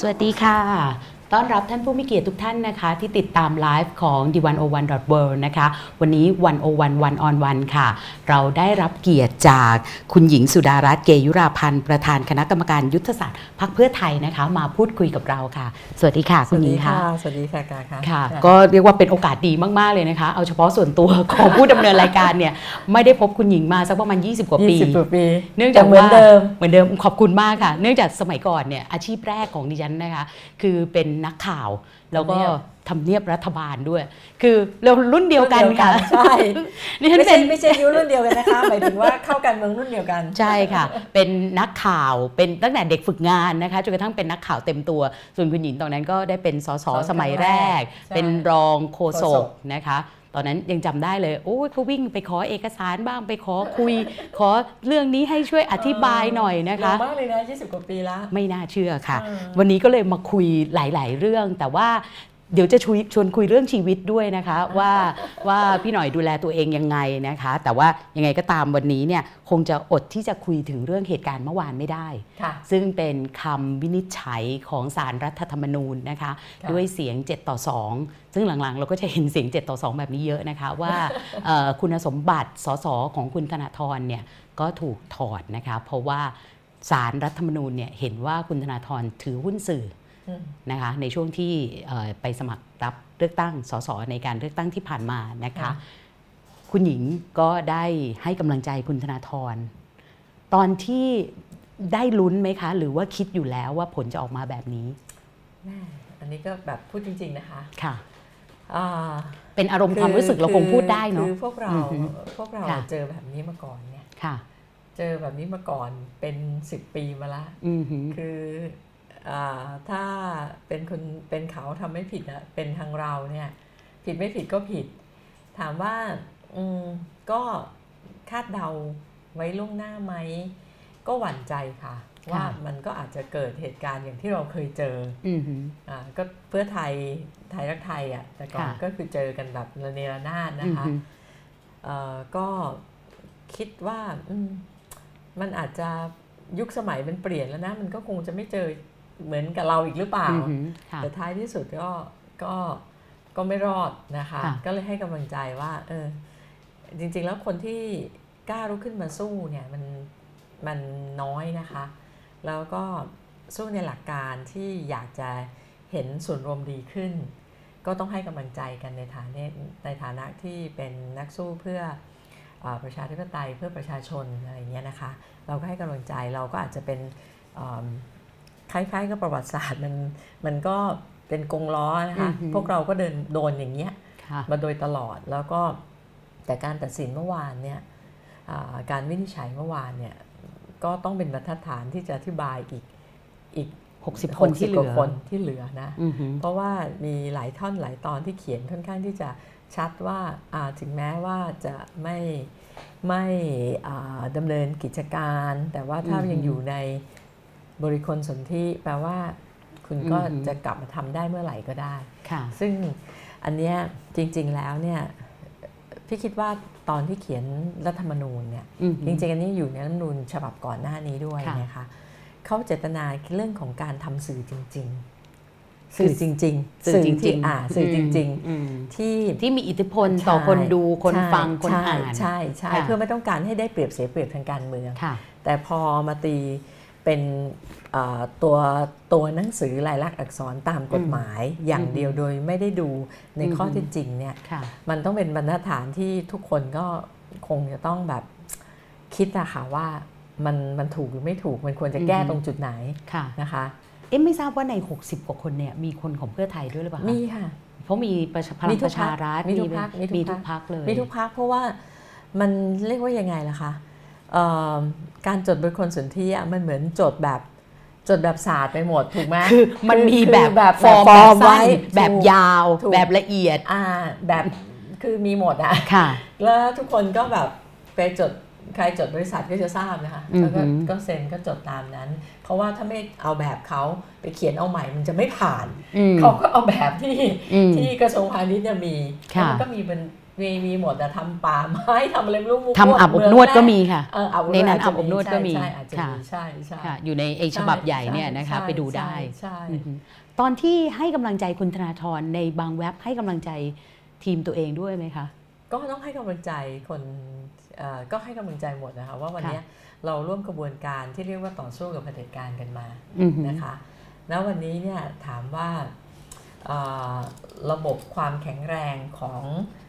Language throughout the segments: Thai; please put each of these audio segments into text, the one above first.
สวัสดีค่ะ ต้อนรับท่านผู้มีเกียรติทุกท่านนะคะ ที่ติดตามไลฟ์ของ d 1 0 1 world นะคะ วันนี้ 101 one on one ค่ะ เราได้รับเกียรติจากคุณหญิงสุดารัตน์เกยุราพันธ์ ประธานคณะกรรมการยุทธศาสตร์พรรคเพื่อไทยนะคะ มาพูดคุยกับเราค่ะ สวัสดีค่ะ คุณหญิงค่ะ สวัสดีค่ะกาค่ะค่ะ ก็เรียกว่าเป็นโอกาสดีมาก ๆ เลยนะคะ เอาเฉพาะส่วนตัวของผู้ดำเนินรายการเนี่ยไม่ได้พบคุณหญิงมาสักประมาณ 20 กว่าปียี่สิบกว่าปี เนื่องจากเหมือนว่าเดิมเหมือนเดิมขอบคุณมากค่ะ เนื่องจากสมัยก่อนเนี่ยอาชีพแรกของดิฉันนะคะ คือเป็นนักข่าว แล้วก็ทำเนียบรัฐบาลด้วย คือเรารุ่นเดียวกันค่ะใช่นี่ฉันไม่เป็ใช่นไม่ใช่อายุรุ่นเดียวกันนะคะหมายถึงว่าเข้าการเมืองรุ่นเดียวกัน ใช่ค่ะ เป็นนักข่าวเป็นตั้งแต่เด็กฝึกงานนะคะจนกระทั่งเป็นนักข่าวเต็มตัว ส่วนคุณหญิงตอนนั้นก็ได้เป็นสสสสสมัยแรกใช่เป็นรองโฆษโฆษกกนะคะ ตอนนั้นยังจำได้เลยโอ้ยเขาวิ่งไปขอเอกสารบ้างไปขอคุย ขอเรื่องนี้ให้ช่วยอธิบายหน่อยนะคะเร็วมากเลยนะ20 กว่าปีแล้ว ไม่น่าเชื่อค่ะเออวันนี้ก็เลยมาคุยหลาย ๆ เรื่อง แต่ว่า เดี๋ยวจะชวนชวนคุยเรื่องชีวิตด้วยนะคะว่าว่าพี่หน่อยดูแลตัวเองยังไงนะคะ แต่ว่ายังไงก็ตามวันนี้เนี่ยคงจะอดที่จะคุยถึงเรื่องเหตุการณ์เมื่อวานไม่ได้ค่ะซึ่งเป็นคำวินิจฉัยของสารรัฐธรรมนูญนะคะค่ะด้วยเสียง 7 ต่อ 2 ซึ่งหลังๆ เราก็จะเห็นเสียง 7 ต่อ 2 แบบนี้เยอะนะคะ ว่าเอ่อคุณสมบัติสสของคุณธนาธรเนี่ยก็ถูกถอดนะคะ เพราะว่าสารรัฐธรรมนูญเนี่ยเห็นว่าคุณธนาธรถือหุ้นสื่ออืม นะคะในช่วงที่เอ่อไปสมัครรับเลือกตั้งสสในการเลือกตั้งที่ผ่านมานะคะค่ะคุณหญิงก็ได้ให้กำลังใจคุณธนาธรตอนที่ได้ลุ้นไหมคะ หรือว่าคิดอยู่แล้วว่าผลจะออกมาแบบนี้แม่อันนี้ก็แบบพูดจริง ๆ นะคะค่ะอ่าเป็นอารมณ์ความรู้สึกเราคงพูดได้เนาะคือพวกเราอือฮึพวกเราค่ะเจอแบบนี้มาก่อนเนี่ยค่ะเจอแบบนี้มาก่อนเป็น10ปีมาละอือหือคืออา ถ้าเป็นคนเป็นเขาทำไม่ผิดอะเป็นทางเราเนี่ยผิดไม่ผิดก็ผิด ถามว่าอืมก็คาดเดาไว้ล่วงหน้าไหมก็หวั่นใจค่ะ ว่ามันก็อาจจะเกิดเหตุการณ์อย่างที่เราเคยเจออือหืออ่าก็เพื่อไทยไทยรักไทยอะแต่ก่อนค่ะก็คือเจอกันแบบระเนระนาดนะอือคะหือเอ่อก็คิดว่าอืมมันอาจจะยุคสมัยมันเปลี่ยนแล้วนะ มันก็คงจะไม่เจอ เหมือนกับเราอีกหรือเปล่าอือหือค่ะแต่ท้ายที่สุดก็ก็ก็ไม่รอดนะคะค่ะก็เลยให้กำลังใจว่าเออจริง ๆ แล้วคนที่กล้าลุกขึ้นมาสู้เนี่ยมันมันน้อยนะคะ แล้วก็สู้ในหลักการที่อยากจะเห็นส่วนรวมดีขึ้น ก็ต้องให้กำลังใจกันในฐานะในฐานะที่เป็นนักสู้เพื่ออาประชาธิปไตยเพื่อประชาชนอะไรอย่างเงี้ยนะคะ เราก็ให้กำลังใจเราก็อาจจะเป็นอ่า คล้ายๆกับประวัติศาสตร์มันมันก็เป็นกงล้อนะคะอือหือพวกเราก็เดินโดนอย่างเงี้ยค่ะมาโดยตลอดแล้วก็แต่การตัดสินเมื่อวานเนี่ยอ่าการวินิจฉัยเมื่อวานเนี่ยก็ต้องเป็นบรรทัดฐานที่จะอธิบายอีกอีก 60 คนที่เหลืกว่าอคนที่เหลือนะอือหือเพราะว่ามีหลายท่อนหลายตอนที่เขียนค่อนข้างที่จะชัดว่าอ่าถึงแม้ว่าจะไม่ไม่อ่าดำเนินกิจการ แต่ว่าถ้าอือฮึยังอยู่ใน บริคลสนธิแปลว่าคุณก็อือฮึจะกลับมาทำได้เมื่อไหร่ก็ได้ค่ะซึ่งอันเนี้ยจริง ๆแล้วเนี่ยพี่คิดว่าตอนที่เขียนรัฐธรรมนูญเนี่ยอือหืจอริงๆอันนี้อยู่ในรัฐธรรมนูญฉบับก่อนหน้านี้ด้วยค่ะนะคะเขาเจตนาเรื่องของการทำสื่อจริง ๆ สื่สื่ออจริง ๆ สื่อจริที่งๆอ่าสื่อจริงอืมๆที่ที่มีอิทธิพลต่อคนดูคนใช่ฟังคนใช่อ่านใช่ใช่ค่ะเพื่อไม่ต้องการให้ได้เปรียบเสียเปรียบทางการเมืองค่ะแต่พอมาตี เป็นอ่าตัวตัวหนังสือลายลักษณ์อักษรตามกฎหมายอย่างอืมเดียวโดยไม่ได้ดูในข้ออืมเท็จจริงเนี่ยค่ะมันต้องเป็นบรรทัดฐานที่ทุกคนก็คงจะต้องแบบคิดอะค่ะว่ามันมันถูกหรือไม่ถูกมันควรจะแก้อือฮึตรงจุดไหนค่ะนะคะเอ๊ะไม่ทราบว่าใน 60 กว่าคนเนี่ยมีคนของเพื่อไทยด้วยหรือเปล่าคะมีค่ะเพราะมีประชาพลัมีงทุปกระชารัฐพรรคมีทุกพรรคมีมีทุทุกกพักเลยมีทุกพักเพราะว่ามันเรียกว่ายังไงล่ะคะเอ่อ การจดบนคนสนธิอะมันเหมือนจดแบบจดแบบศาสตร์ไปหมดถูกไหมคือมันมีแบบคือแบบฟอร์มฟแบอร์บมสั้ไว้นแบบถูกยาวถูกแบบละเอียดอ่าแบบคือมีหมดอะค่ะแล้วทุกคนก็แบบไปจดใครจดบริษัทก็จะทราบนะคะอือหือแล้วก็ก็เซ็นก็จดตามนั้น เพราะว่าถ้าไม่เอาแบบเขาไปเขียนเอาใหม่มันจะไม่ผ่านอืมเขาก็เอาแบบที่อืมที่กระทรวงพาณิชย์เนี่ยมีค่ะแล้วมันก็มีเป็น มีมีหมดแต่ทำป่าไม้ทำอะไรไม่รู้มุกทำอาบอบนวดก็มีค่ะเอออาบอบในนั้นจจะอาบอบนวดก็มีใช่อาจจะค่ะมีใช่ใช่ค่ะอยู่ในเอกฉบับใหญ่เนี่ยนะคะใช่ไปดูได้ใช่อืใช่อฮึตอนที่ให้กำลังใจคุณธนาธรในบางเว็บให้กำลังใจทีมตัวเองด้วยไหมคะก็ต้องให้กำลังใจคนเอ่อก็ให้กำลังใจหมดนะคะว่าวันเนี้ยเราร่วมกระบวนการที่เรียกว่าต่อสู้กับเผด็จการกันมาอือฮึนะคะแล้ววันนี้เนี่ยถามว่าเอ่อระบบความแข็งแรงของเอ่อ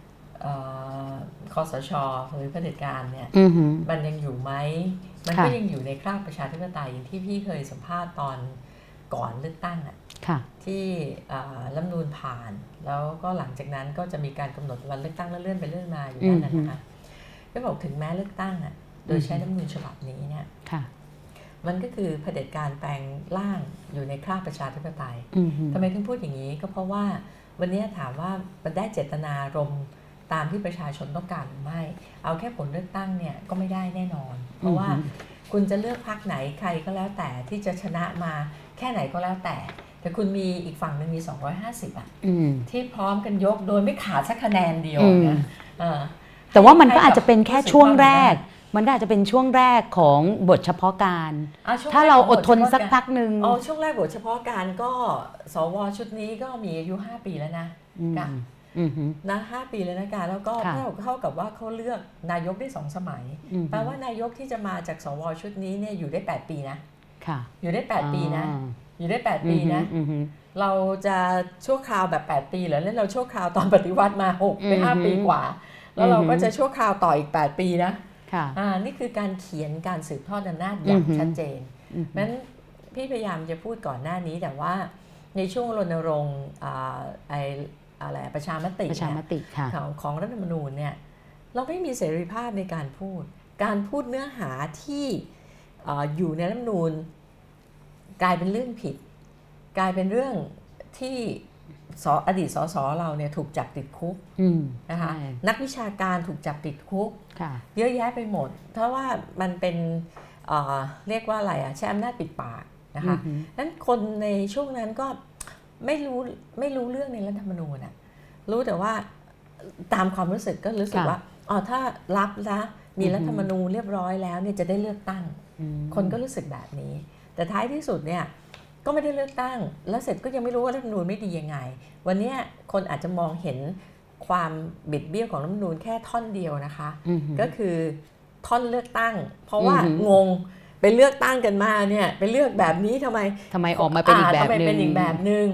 คอสชหรือเผด็จการเนี่ยอือฮึมันยังอยู่ไหม มันค่ะก็ยังอยู่ในคราบประชาธิปไตยอย่างที่พี่เคยสัมภาษณ์ตอนก่อนเลือกตั้งอะค่ะที่เอ่อรัฐธรรมนูนผ่าน แล้วก็หลังจากนั้นก็จะมีการกำหนดวันเลือกตั้งแล้วเลื่อนไปเลื่อนมาอยู่นั่นนะอืมนะคะก็บอกถึงแม้เลือกตั้งอะโดยใช้รัฐธรรมนูญฉบับนี้เนี่ยค่ะมันก็คือเผด็จการแปลงร่างอยู่ในคราบประชาธิปไตยอือฮึทำไมถึงพูดอย่างนี้ก็เพราะว่าวันนี้ถามว่ามันได้เจตนารมณ์ ตามที่ประชาชนต้องการหรือไม่ เอาแค่ผลเลือกตั้งเนี่ยก็ไม่ได้แน่นอน เพราะว่าคุณจะเลือกพรรคไหนใครก็แล้วแต่ที่จะชนะมาแค่ไหนก็แล้วแต่ แต่คุณมีอีกฝั่งหนึ่งมี 250 อะอืมที่พร้อมกันยกโดยไม่ขาดสักคะแนนเดียวอืมนะเออแต่ว่ามันก็อาจจะเป็นให้แค่กับช่วงแรกผู้มันก็อาจจะเป็นช่วงแรกของบทเฉพาะการอะช่วงถ้าแกเราขงอดทนบเฉพาะสัการพักหนึ่งอ๋อช่วงแรกบทเฉพาะการก็สวชุดนี้ก็มีอายุ 5 ปีแล้วนะอืมค่ะอืมฮึ นะห้าปีเลยนะการแล้วก็ค่ะเท่าเท่ากับว่าเขาเลือกนายกได้สองสมัยอืมแปลว่านายกที่จะมาจากสวชุดนี้เนี่ยอยู่ได้ 8 ปีนะค่ะอยู่ได้ 8 ปีนะอ่าอยู่ได้8ปีนะอืมฮึเราจะชั่วคราวแบบ 8 ปีเหรอแล้วเราชั่วคราวตอนปฏิวัติมา6ไปอือฮึ5ปีกว่า แล้วเราอือฮึก็จะชั่วคราวต่ออีก 8 ปีนะค่ะอ่านี่คือการเขียนการสืบทอดอำนาจอย่างอือฮึชัดเจนอืมเพราะฉะนั้นพี่พยายามจะพูดก่อนหน้านี้แต่ว่าในช่วงรณรงค์อ่าไอ อะไรประชามติประชาเนี่ยมติค่ะของของรัฐธรรมนูญเนี่ยเราไม่มีเสรีภาพในการพูด การพูดเนื้อหาที่เอออยู่ในรัฐธรรมนูญ กลายเป็นเรื่องผิด กลายเป็นเรื่องที่สอดีตสสเราเนี่ยถูกจับติดคุกอืมนะคะใช่นักวิชาการถูกจับติดคุกค่ะเยอะแยะไปหมด เพราะว่ามันเป็นเอ่อเรียกว่าอะไรอะใช้อำนาจปิดปากนะคะอืมนั้นคนในช่วงนั้นก็ ไม่รู้ไม่รู้เรื่องในรัฐธรรมนูญอะรู้แต่ว่าตามความรู้สึกก็รู้สึกค่ะว่าอ๋อถ้ารับแล้วมีอือฮึรัฐธรรมนูญเรียบร้อยแล้วเนี่ยจะได้เลือกตั้งอืมคนก็รู้สึกแบบนี้ แต่ท้ายที่สุดเนี่ยก็ไม่ได้เลือกตั้ง แล้วเสร็จก็ยังไม่รู้ว่ารัฐธรรมนูญไม่ดียังไง วันเนี้ยคนอาจจะมองเห็นความบิดเบี้ยวของรัฐธรรมนูญแค่ท่อนเดียวนะคะอืมฮึก็คือท่อนเลือกตั้ง เพราะว่าอือหืองง ไปเลือกตั้งกันมาเนี่ยไปเลือกแบบนี้ทำไมทำไมออกมาเป็นอีกแบบทำไมหนึ่งเป็นอีกแบบหนึ่ง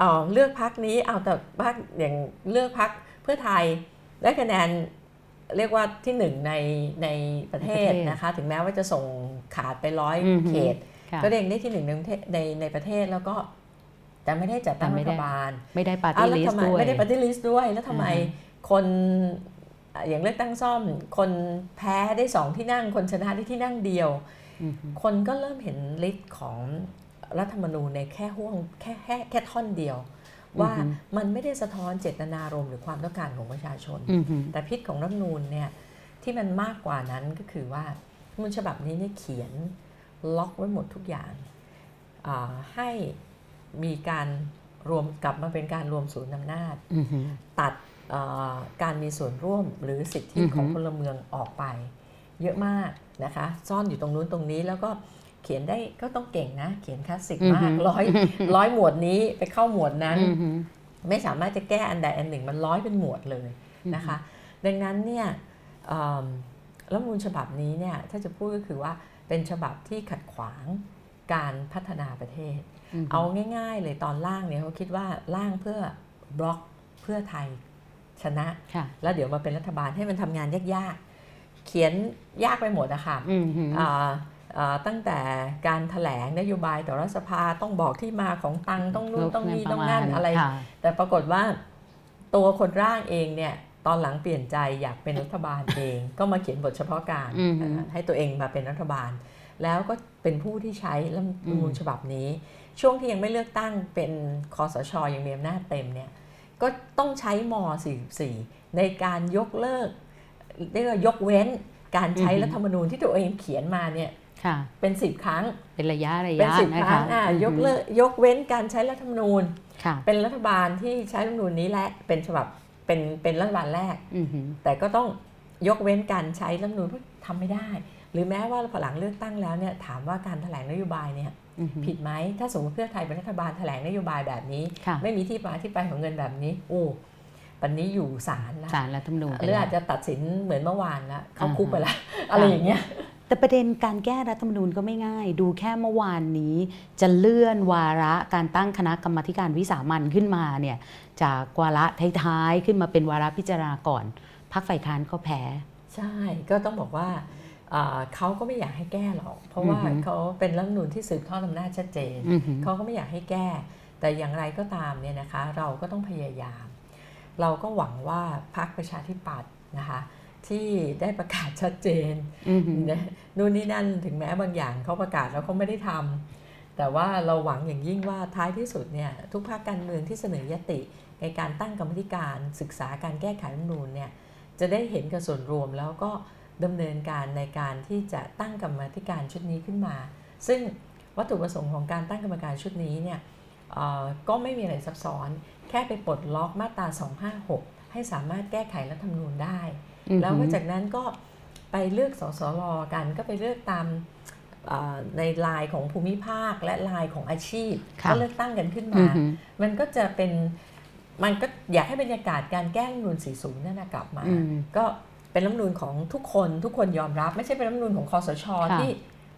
อ๋อเลือกพักนี้เอาแต่พักอย่างเลือกพักเพื่อไทยได้คะแนนเรียกว่าที่หนึ่งในในประเทศประเทศนะคะ ถึงแม้ว่าจะส่งขาดไปร้อยอือหือเขตค่ะก็เด้งได้ที่หนึ่งในประเทศในในประเทศแล้วก็แต่ไม่ได้จัดตั้งรัฐบาลแต่ไม่ได้ ไม่ได้ปาร์ตี้วแล้วลิสต์ด้วยอ้าวแล้วทำไมไม่ได้ปาร์ตี้ลิสต์ด้วยแล้วทำไมอ่าฮะคนอะอย่างเลือกตั้งซ่อม คนแพ้ได้สองที่นั่ง คนชนะได้ที่นั่งเดียวอืมฮึ คนก็เริ่มเห็นฤทธิ์ของรัฐธรรมนูญในแค่ห่วงแค่แค่แค่ท่อนเดียว ว่ามันไม่ได้สะท้อนเจตนารมณ์หรือความต้องการของประชาชนอืมฮึแต่พิษของรัฐธรรมนูญเนี่ยที่มันมากกว่านั้นก็คือว่ารัฐธรรมนูญฉบับนี้เนี่ยเขียนล็อกไว้หมดทุกอย่างอ่าให้มีการรวมกลับมาเป็นการรวมศูนย์อำนาจอืมฮึตัดเอ่อการมีส่วนร่วมหรือสิทธิอือฮึของพลเมืองออกไป เยอะมาก นะคะ ซ่อนอยู่ตรงนู้นตรงนี้แล้วก็เขียนได้ก็ต้องเก่งนะ เขียนคลาสสิกมากร้อยร้อยหมวดนี้ไปเข้าหมวดนั้นอืมฮึไม่สามารถจะแก้อันใดอันหนึ่งมันร้อยเป็นหมวดเลยนะคะ ดังนั้นเนี่ยเอิ่มรัฐธรรมนูญฉบับนี้เนี่ยถ้าจะพูดก็คือว่าเป็นฉบับที่ขัดขวางการพัฒนาประเทศอืมเอาง่ายๆเลยตอนล่างเนี่ยเขาคิดว่าล่างเพื่อบล็อกเพื่อไทยชนะค่ะแล้วเดี๋ยวมาเป็นรัฐบาลให้มันทำงานยากๆ เขียนยากไปหมดอะค่ะอืมฮึอ่าอ่าตั้งแต่การถแถลงนโยบายต่อรัฐสภาต้องบอกที่มาของตังค์ต้องนู่นต้องนี่ต้องนั่นอะไรค่ะแต่ปรากฏว่าตัวคนร่างเองเนี่ยตอนหลังเปลี่ยนใจอยากเป็นรัฐบาลเอง ก็มาเขียนบทเฉพาะการอืมอ่าให้ตัวเองมาเป็นรัฐบาล แล้วก็เป็นผู้ที่ใช้รัฐธรรมนูญฉบับนี้ ช่วงที่ยังไม่เลือกตั้งเป็นคอสชยังมีอำนาจเต็มเนี่ยก็ต้องใช้ม 44 ในการยกเลิก เรียกว่ายกเว้นการใช้อือฮึรัฐธรรมนูญที่ตัวเองเขียนมาเนี่ยค่ะเป็นสิบครั้ง เป็นระยะระเป็นยะสิบนะครั้คะงอะอืมฮึยกเลิกยกเว้นการใช้รัฐธรรมนูญค่ะเป็นรัฐบาลที่ใช้รัฐธรรมนูญนี้และเป็นฉบับเป็นเป็นรัฐบาลแรกอือหือแต่ก็ต้องยกเว้นการใช้รัฐธรรมนูญเพราะทำไม่ได้ หรือแม้ว่าพอหลังเลือกตั้งแล้วเนี่ยถามว่าการแถลงนโยบายเนี่ยอือหือผิดไหมถ้าสมมติเพื่อไทยเป็นรัฐบาลแถลงนโยบายแบบนี้ค่ะไม่มีที่มาที่ไปของเงินแบบนี้ โอ้ ปันนี้อยู่ศาลแล้วสารรัฐธรรมนูญไปหรือแล้วอาจจะตัดสินเหมือนเมื่อวานละเข้าอ่าฮะคุกไปละอะไรอย่างเงี้ยแต่ประเด็นการแก้รัฐธรรมนูญก็ไม่ง่าย ดูแค่เมื่อวานนี้ จะเลื่อนวาระการตั้งคณะกรรมาธิการวิสามันขึ้นมาเนี่ยจากวาระท้ายๆขึ้นมาเป็นวาระพิจารณาก่อนพักฝ่ายค้านก็แพ้ ใช่ก็ต้องบอกว่าเอ่อเขาก็ไม่อยากให้แก้หรอก เพราะว่าอือฮึเขาเป็นรัฐธรรมนูญที่สืบทอดอำนาจชัดเจนอือหือเขาก็ไม่อยากให้แก้ แต่อย่างไรก็ตามเนี่ยนะคะ เราก็ต้องพยายาม เราก็หวังว่าพรรคประชาธิปัตย์นะคะที่ได้ประกาศชัดเจนอือหือนะนู่นนี่นั่นถึงแม้บางอย่างเขาประกาศแล้วเขาไม่ได้ทำแต่ว่าเราหวังอย่างยิ่งว่าท้ายที่สุดเนี่ยทุกภาคการเมืองที่เสนอยติ ในการตั้งกรรมธิการศึกษาการแก้ไขรัฐธรรมนูญเนี่ยจะได้เห็นกับส่วนรวมแล้วก็ดำเนินการในการที่จะตั้งกรรมธิการชุดนี้ขึ้นมา ซึ่งวัตถุประสงค์ของการตั้งกรรมการชุดนี้เนี่ยเอ่อ ก็ไม่มีอะไรซับซ้อน แค่ไปปลดล็อกมาตรา 256 ให้สามารถแก้ไขรัฐธรรมนูญได้ แล้วก็จากนั้นก็ไปเลือกสสรกันก็ไปเลือกตามเอ่อในลายของภูมิภาคและลายของอาชีพค่ะก็เลือกตั้งกันขึ้นอืมาอหือมันก็จะเป็นมันก็อยากให้บรรยากาศการแก้รัฐธรรมนูญ40นั่นนะกลับมาอืมก็เป็นรัฐธรรมนูญของทุกคนทุกคนยอมรับ ไม่ใช่เป็นรัฐธรรมนูญของคอสชค่ะที่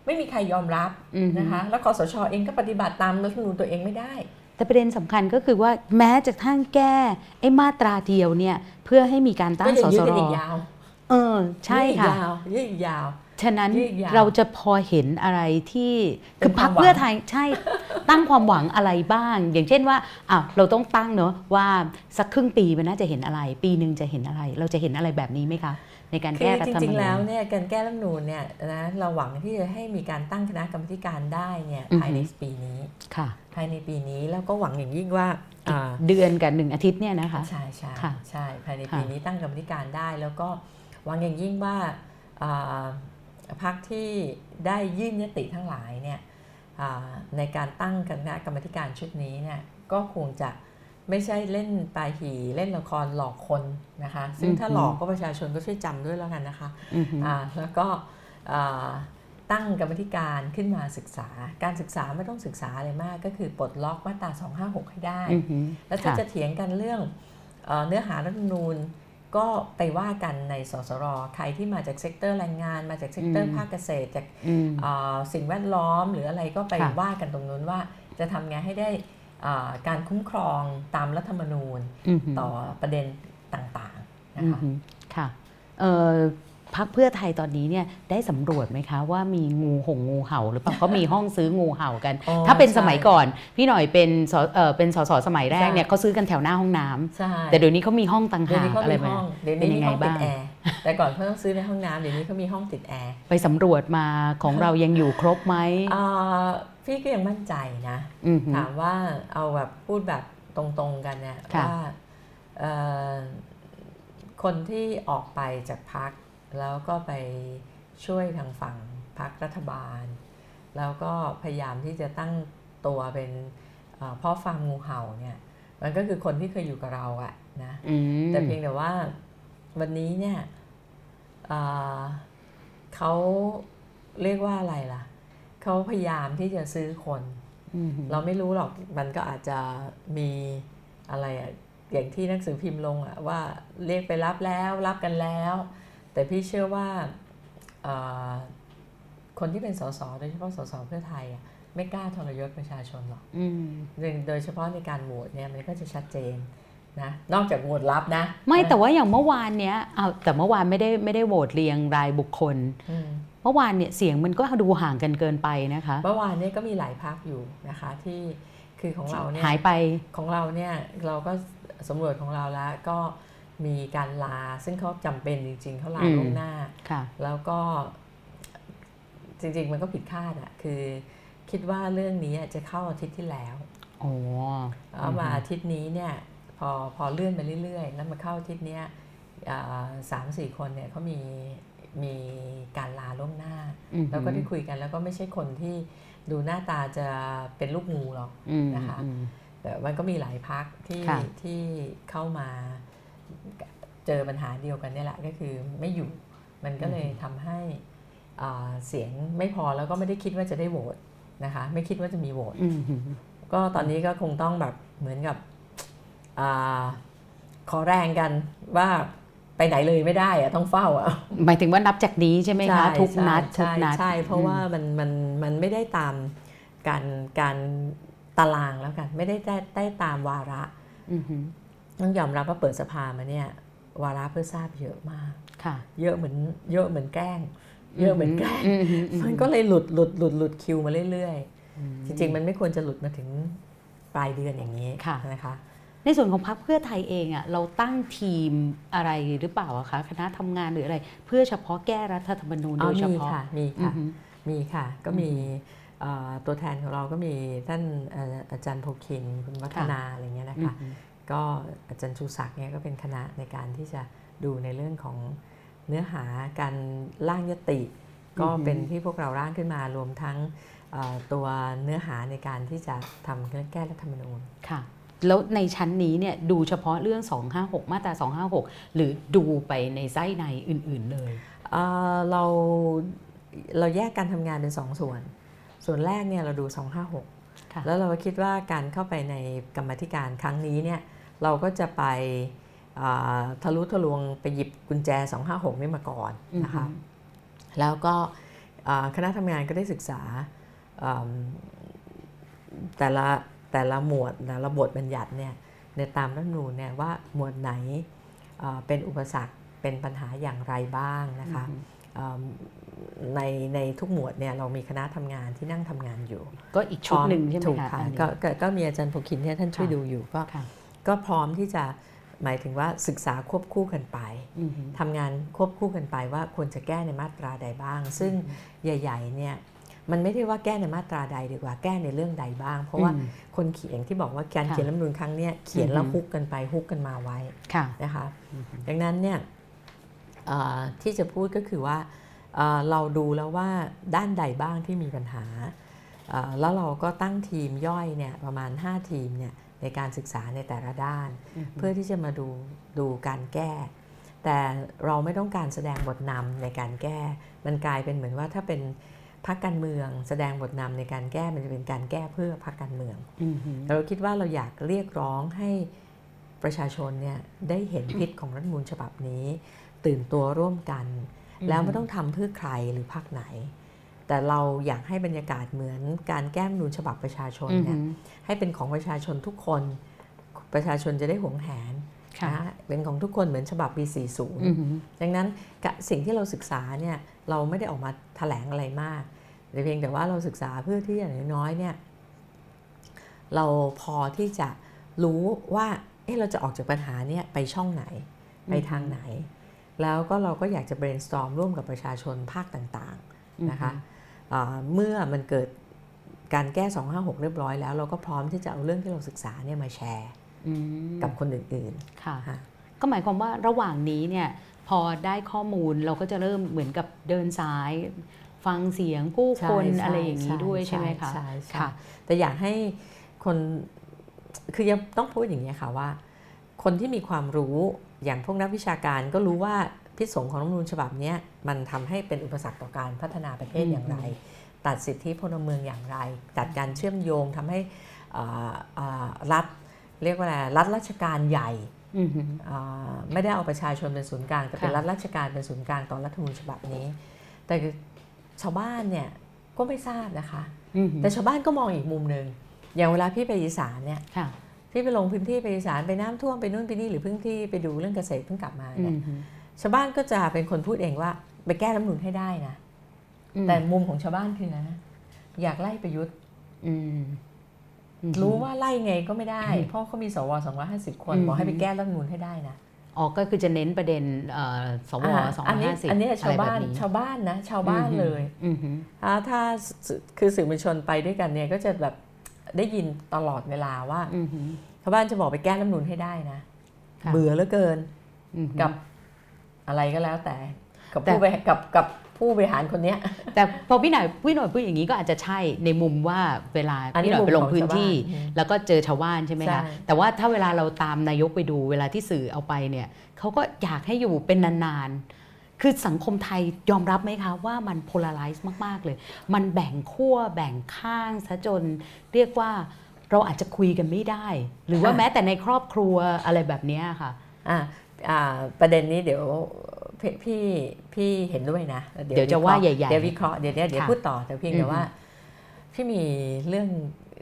ไม่มีใครยอมรับอือหือนะคะแล้วคอสชเองก็ปฏิบัติตามรัฐธรรมนูญตัวเองไม่ได้ แต่ประเด็นสำคัญก็คือว่าแม้จะทั้งแก้ไอ้มาตราเดียวเนี่ยเพื่อให้มีการตั้ก็งยัสยืสดกันรอีกยาวเออใช่ยืดอีกค่ะยาวยืดอีกยาวฉะนั้นยืดยาวเราจะพอเห็นอะไรที่เป็คืนอพักความหวังเพื่อไทยใช่ตั้งความหวังอะไรบ้าง อย่างเช่นว่าอ้าวเราต้องตั้งเนอะว่าสักครึ่งปีมันน่าจะเห็นอะไร ปีหนึ่งจะเห็นอะไร เราจะเห็นอะไรแบบนี้ไหมคะ ในการคืแก้อรัฐจธรรมริงนูๆแล้วญเนี่ยการแก้รัฐธรรมนูญเนี่ยนะเราหวังที่จะให้มีการตั้งคณะกรรมการได้เนี่ยอือฮึภายในปีนี้ค่ะภายในปีนี้แล้วก็หวังอย่างยิ่งว่าอ่าเดือนกับหนึ่งอาทิตย์เนี่ยนะคะใช่ใช่ค่ะใช่ภายในค่ะปีนี้ตั้งกรรมการได้แล้วก็หวังอย่างยิ่งว่าอ่าพรรคที่ได้ยื่นยติทั้งหลายเนี่ยอ่าในการตั้งคณะกรรมการชุดนี้เนี่ยก็คงจะ ไม่ใช่เล่นปลายหีเล่นละครหลอกคนนะคะ ซึ่งถ้าอือฮึหลอกก็ประชาชนก็ช่วยจำด้วยแล้วกันนะคะอือหืออ่าแล้วก็อ่าตั้งกรรมธิการขึ้นมาศึกษา การศึกษาไม่ต้องศึกษาอะไรมาก ก็คือปลดล็อกมาตรา 256 ให้ได้อือหือแล้วถ้าค่ะจะเถียงกันเรื่องเออเนื้อหารัฐธรรมนูญก็ไปว่ากันในสสร ใครที่มาจาก sector แรงงาน มาจาก sector ภาคเกษตร จากอืมเอ่อสิ่งแวดล้อมหรืออะไรก็ไปค่ะว่ากันตรงนู้นว่าจะทำไงให้ได้อ่า การคุ้มครองตามรัฐธรรมนูญอือหือต่อประเด็นต่างๆนะอือคะหือค่ะเอ่อ พักเพื่อไทยตอนนี้เนี่ยได้สำรวจไหมคะ ว่ามีงูหงงูเห่าหรือเปล่าเขามีห้องซื้องูเห่ากันอ๋อถ้าเป็นใช่สมัยก่อน พี่หน่อยเป็นสเออเป็นสสสมัยแรกใช่เนี่ยเขาซื้อกันแถวหน้าห้องน้ำใช่แต่เดี๋ยวนี้เขามีห้องต่างเดี๋ยวหากนี้เขาอะไรมีไหมห้องเดี๋ยวเป็นี้นยัมีงไงห้องติบ้าดงแอร์แต่ก่อนเขาต้องซื้อในห้องน้ำเดี๋ยวนี้เขามีห้องติดแอร์ไปสำรวจมาของเรายังอยู่ครบไหมอ่าพี่ก็ยังมั่นใจนะอือหือถามว่าเอาแบบพูดแบบตรงๆกันเนี่ยค่ะว่าเอ่อคนที่ออกไปจากพัก แล้วก็ไปช่วยทางฝั่งพักรัฐบาล แล้วก็พยายามที่จะตั้งตัวเป็นเอ่อพ่อฟาร์มงูเห่าเนี่ยมันก็คือคนที่เคยอยู่กับเราอะนะอืมแต่เพียงแต่ว่าวันนี้เนี่ยเอ่อเขาเรียกว่าอะไรล่ะเขาพยายามที่จะซื้อคนอือหือเราไม่รู้หรอกมันก็อาจจะมีอะไรอะอย่างที่หนังสือพิมพ์ลงอะว่าเรียกไปรับแล้วรับกันแล้ว แต่พี่เชื่อว่าเอ่อคนที่เป็นสสโดยเฉพาะสสเพื่อไทยอะไม่กล้าทรยศประชาชนหรอกอืมโดยเฉพาะในการโหวตเนี่ยมันก็จะชัดเจนนะนอกจากโหวตรับนะ ไม่แต่ว่าอย่างเมื่อวานเนี้ยเอาแต่เมื่อวานไม่ได้ไม่ได้โหวตเรียงรายบุคคลอืมเมื่อวานเนี่ยเสียงมันก็ดูห่างกันเกินไปนะคะ เมื่อวานเนี่ยก็มีหลายพักอยู่นะคะที่คือของเราเนี่ยหายไปของเราเนี่ยเราก็สำรวจของเราแล้วก็ มีการลาซึ่งเขาจำเป็นจริง ๆเขาลาอืมล่วงหน้าค่ะแล้วก็จริง ๆ มันก็ผิดคาดอะคือคิดว่าเรื่องนี้จะเข้าอาทิตย์ที่แล้วโอ้เอามาอาทิตย์นี้เนี่ยพอพอเลื่อนไปเรื่อย ๆ แล้วมาเข้าอาทิตย์เนี้ยอ่าสามสี่คนเนี่ยเขามีมีการลาล่วงหน้าอือหือแล้วก็ได้คุยกันแล้วก็ไม่ใช่คนที่ดูหน้าตาจะเป็นลูกงูหรอกอืมนะคะอืมแต่มันก็มีหลายพักที่ค่ะที่เข้ามา เจอปัญหาเดียวกันเนี่ยแหละก็คือไม่อยู่ มันก็เลยทำให้อ่าเสียงไม่พอแล้วก็ไม่ได้คิดว่าจะได้โหวตนะคะ ไม่คิดว่าจะมีโหวตอืมฮึก็ตอนนี้ก็คงต้องแบบเหมือนกับอาขอแรงกันว่าไปไหนเลยไม่ได้อะต้องเฝ้าอะหมายถึงว่านับจากนี้ใช่ไหมคะทุกนัดทุกใช่นัดใช่เพราะว่ามันมันมันไม่ได้ตามการการตารางแล้วกัน ไม่ได้ได้ได้ตามวาระอืมฮึ ต้องยอมรับว่าเปิดสภามาเนี่ยวาระเพื่อทราบเยอะมากค่ะเยอะเหมือนเยอะเหมือนแกล้ง เยอะเหมือนแกล้งอืมฮึอืมฮึมันก็เลยหลุดหลุดหลุดหลุดคิวมาเรื่อยๆ จริง ๆ มันไม่ควรจะหลุดมาถึงปลายเดือนอย่างนี้ค่ะนะคะ ในส่วนของพรรคเพื่อไทยเองอะเราตั้งทีมอะไรหรือเปล่าอะคะคณะทำงานหรืออะไร เพื่อเฉพาะแก้รัฐธรรมนูญอ๋โดอยเฉมีพาะค่ะมีอืค่ะอฮึมีค่ะก็มีเอ่อตัวแทนของเราก็มีท่านเอ่ออาจารย์โพคินคุณวัฒนาอะไรเงี้ยนะคะอือฮึ ก็อาจารย์ชูศักดิ์เนี่ยก็เป็นคณะในการที่จะดูในเรื่องของเนื้อหาการร่างยติ ก็เป็นที่พวกเราร่างขึ้นมารวมทั้งเอ่อตัวเนื้อหาในการที่จะทำเรื่องแก้รัฐธรรมนูญค่ะแล้วในชั้นนี้เนี่ยดูเฉพาะเรื่อง 256 มาตรา 256 หรือดูไปในไส้ในอื่นๆเลยเอ่อเราเราแยกการทำงานเป็นสองส่วน ส่วนแรกเนี่ยเราดู 256ค่ะแล้วเราก็คิดว่าการเข้าไปในกรรมาธิการครั้งนี้เนี่ย เราก็จะไปอ่าทะลุทะลวงไปหยิบกุญแจ 256 นี่มาก่อนนะคะอือฮึแล้วก็อ่าคณะทำงานก็ได้ศึกษาอืมแต่ละแต่ละหมวดแต่ละบทบัญญัติเนี่ยในตามรัฐธรรมนูญเนี่ยว่าหมวดไหนอ่าเป็นอุปสรรคเป็นปัญหาอย่างไรบ้างนะคะอือฮึอืมในในทุกหมวดเนี่ยเรามีคณะทำงานที่นั่งทำงานอยู่ ก็อีกชุดหนึ่งใช่ไหมถูกคะค่ะอันนี้ก็ก็ก็มีอาจารย์ภูคินที่ท่านช่วยค่ะดูอยู่ก็ค่ะ ก็พร้อมที่จะหมายถึงว่าศึกษาควบคู่กันไปอือฮึทำงานควบคู่กันไปว่าควรจะแก้ในมาตราใดบ้าง ซึ่งใหญ่ ๆ เนี่ยมันไม่ได้ว่าแก้ในมาตราใดดีกว่าแก้ในเรื่องใดบ้าง เพราะว่าอืมคนเขียนที่บอกว่าการค่ะเขียนรัฐธรรมนูญครั้งเนี้ยเขียนแล้วอือฮึฮุกกันไปฮุกกันมาไว้ค่ะนะคะดังนั้นเนี่ยเอ่อที่จะพูดก็คือว่าเอ่อเราดูแล้วว่าด้านใดบ้างที่มีปัญหาเอ่อแล้วเราก็ตั้งทีมย่อยเนี่ยประมาณ 5 ทีมเนี่ย ในการศึกษาในแต่ละด้านอือฮึเพื่อที่จะมาดูดูการแก้ แต่เราไม่ต้องการแสดงบทนำในการแก้ มันกลายเป็นเหมือนว่าถ้าเป็นพรรคการเมือง แสดงบทนำในการแก้มันจะเป็นการแก้เพื่อพรรคการเมืองอือฮึเราคิดว่าเราอยากเรียกร้องให้ประชาชนเนี่ยได้เห็นพิษของรัฐธรรมนูญฉบับนี้ ตื่นตัวร่วมกัน แล้วไม่ต้องทำเพื่อใครหรือพรรคไหน แต่เราอยากให้บรรยากาศเหมือนการแก้รัฐธรรมนูญฉบับประชาชนอือเนี่ฮึยให้เป็นของประชาชนทุกคน ประชาชนจะได้หวงแหนค่ะนะเป็นของทุกคนเหมือนฉบับปีอือฮึ40 ดังนั้นกะสิ่งที่เราศึกษาเนี่ยเราไม่ได้ออกมาแถลงอะไรมากแต่เพียงแต่ว่าเราศึกษาเพื่อที่อย่างน้อยๆเนี่ยเราพอที่จะรู้ว่าเอ๊ะเราจะออกจากปัญหาเนี่ยไปช่องไหนไปทางไหน แล้วก็เราก็อยากจะ brainstorm ร่วมกับประชาชนภาคต่างๆนะคะอ่า เมื่อมันเกิดการแก้ 256 เรียบร้อยแล้ว เราก็พร้อมที่จะเอาเรื่องที่เราศึกษาเนี่ยมาแชร์อืมกับคนอื่นค่ะๆค่ะ ก็หมายความว่าระหว่างนี้เนี่ยพอได้ข้อมูลเราก็จะเริ่มเหมือนกับเดินสาย ฟังเสียงผู้คนใช่อะไรอย่างนี้ด้วยใช่ไหมคะใช่ใช่ค่ะ แต่อยากให้คนคือยังต้องพูดอย่างนี้ยค่ะว่า คนที่มีความรู้อย่างพวกนักวิชาการก็รู้ว่า พิษสงของรัฐธรรมนูญฉบับเนี้ยมันทำให้เป็นอุปสรรคต่อการพัฒนาประเทศอืมอย่างไร ตัดสิทธิพลเมืองอย่างไรตัดการเชื่อมโยงทำให้อ่าอ่ารัฐเรียกว่าอะไรรัฐราชการใหญ่อือฮึอ่าไม่ได้เอาประชาชนเป็นศูนย์กลางแต่เป็นค่ะรัฐราชการเป็นศูนย์กลางตอนรัฐธรรมนูญฉบับนี้ แต่ชาวบ้านเนี่ยก็ไม่ทราบนะคะอือฮึแต่ชาวบ้านก็มองอีกมุมหนึ่งอย่างเวลาพี่ไปอีสานเนี่ยค่ะพี่ไปลงพื้นที่ไปอีสานไปน้ำท่วมไปนู่นไปนี่หรือเพิ่งที่ไปดูเรื่องเกษตรเพิ่งกลับมาอืเนี่ยอฮึ ชาวบ้านก็จะเป็นคนพูดเองว่า ไปแก้รัฐธรรมนูญให้ได้นะอืมแต่มุมของชาวบ้านคือนะ อยากไล่ประยุทธ์อืมอือฮึรู้ว่าไล่ไงก็ไม่ได้อืมเพราะเขามีสว250คนอืมบอกให้ไปแก้รัฐธรรมนูญให้ได้นะอ๋อก็คือจะเน้นประเด็นเอ่อสวอ่าสองอันนี้ห้าสิบอันนี้อะไรชาวแบบบ้านนี้ชาวบ้านนะ ชาวบ้านอือฮึเลยอือฮึอ่าถ้าสื่อคือสื่อมวลชนไปด้วยกันเนี่ย ก็จะแบบได้ยินตลอดเวลาว่าอือฮึชาวบ้านจะบอกไปแก้รัฐธรรมนูญให้ได้นะค่ะเบื่อเหลือเกินอือฮึกับ อะไรก็แล้วแต่ กับแต่ผู้ไปกับกับผู้บริหารคนเนี้ยแต่พอพี่หน่อยพี่หน่อยพูดอย่างนี้ก็อาจจะใช่ในมุมว่าเวลาอันนี้พี่หน่อยไปลงพื้นที่มุมของชาวบ้านแล้วก็เจอชาวบ้านใช่ไหมใช่คะแต่ว่าถ้าเวลาเราตามนายกไปดูเวลาที่สื่อเอาไปเนี่ยเขาก็อยากให้อยู่เป็นนานๆ คือสังคมไทยยอมรับไหมคะ ว่ามัน polarize มากๆเลย มันแบ่งขั้วแบ่งข้างซะจน เรียกว่าเราอาจจะคุยกันไม่ได้ หรือว่าแม้แต่ในครอบครัวอะไรแบบเนี้ยค่ะอ่าอ่า ประเด็นนี้เดี๋ยวพี่พี่พี่เห็นด้วยนะ เดี๋ยวจะว่าใหญ่ๆเดี๋ยววิเคราะห์เดี๋ยวเดี๋ยวเดี๋ยวค่ะพูดต่อแต่เพียงอืแต่อฮึว่าพี่มีเรื่อง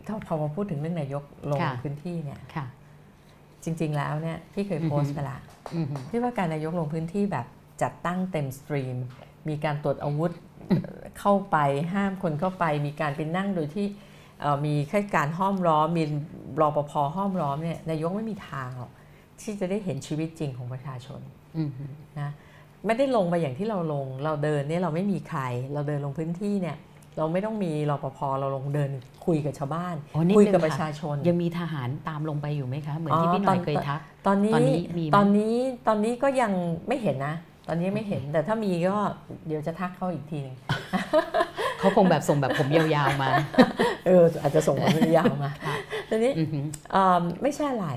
ถ้าพอมาพูดถึงเรื่องนายกลงค่ะพื้นที่เนี่ยค่ะจริง ๆแล้วเนี่ยพี่เคยโพสต์ไปละอือฮึพี่ว่าการนายกลงพื้นที่แบบจัดตั้งเต็มสตรีม มีการตรวจอาวุธเข้าไปห้ามคนเข้าไป มีการไปนั่งโดยที่เอ่อมีข้าราชการห้อมล้อมมีรปภห้อมล้อมเนี่ยนายกไม่มีทางหรอก ที่จะได้เห็นชีวิตจริงของประชาชนอือฮึนะไม่ได้ลงไปอย่างที่เราลง เราเดินเนี่ยเราไม่มีใคร เราเดินลงพื้นที่เนี่ย เราไม่ต้องมีรปภเราลงเดินคุยกับชาวบ้านอ๋อนิดคุยนึงกับค่ะประชาชน ยังมีทหารตามลงไปอยู่ไหมคะ เหมือนที่อ๋อพี่หน่อยตอนเคยทัก ตอนนี้ตอนนี้มีไหมตอนนี้ตอนนี้ก็ยังไม่เห็นนะ ตอนนี้ไม่เห็นแต่ถ้ามีก็เดี๋ยวจะทักเขาอีกทีหนึงเขาคงแบบส่งแบบผมยาวๆมา เอออาจจะส่งความยาวมาตอนนี้อือฮึเอิ่มไม่ใช่อะไร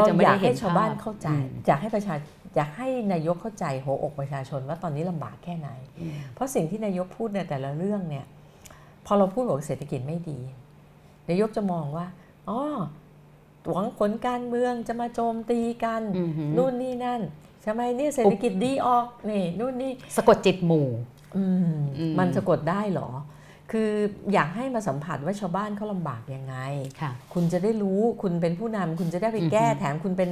ก็เราจะไม่อได้ยากเห็ให้นชาวบ้านภาพเข้าใจอืมอยากให้ประชาอยากให้นายกเข้าใจหัวอกประชาชนว่าตอนนี้ลำบากแค่ไหน เพราะสิ่งที่นายกพูดในแต่ละเรื่องเนี่ยพอเราพูดบอกเศรษฐกิจไม่ดี นายกจะมองว่าอ๋อหวังผลการเมืองจะมาโจมตีกันอือฮึนู่นนี่นั่นใช่ไหมเนี่ยเศรษฐกิจดีออกนี่นู่นนี่สะกดจิตหมู่อืมอืมมันสะกดได้เหรอ คืออยากให้มาสัมผัสว่าชาวบ้านเขาลำบากยังไงค่ะคุณจะได้รู้คุณเป็นผู้นำคุณจะได้ไปแก้อือฮึแถมคุณเป็น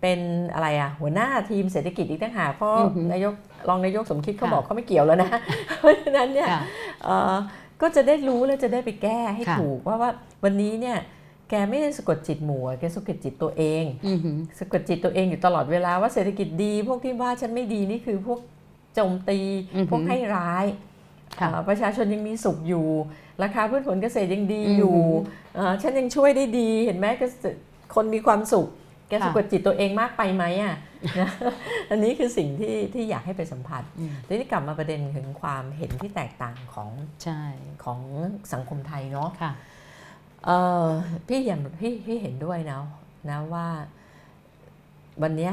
เป็นอะไรอะหัวหน้าทีมเศรษฐกิจอีกต่างหากเพราะอือฮึนายกรองนายกสมคิดเขาค่ะบอกเขาไม่เกี่ยวแล้วนะ เพราะฉะนั้นเนี่ยค่ะเอ่อก็จะได้รู้แล้วจะได้ไปแก้ให้ค่ะถูกว่าว่าวันนี้เนี่ยแกไม่ได้สะกดจิตหมู่อะแกสะกดจิตตัวเองอือฮึสะกดจิตตัวเองอยู่ตลอดเวลาว่าเศรษฐกิจดี พวกที่ว่าฉันไม่ดีนี่คือพวกโจมตีอือฮึพวกให้ร้ายค่ะเอ่อ ประชาชนยังมีสุขอยู่ ราคาพืชผลเกษตรยังดีอือฮึอยู่เอ่อฉันยังช่วยได้ดี เห็นไหมเกษตรคนมีความสุข แกค่ะสะกดจิตตัวเองมากไปไหมอะนะอันนี้คือสิ่งที่ที่อยากให้ไปสัมผัสอืมทีนี้กลับมาประเด็นถึงความเห็นที่แตกต่างของใช่ของสังคมไทยเนาะค่ะเออพี่เห็นพี่พี่เห็นด้วยนะนะว่าวันเนี้ย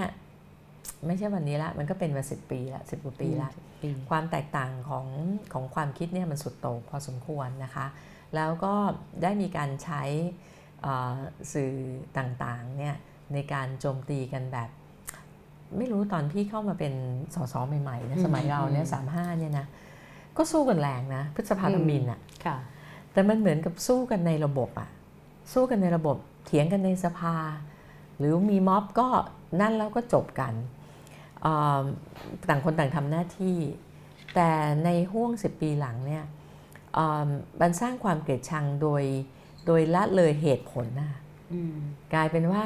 ไม่ใช่วันนี้ละ มันก็เป็นมาสิบปีละสิบกว่าปีละปี ความแตกต่างของของความคิดเนี่ยมันสุดโต่งพอสมควรนะคะ แล้วก็ได้มีการใช้เอ่อสื่อต่างๆเนี่ยในการโจมตีกันแบบ ไม่รู้ตอนพี่เข้ามาเป็นสสใหม่ๆนะสมัยเราเนี่ยสามห้าเนี่ยนะก็สู้กันแรงนะพฤษภาธมินอะค่ะแต่มันเหมือนกับสู้กันในระบบอะสู้กันในระบบเถียงกันในสภา หรือมีม็อบก็นั่นแล้วก็จบกันเอ่อ ต่างคนต่างทำหน้าที่ แต่ในห่วง 10 ปีหลังเนี่ยเอ่อมันสร้างความเกลียดชังโดยโดยละเลยเหตุผลนะอืมกลายเป็นว่า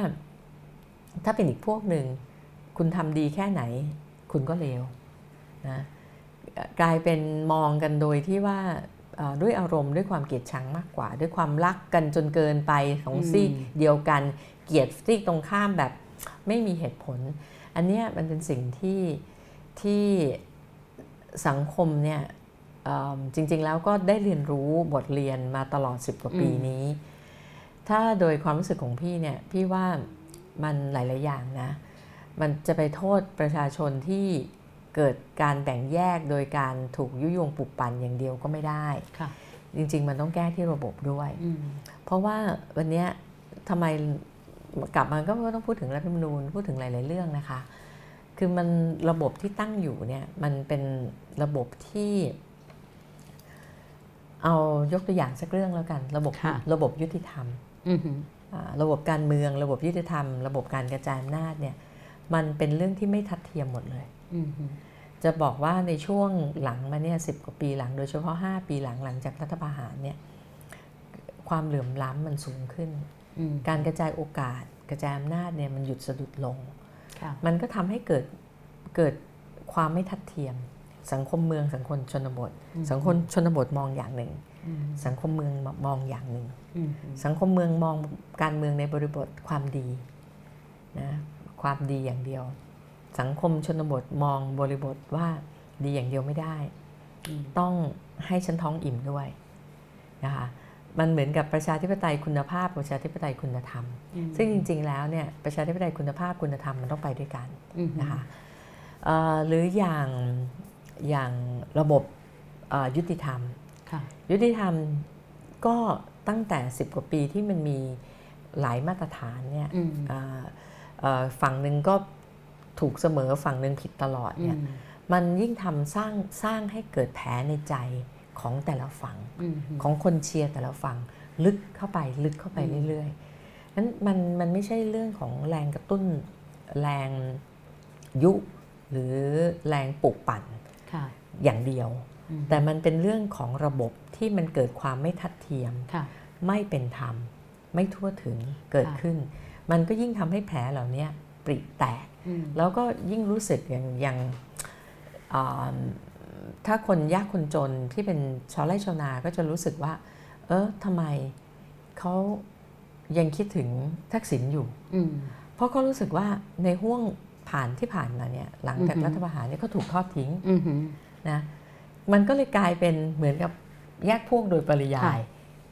ถ้าเป็นอีกพวกหนึ่ง คุณทำดีแค่ไหน คุณก็เลวนะเอ่อกลายเป็นมองกันโดยที่ว่าเอ่อด้วยอารมณ์ด้วยความเกลียดชังมากกว่า ด้วยความรักกันจนเกินไปของอืมซีกเดียวกัน เกลียดซีกตรงข้ามแบบไม่มีเหตุผล อันเนี้ยมันเป็นสิ่งที่ที่สังคมเนี่ยเอิ่มจริง ๆ แล้วก็ได้เรียนรู้บทเรียนมาตลอด 10 กว่าปีอืมนี้ ถ้าโดยความรู้สึกของพี่เนี่ย พี่ว่ามันหลาย ๆ อย่างนะ มันจะไปโทษประชาชนที่เกิดการแบ่งแยกโดยการถูกยุยงปลุกปั่นอย่างเดียวก็ไม่ได้ค่ะจริง ๆ มันต้องแก้ที่ระบบด้วยอืมเพราะว่าวันเนี้ยทำไม กลับมาก็ต้องพูดถึงรัฐธรรมนูญพูดถึงหลาย ๆ เรื่องนะคะ คือมันระบบที่ตั้งอยู่เนี่ยมันเป็นระบบที่เอายกตัวอย่างสักเรื่องแล้วกัน ระบบค่ะระบบยุติธรรมอือฮึอ่าระบบการเมือง ระบบยุติธรรม ระบบการกระจายอำนาจเนี่ย มันเป็นเรื่องที่ไม่ทัดเทียมหมดเลยอือฮึจะบอกว่าในช่วงหลังมาเนี่ยสิกว่าปีหลัง โดยเฉพาะ 5 ปีหลังหลังจากรัฐประหารเนี่ย ความเหลื่อมล้ำมันสูงขึ้นอืม การกระจายโอกาส กระจายอำนาจเนี่ยมันหยุดสะดุดลงค่ะมันก็ทำให้เกิดเกิดความไม่ทัดเทียม สังคมเมืองสังคมชนบทอืมสังคมชนบทมองอย่างหนึ่งอืมสังคมเมืองมองอย่างหนึ่งอืมสังคมเมืองมองการเมืองในบริบทความดีนะความดีอย่างเดียว สังคมชนบทมองบริบทว่าดีอย่างเดียวไม่ได้อืมต้องให้ฉันท้องอิ่มด้วยนะคะ มันเหมือนกับประชาธิปไตยคุณภาพประชาธิปไตยคุณธรรมอืมซึ่งจริง ๆ แล้วเนี่ยประชาธิปไตยคุณภาพคุณธรรมมันต้องไปด้วยกันอืมนะคะเอ่อหรืออย่างอย่างระบบเอ่อยุติธรรมค่ะยุติธรรมก็ตั้งแต่ 10 กว่าปีที่มันมีหลายมาตรฐานเนี่ยอืมเอ่อเอ่อฝั่งหนึ่งก็ถูกเสมอฝั่งหนึ่งผิดตลอดอืเนี่ยมมันยิ่งทำสร้างสร้างให้เกิดแผลในใจ ของแต่ละฝั่งอืมของคนเชียร์แต่ละฝั่งลึกเข้าไปลึกเข้าไปอืมเรื่อยๆนั้นมันมันไม่ใช่เรื่องของแรงกระตุ้นแรงยุหรือแรงปลุกปั่นค่ะอย่างเดียวอืมแต่มันเป็นเรื่องของระบบที่มันเกิดความไม่ทัดเทียมค่ะไม่เป็นธรรม ไม่ทั่วถึงเกิดค่ะขึ้น มันก็ยิ่งทำให้แผลเหล่านี้ปริแตกอืมแล้วก็ยิ่งรู้สึกอย่างอย่างอ่า ถ้าคนยากคนจนที่เป็นชาวไร่ชาวนาก็จะรู้สึกว่า เออทำไมเขายังคิดถึงทักษิณอยู่อืมเพราะเขารู้สึกว่าในห่วงผ่านที่ผ่านมาเนี่ยหลังจากอือฮึรัฐประหารเนี่ยเขาถูกทอดทิ้งอืมนะมันก็เลยกลายเป็นเหมือนกับแยกพวกโดยปริยาค่ะย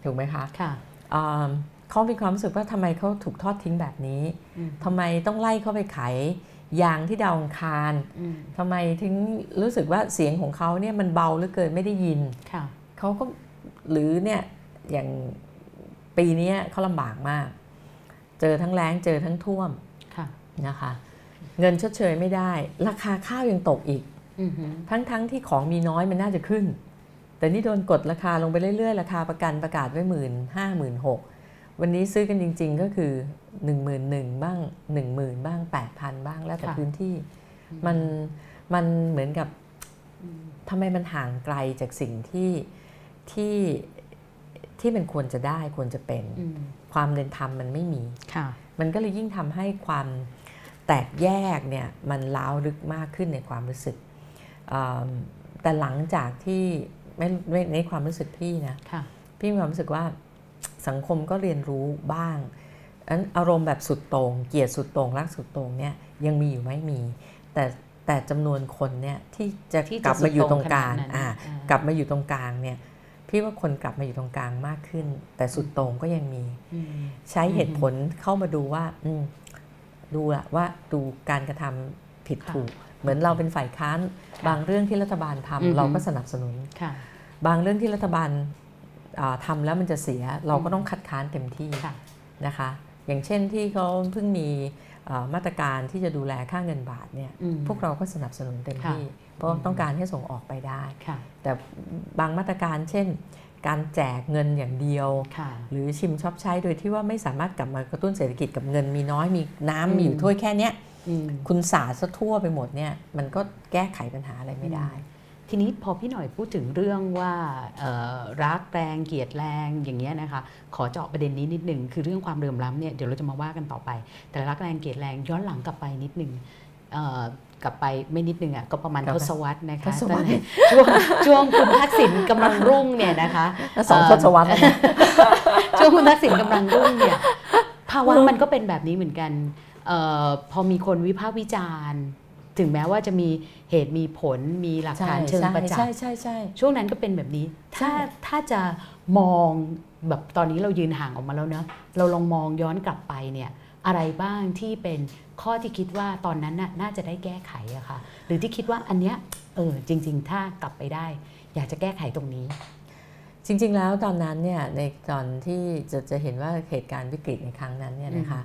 ถูกไหมคะค่ะอ่าเขามีความรู้สึกว่าทำไมเขาถูกทอดทิ้งแบบนี้อืมทำไมต้องไล่เขาไปขาย ยางที่ดาวอังคารอืมทำไมถึงรู้สึกว่าเสียงของเขาเนี่ยมันเบาเหลือเกินไม่ได้ยินค่ะเขาก็หรือเนี่ยอย่างปีเนี้ยเขาลำบากมาก เจอทั้งแล้งเจอทั้งท่วมค่ะนะคะ เงินชดเชยไม่ได้ ราคาข้าวยังตกอีกอืมทั้งๆทที่ของมีน้อยมันน่าจะขึ้น แต่นี่โดนกดราคาลงไปเรื่อยๆ ราคาประกันประกาศไว้หมื่นห้าหมื่นหก วันนี้ซื้อกันจริง ๆ ก็คือ 1 1 0 0 0บ้าง 1 0,000 บ้าง 8,000 บ้างแล้วแต่ค่ะพื้นที่ มันมันเหมือนกับทำไมมันห่างไกลจากสิ่งที่ที่ที่มันควรจะได้ควรจะเป็นอืมความเป็นธรรมมันไม่มีค่ะมันก็เลยยิ่งทำให้ความแตกแยกเนี่ยมันล้าวลึกมากขึ้นในความรู้สึกอืมแต่หลังจากที่ไม่ไม่ในความรู้สึกพี่นะค่ะพี่มีความรู้สึกว่า สังคมก็เรียนรู้บ้างอันอารมณ์แบบสุดโต่งเกลียดสุดโต่งรักสุดโต่งเนี่ยยังมีอยู่ไหมมี แต่แต่จำนวนคนเนี่ยที่จะที่จะกลับมาอยู่ตรงกลางสุดโต่งขนาดนั้นอ่าอ่ากลับมาอยู่ตรงกลางเนี่ยพี่ว่าคนกลับมาอยู่ตรงกลางมากขึ้น แต่สุดโต่งก็ยังมีอืมใช้เหตุผลเข้ามาดูว่าอืมดูอะว่าดูการกระทำผิดค่ะถูก เหมือนเราเป็นฝ่ายค้านค่ะบางเรื่องที่รัฐบาลทำอือฮึเราก็สนับสนุนค่ะบางเรื่องที่รัฐบาล อ่าทำแล้วมันจะเสียเราก็ต้องคัดค้านเต็มที่ค่ะนะคะ อย่างเช่นที่เขาเพิ่งมีอ่ามาตรการที่จะดูแลค่าเงินบาทเนี่ยอืมพวกเราก็สนับสนุนเต็มที่ค่ะเพราะต้องการให้ส่งออกไปได้ค่ะแต่บางมาตรการเช่น การแจกเงินอย่างเดียวค่ะหรือชิมช็อปใช้โดยที่ว่าไม่สามารถกลับมากระตุ้นเศรษฐกิจกับเงินมีน้อยมีน้ำอืมมีอยู่ถ้วยแค่เนี้ยอืมคุณสาดซะทั่วไปหมดเนี่ยมันก็แก้ไขปัญหาอะไรไม่ได้ ทีนี้พอพี่หน่อยพูดถึงเรื่องว่าเอ่อรักแรงเกลียดแรงอย่างเงี้ยนะคะ ขอเจาะประเด็นนี้นิดหนึ่งคือเรื่องความเรื่มล้ำเนี่ยเดี๋ยวเราจะมาว่ากันต่อไป แต่รักแรงเกลียดแรงย้อนหลังกลับไปนิดหนึ่งเอ่อกลับไปไม่นิดหนึ่งอะก็ประมาณกลับทไปศวรรษนะคะทศวรรษตอนนั้นช่วงช่วงคุณทักษิณกำลังรุ่งเนี่ยนะคะแล้วสองทศวรรษแล้วนะช่วงคุณทักษิณกำลังรุ่งเนี่ยภาวะมันก็เป็นแบบนี้เหมือนกันเออพอมีคนวิพากษ์วิจารณ์ ถึงแม้ว่าจะมีเหตุมีผลมีหลักฐานเชิงประจักใช่ษ์ใช่ใช่ช่วงนั้นก็เป็นแบบนี้ ถ้าใช่ถ้าจะมองแบบตอนนี้เรายืนห่างออกมาแล้วเนอะเราลองมองย้อนกลับไปเนี่ยอะไรบ้างที่เป็นข้อที่คิดว่าตอนนั้นน่ะน่าจะได้แก้ไขอะค่ะหรือที่คิดว่าอันเนี้ยเออจริง ๆ ถ้ากลับไปได้ อยากจะแก้ไขตรงนี้ จริง ๆ แล้วตอนนั้นเนี่ยในตอนที่จะจะเห็นว่าเหตุการณ์วิกฤตในครั้งนั้นเนี่ยนะคะ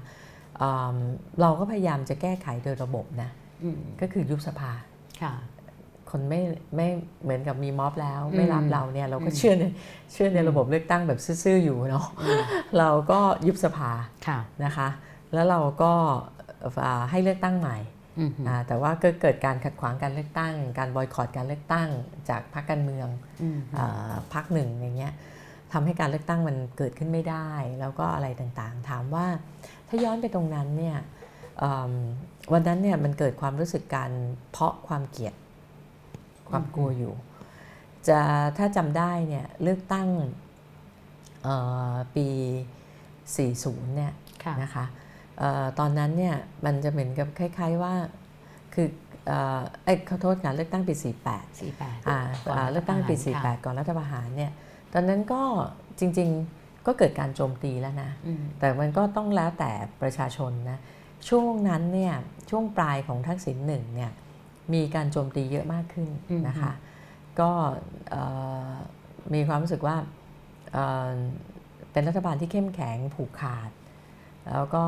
อืมเราก็พยายามจะแก้ไขโดยระบบนะอืม ก็คือยุบสภาค่ะคนไม่ไม่เหมือนกับมีม็อบแล้วอืมไม่รับเราเนี่ยเราก็อืมเชื่อในเชื่อในอืมระบบเลือกตั้งแบบซื่อๆอยู่เนาะอืมเราก็ยุบสภาค่ะนะคะ แล้วเราก็อ่าให้เลือกตั้งใหม่อืมอ่าแต่ว่าก็เกิดการขัดขวางการเลือกตั้ง การบอยคอรดการเลือกตั้ง จากพรรคการเมืองอืมอ่าพรรคหนึ่งอย่างเงี้ยทำให้การเลือกตั้งมันเกิดขึ้นไม่ได้ แล้วก็อะไรต่างๆ ถามว่าถ้าย้อนไปตรงนั้นเนี่ยอืม วันนั้นเนี่ยมันเกิดความรู้สึกการเพาะความเกลียดความกลัวอยู่ จะถ้าจำได้เนี่ยเลือกตั้งเอ่อปี 40 เนี่ยค่ะนะคะเออตอนนั้นเนี่ยมันจะเหมือนกับคล้าย ๆว่าคือเอ่อเอ้ยขอโทษนะเลือกตั้งปี 48สี่แปดอ่าก่อนอ่าเลือกตั้งปีรัฐประหารค่ะ48 ก่อนรัฐประหารเนี่ยตอนนั้นก็จริงๆก็เกิดการโจมตีแล้วนะอืมแต่มันก็ต้องแล้วแต่ประชาชนนะ ช่วงนั้นเนี่ยช่วงปลายของทักษิณหนึ่งเนี่ยมีการโจมตีเยอะมากขึ้นนะคะ ก็เอ่อมีความรู้สึกว่าเอ่อเป็นรัฐบาลที่เข้มแข็งผูกขาด แล้วก็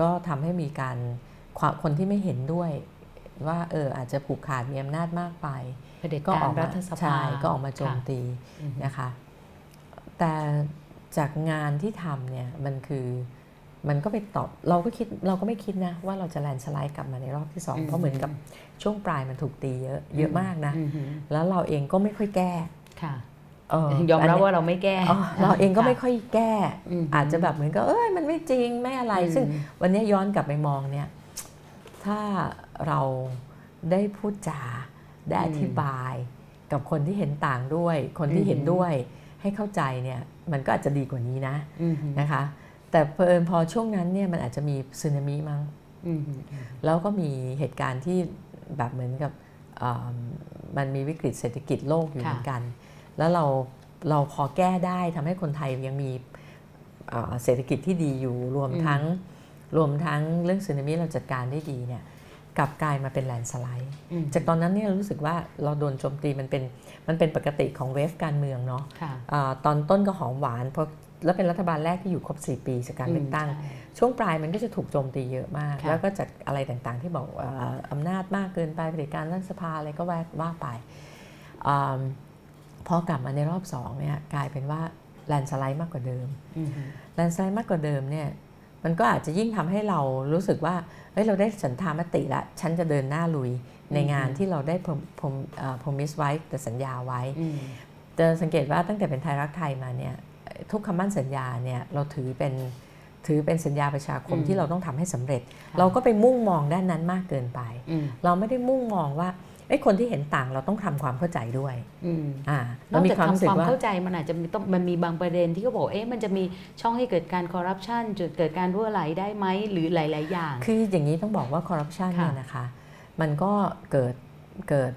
ก็ทำให้มีการความคนที่ไม่เห็นด้วยว่าเอออาจจะผูกขาดมีอำนาจมากไปเผด็จก็กาอรอกรัมาฐสภาใช่ก็ออกมาโจมค่ะตีอืมนะคะ แต่จากงานที่ทำเนี่ยมันคือ มันก็ไปตอบเราก็คิดเราก็ไม่คิดนะ ว่าเราจะแลนด์สไลด์กลับมาในรอบที่สองเพราะเหมือนกับช่วงปลายมันถูกตีเยอะเยอะมากนะอืมฮึแล้วเราเองก็ไม่ค่อยแก้ค่ะเออยอมรับนนี้ว่าเราไม่แก้อ๋อเราเองก็ไม่ค่ะค่อยแก้มอาจจะแบบเหมือนกับเอ้ยมันไม่จริงไม่อะไรอืมซึ่งวันนี้ย้อนกลับไปมองเนี่ย ถ้าเราได้พูดจาได้อธิบายกับคนที่เห็นต่างด้วย คนที่เห็นด้วยให้เข้าใจเนี่ย มันก็อาจจะดีกว่านี้นะอืมฮึนะคะ แต่เพอิญพอช่วงนั้นเนี่ยมันอาจจะมีสึนามิมั้งอืมฮึแล้วก็มีเหตุการณ์ที่แบบเหมือนกับเอิ่มมันมีวิกฤตเศรษฐกิจโลกอยู่เหมือนกัน แล้วเราเราพอแก้ได้ทำให้คนไทยยังมีเอ่อเศรษฐกิจที่ดีอยู่รวมทั้งรวมทั้งเรื่องสึนามิเราจัดการได้ดีเนี่ยกลับกลายมาเป็นแลนด์สไลด์อืมจากตอนนั้นเนี่ยรู้สึกว่าเราโดนโจมตีมันเป็นมันเป็นปกติของเวฟการเมืองเนาะค่ะอาตอนต้นก็หอมหวานพอ แล้วเป็นรัฐบาลแรกที่อยู่ครบ 4 ปีจากการเลือกตั้งใช่ช่วงปลายมันก็จะถูกโจมตีเยอะมากค่ะแล้วก็จากอะไรต่างๆ ที่บอกเอ่ออำนาจมากเกินไปเผด็จการรัฐสภาอะไรก็ว่าว่าไปอมพอกลับมาในรอบสองเนี่ยกลายเป็นว่าแลนด์สไลด์มากกว่าเดิมอืมฮึแลนด์สไลด์มากกว่าเดิมเนี่ยมันก็อาจจะยิ่งทำให้เรารู้สึกว่าเฮ้ยเราได้สันธามติละฉันจะเดินหน้าลุยในงานที่เราได้พรมพรมเอ่อ promise ไว้แต่สัญญาไว้อืมจะสังเกตว่าตั้งแต่เป็นไทยรักไทยมาเนี่ย ทุกคำมั่นสัญญาเนี่ยเราถือเป็นถือเป็นสัญญาประชาคมอืมที่เราต้องทำให้สำเร็จค่ะเราก็ไปมุ่งมองด้านนั้นมากเกินไปอืมเราไม่ได้มุ่งมองว่าไอ้ยคนที่เห็นต่างเราต้องทำความเข้าใจด้วยอืมอ่านอเรากมีจากความรู้ทำสึคกวามว่าเข้าใจมันอาจจะมีต้องมันมีบางประเด็นที่เขาบอกเอ๊ะมันจะมีช่องให้เกิดการคอร์รัปชันจุดเกิดการรั่วไหลได้ไหมหรือหลาย ๆ อย่าง คืออย่างนี้ต้องบอกว่าคอร์รัปชันค่ะเนี่ยนะคะ มันก็เกิดเกิด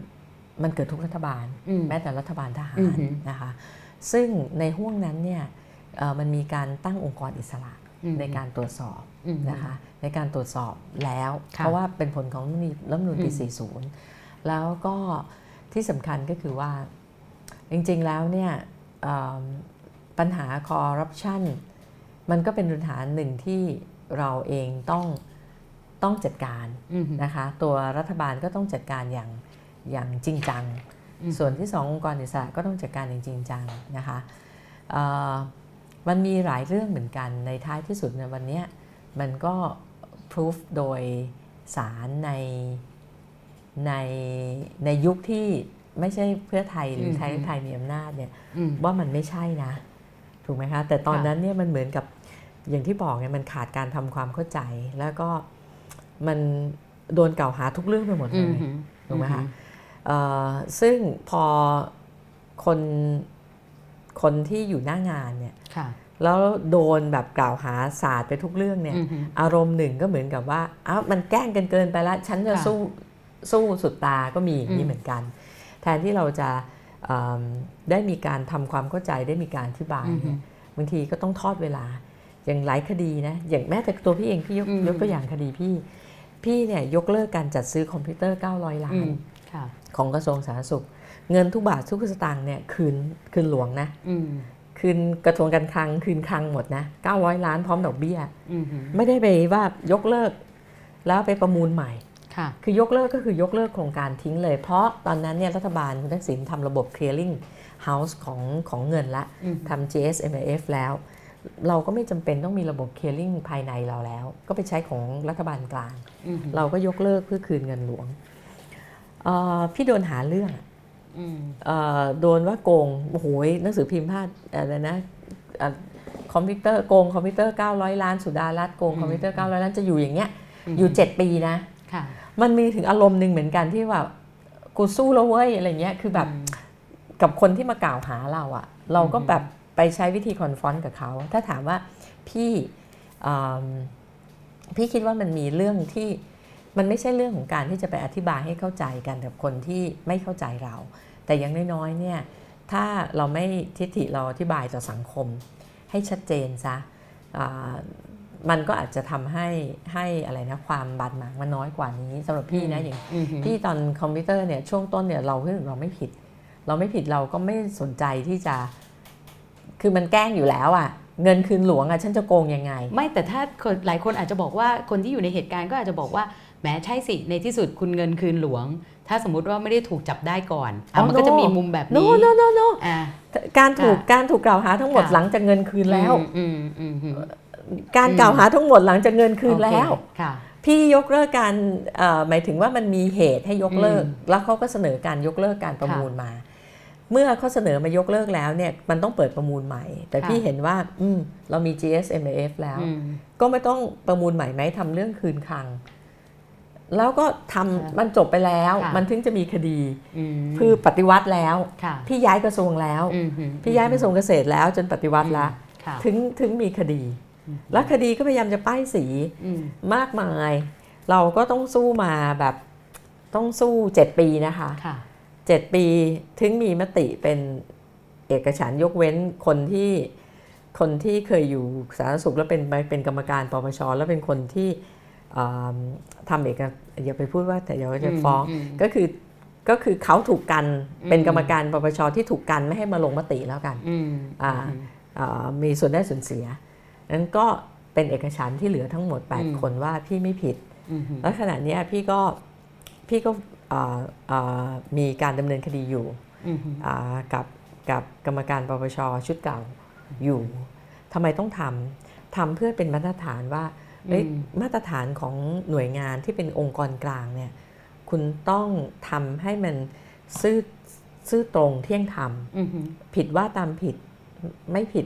มันเกิดทุกรัฐบาลอืมแม้แต่รัฐบาลทหาอืรอหือนะคะ ซึ่งในห่วงนั้นเนี่ยเอ่อมันมีการตั้งองค์กรอิสระอืมในการตรวจสอบอืมนะคะในการตรวจสอบแล้วค่ะเพราะว่าเป็นผลของรัฐธรรมนูญปีอืม40 แล้วก็ที่สำคัญก็คือว่าจริงๆแล้วเนี่ยเอิ่มปัญหาคอร์รัปชันมันก็เป็นปัญหาหนึ่งที่เราเองต้องต้องจัดการอืมนะคะตัวรัฐบาลก็ต้องจัดการอย่างอย่างจริงจังอืม ส่วนที่สององค์กรอิสระก็ต้องจัดการอย่างจริงจังนะคะเอ่อมันมีหลายเรื่องเหมือนกันในท้ายที่สุดในวันเนี้ยมันก็ proof โดยสารในในในยุคที่ไม่ใช่เพื่อไทยหรือไทยรักไทยมีอำนาจเนี่ยอืมว่ามันไม่ใช่นะ ถูกไหมคะ แต่ตอนค่ะนั้นเนี่ยมันเหมือนกับอย่างที่บอกไงมันขาดการทำความเข้าใจ แล้วก็มันโดนกล่าวหาทุกเรื่องไปหมดเลอืยมฮึถูกไหมคะเอ่อ ซึ่งพอคนคนที่อยู่หน้างานเนี่ยค่ะแล้วโดนแบบกล่าวหาศาสตร์ไปทุกเรื่องเนี่ยอืมฮึอารมณ์หนึ่งก็เหมือนกับว่าอ้าวมันแกล้งกันเกินไปแล้วฉันจะค่ะสู้สู้สุดตาก็มีอย่างอืนี้มเหมือนกัน แทนที่เราจะเอิ่มได้มีการทำความเข้าใจได้มีการอธิบายอืมฮึเนี่ยบางทีก็ต้องทอดเวลา อย่างหลายคดีนะ อย่างแม้แต่ตัวพี่เองพี่ยกอืมยกตัวอย่างคดีพี่ พี่เนี่ยยกเลิกการจัดซื้อคอมพิวเตอร์ 900 ล้าอืนมค่ะ ของกระทรวงสาธารณสุข เงินทุกบาททุกสตางค์เนี่ยคืนคืนหลวงนะอืมคืนกระทรวงการคลังคืนคลังหมดนะ 900 ล้านพร้อมดอกเบี้ยอืมฮึไม่ได้ไปว่ายกเลิก แล้วไปประมูลใหม่ค่ะคือยกเลิกก็คือยกเลิกโครงการทิ้งเลย เพราะตอนนั้นเนี่ยรัฐบาลคุณทักษิณทำระบบ clearing house ของของเงินละอืมทำ GSMF แล้ว เราก็ไม่จำเป็นต้องมีระบบ clearing ภายในเราแล้ว ก็ไปใช้ของรัฐบาลกลางอืมฮึเราก็ยกเลิกเพื่อคืนเงินหลวงเอ่อ พี่โดนหาเรื่องอืมเอ่อโดนว่าโกงโอ้โหหนังสือพิมพ์พาดอะไรนะเอ่อคอมพิวเตอร์โกงคอมพิวเตอร์ 900 ล้าน สุดารัตน์โกงคอมพิวเตอร์ 900 ล้านจะอยู่อย่างเงี้ยอยู่ 7 ปีนะค่ะมันมีถึงอารมณ์หนึ่งเหมือนกันที่ว่ากูสู้แล้วเว้ยอะไรเงี้ยคือแบบอืมกับคนที่มากล่าวหาเราอะเราก็แบบไปใช้วิธี confront กับเขา ถ้าถามว่าพี่อืมพี่คิดว่ามันมีเรื่องที่ มันไม่ใช่เรื่องของการที่จะไปอธิบายให้เข้าใจกันกับคนที่ไม่เข้าใจเรา แต่อย่างน้อยๆเนี่ยถ้าเราไม่ทิฏฐิเราอธิบายต่อสังคม ให้ชัดเจนซะอ่ามันก็อาจจะทำให้ให้อะไรนะความบาดหมางมันน้อยกว่านี้สำหรับพี่นะอย่างอือหือพี่ตอนคอมพิวเตอร์เนี่ยช่วงต้นเนี่ยเราเฮ้ยเราไม่ผิด เราไม่ผิดเราก็ไม่สนใจที่จะ คือมันแกล้งอยู่แล้วอะ่ะเงินคืนหลวงอะ่ะฉันจะโกงยังไง ไม่แต่ถ้าคนหลายคนอาจจะบอกว่าคนที่อยู่ในเหตุการณ์ก็อาจจะบอกว่า แหมใช่สิในที่สุดคุณเงินคืนหลวง ถ้าสมมุติว่าไม่ได้ถูกจับได้ก่อนอ๋ออะมันก็จะ no มีมุมแบบโนนี้โนโนโนอ่าการถูกค่ะการถูกกล่าวหาทั้งหมดค่ะหลังจากเงินคืนแล้วอืมอืมอืมการอืมกล่าวหาทั้งหมดหลังจากเงินคืนแล้วโอเคค่ะพี่ยกเลิกการเอ่อหมายถึงว่ามันมีเหตุให้ยกเลิกอืมแล้วเขาก็เสนอการยกเลิกการประมูลมา เมื่อเขาเสนอมายกเลิกแล้วเนี่ยมันต้องเปิดประมูลใหม่ แต่ค่ะพี่เห็นว่าอืมเรามี GSMAF แล้วอืมก็ไม่ต้องประมูลใหม่ไหมทำเรื่องคืนคลัง แล้วก็ทำค่ะมันจบไปแล้วค่ะมันถึงจะมีคดีอืมคือปฏิวัติแล้วค่ะพี่ย้ายกระทรวงแล้วอืมหืมพี่ย้ายไปกระทรวงเกษตรแล้วจนปฏิวัติแล้วค่ะถึงถึงมีคดี แล้วคดีก็พยายามจะป้ายสีอืมมากมาย เราก็ต้องสู้มาแบบต้องสู้เจ็ดปีนะคะค่ะเจ็ดปีถึงมีมติเป็นเอกฉันท์ยกเว้นคนที่คนที่เคยอยู่สาธารณสุขแล้วเป็นเป็นกรรมการปปชแล้วเป็นคนที่อ่า ทำเอกอย่าไปพูดว่าแต่เดี๋ยวจะฟ้องอืมก็คือก็คือเขาถูกกันอืมเป็นกรรมการปปชที่ถูกกันไม่ให้มาลงมติแล้วกันอืมอ่าอ่ามีส่วนได้ส่วนเสียนั้นก็เป็นเอกฉันท์ที่เหลือทั้งหมดอืม8คนว่าพี่ไม่ผิดอืมอืมแล้วขณะเนี้ยพี่ก็พี่ก็อ่าอ่ามีการดำเนินคดีอยู่อืมอ่ากับกับกรรมการปปชชุดเก่าอยู่ทำไมต้องทำทำเพื่อเป็นมาตรฐานว่าเอ้ย มาตรฐานของหน่วยงานที่เป็นองค์กรกลางเนี่ยคุณต้องทำให้มันซื่อซื่อตรงเที่ยงธรรมอืมอืมผิดว่าตามผิดไม่ผิด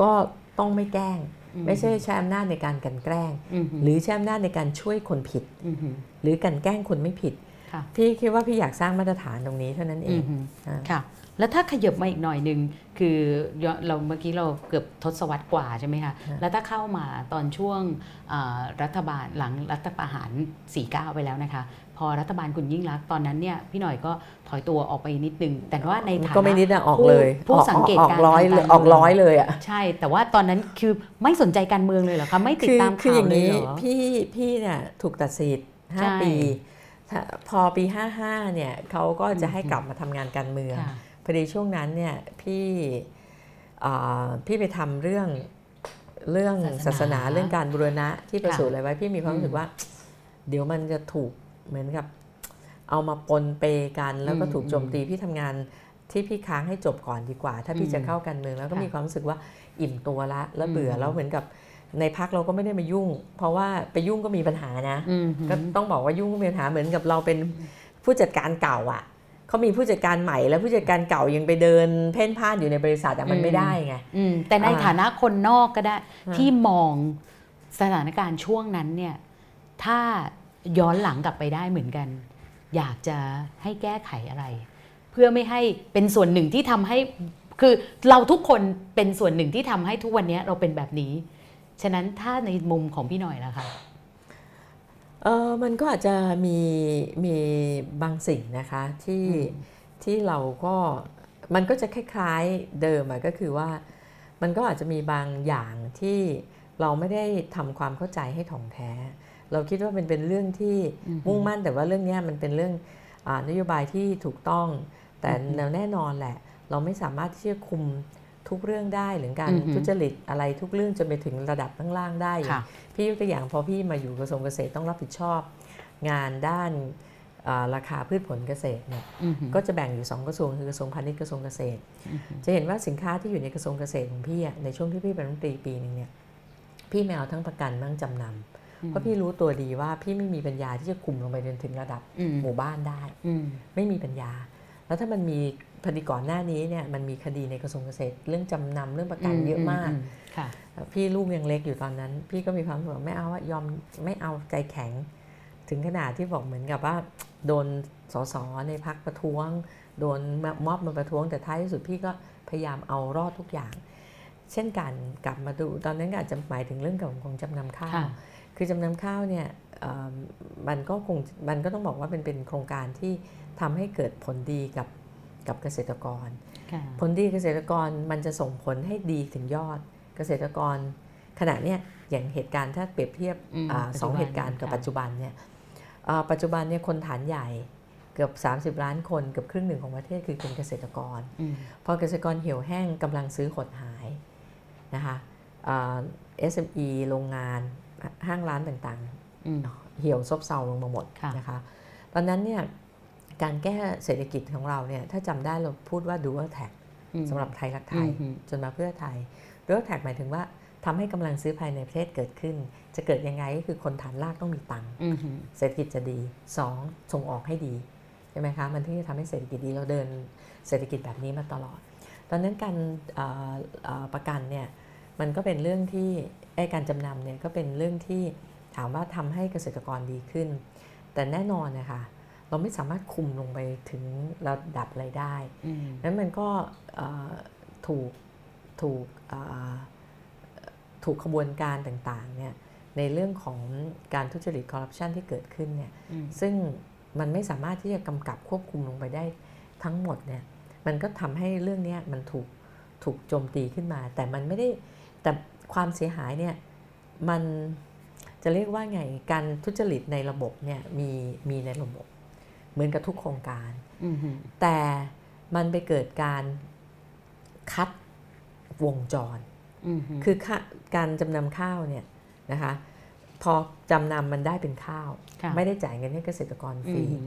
ก็ต้องไม่แกล้ง ไม่ใช่ใช้อำนาจในการกลันแกล้งอืมหรือใช้อำนาจในการช่วยคนผิดอืมอืมหรือกลันแกล้งคนไม่ผิดค่ะพี่คิดว่าพี่อยากสร้างมาตรฐานตรงนี้เท่านั้นเออืงมอืมอ่าค่ะ แล้วถ้าขยับมาอีกหน่อยหนึ่งคือย้อนเราเมื่อกี้เราเกือบทศวรรษกว่าใช่ไหมคะแล้วถ้าเข้ามาตอนช่วงอ่ารัฐบาลหลังรัฐประหาร 49 ไปแล้วนะคะ พอรัฐบาลคุณยิ่งรักษณ์ตอนนั้นเนี่ยพี่หน่อยก็ถอยตัวออกไปนิดนึง แต่ว่าในฐานะก็ไม่นิดนะออกเลยผู้ออกสังเกตออกการณ์ร้อยทางเลยการออกเมืองร้อยเลยอะใช่ แต่ว่าตอนนั้นคือไม่สนใจการเมืองเลยเหรอคะไม่ติดคือตามคือข่าอวย่างเลยนี้เหรอพี่พี่เนี่ยถูกตัดสิทธิ์ใช่5ปีถ้าพอปี 55เนี่ยเขาก็จะให้อืมกลับมาทำงานการเมืองค่ะ พอดีช่วงนั้นเนี่ยพี่อ่าพี่ไปทำเรื่องเรื่องศาศาสสนานาเรื่องการบูรณะที่ประค่ะสูติอะไรไว้พี่มีความอืมรู้สึกว่า เดี๋ยวมันจะถูกเหมือนกับ เอามาปนเปกันแล้วก็อืมถูกโจมตีพี่ทำงานที่พี่ค้างให้จบก่อนดีกว่า ถ้าพี่อืมจะเข้าการเมืองแล้วก็ค่ะมีความรู้สึกว่าอิ่มตัวละ แล้วเบื่ออมแล้วเหมือนกับในพักเราก็ไม่ได้มายุ่ง เพราะว่าไปยุ่งก็มีปัญหานะอืมก็ต้องบอกว่ายุ่งก็มีปัญหาเหมือนกับเราเป็นผู้จัดการเก่าอะ เขามีผู้จัดการใหม่แล้วผู้จัดการเก่ายังไปเดิน เพ่นพ่านอยู่ในบริษัทอะมันไม่ได้ไงอืมแต่ในอ่าฐานะคนนอกก็ได้อ่าที่มองสถานการณ์ช่วงนั้นเนี่ยถ้าย้อนหลังกลับไปได้เหมือนกัน อยากจะให้แก้ไขอะไร เพื่อไม่ให้เป็นส่วนหนึ่งที่ทำให้คือเราทุกคนเป็นส่วนหนึ่งที่ทำให้ทุกวันนี้เราเป็นแบบนี้ ฉะนั้นถ้าในมุมของพี่หน่อยล่ะคะ เออมันก็อาจจะมีมีบางสิ่งนะคะที่อืมที่เราก็มันก็จะคล้ายๆเดิมอะก็คือว่า มันก็อาจจะมีบางอย่างที่เราไม่ได้ทำความเข้าใจให้ถ่องแท้ เราคิดว่ามันเป็นเรื่องที่อือฮึมุ่งมั่นแต่ว่าเรื่องเนี้ยมันเป็นเรื่องอานโยบายที่ถูกต้อง แต่อือฮึแน่นอนแหละ เราไม่สามารถที่จะคุมทุกเรื่องได้หรือการอือฮึทุจริตอะไรทุกเรื่องจนไปถึงระดับข้างล่างได้ค่ะ พี่ยกตัวอย่างพอพี่มาอยู่กระทรวงเกษตรต้องรับผิดชอบ งานด้านอ่าราคาพืชผลเกษตรเนี่ยอือหือก็จะแบ่งอยู่ 2 กระทรวงคือกระทรวงพาณิชย์กระทรวงเกษตร จะเห็นว่าสินค้าที่อยู่ในกระทรวงเกษตรของพี่อะในช่วงที่พี่เป็นรัฐมนตรีปีหนึ่งเนี่ยพี่ไม่เอาทั้งประกันทั้งจำนำเพราะพี่รู้ตัวดีว่าพี่ไม่มีปัญญาที่จะคุมลงไปจนถึงระดับอืมหมู่บ้านได้อืมไม่มีปัญญา แล้วถ้ามันมีพอดีก่อนหน้านี้เนี่ยมันมีคดีในกระทรวงเกษตร เรื่องจำนำเรื่องประกันเยอะมากค่ะ พี่ลูกยังเล็กอยู่ตอนนั้น พี่ก็มีความรู้สึกว่าไม่เอาอะยอมไม่เอาใจแข็ง ถึงขนาดที่บอกเหมือนกับว่า โดนสสในพักประท้วง โดนม็อบมาประท้วงแต่ท้ายที่สุดพี่ก็พยายามเอารอดทุกอย่าง เช่นกันกลับมาดูตอนนั้นก็อาจจะหมายถึงเรื่องของของจำนำข้าวค่ะคือจำนำข้าวเนี่ยเอ่อมันก็คงมันก็ต้องบอกว่าเป็นเป็นโครงการที่ทำให้เกิดผลดีกับกับเกษตรกรค่ะผลดีเกษตรกรมันจะส่งผลให้ดีถึงยอด เกษตรกรขณะเนี้ยอย่างเหตุการณ์ถ้าเปรียบเทียบอืมอาสองปัจจุบันเหตุการณ์กับค่ะปัจจุบันเนี่ยอ่าปัจจุบันเนี่ยคนฐานใหญ่เกือบ 30 ล้านคนเกือบครึ่งหนึ่งของประเทศคือเป็นเกษตรกรอืมพอเกษตรกรเหี่ยวแห้งกำลังซื้อหดหายนะคะอ่า SME โรงงานห้างร้านต่างอืมๆเหี่ยวซบเซาลงมาหมดค่ะนะคะตอนนั้นเนี่ยการแก้เศรษฐกิจของเราเนี่ยถ้าจำได้เราพูดว่า dual tax อืมสำหรับไทยรักไทยอืมจนมาเพื่อไทย dual tax หมายถึงว่าทำให้กำลังซื้อภายในประเทศเกิดขึ้น จะเกิดยังไงก็คือคนฐานรากต้องมีตังค์อืมเศรษฐกิจจะดี 2. ส่งออกให้ดีใช่ไหมคะมันถึงจะทำให้เศรษฐกิจดีเราเดินเศรษฐกิจแบบนี้มาตลอดตอนนั้นการเอ่อเอ่อประกันเนี่ยมันก็เป็นเรื่องที่ไอ้การจำนำเนี่ยก็เป็นเรื่องที่ถามว่าทำให้เกษตรกรดีขึ้น แต่แน่นอนนะคะเราไม่สามารถคุมลงไปถึงระดับรายได้อืมนั้นมันก็เอ่อถูก ถูกเอ่อถูกขบวนการต่างๆเนี่ยในเรื่องของการทุจริตคอร์รัปชันที่เกิดขึ้นเนี่ยอืมซึ่งมันไม่สามารถที่จะกำกับควบคุมลงไปได้ทั้งหมดเนี่ยมันก็ทำให้เรื่องเนี้ยมันถูกถูกโจมตีขึ้นมา แต่มันไม่ได้แต่ความเสียหายเนี่ยมันจะเรียกว่าไงการทุจริตในระบบเนี่ยมีมีในระบบ เหมือนกับทุกโครงการอืมแต่มันไปเกิดการคัด วงจรอืมคือค่าการจำนำข้าวเนี่ยนะคะพอจำนำมันได้เป็นข้าวค่ะไม่ได้จ่ายเงินให้เกษตรกรฟอืรีม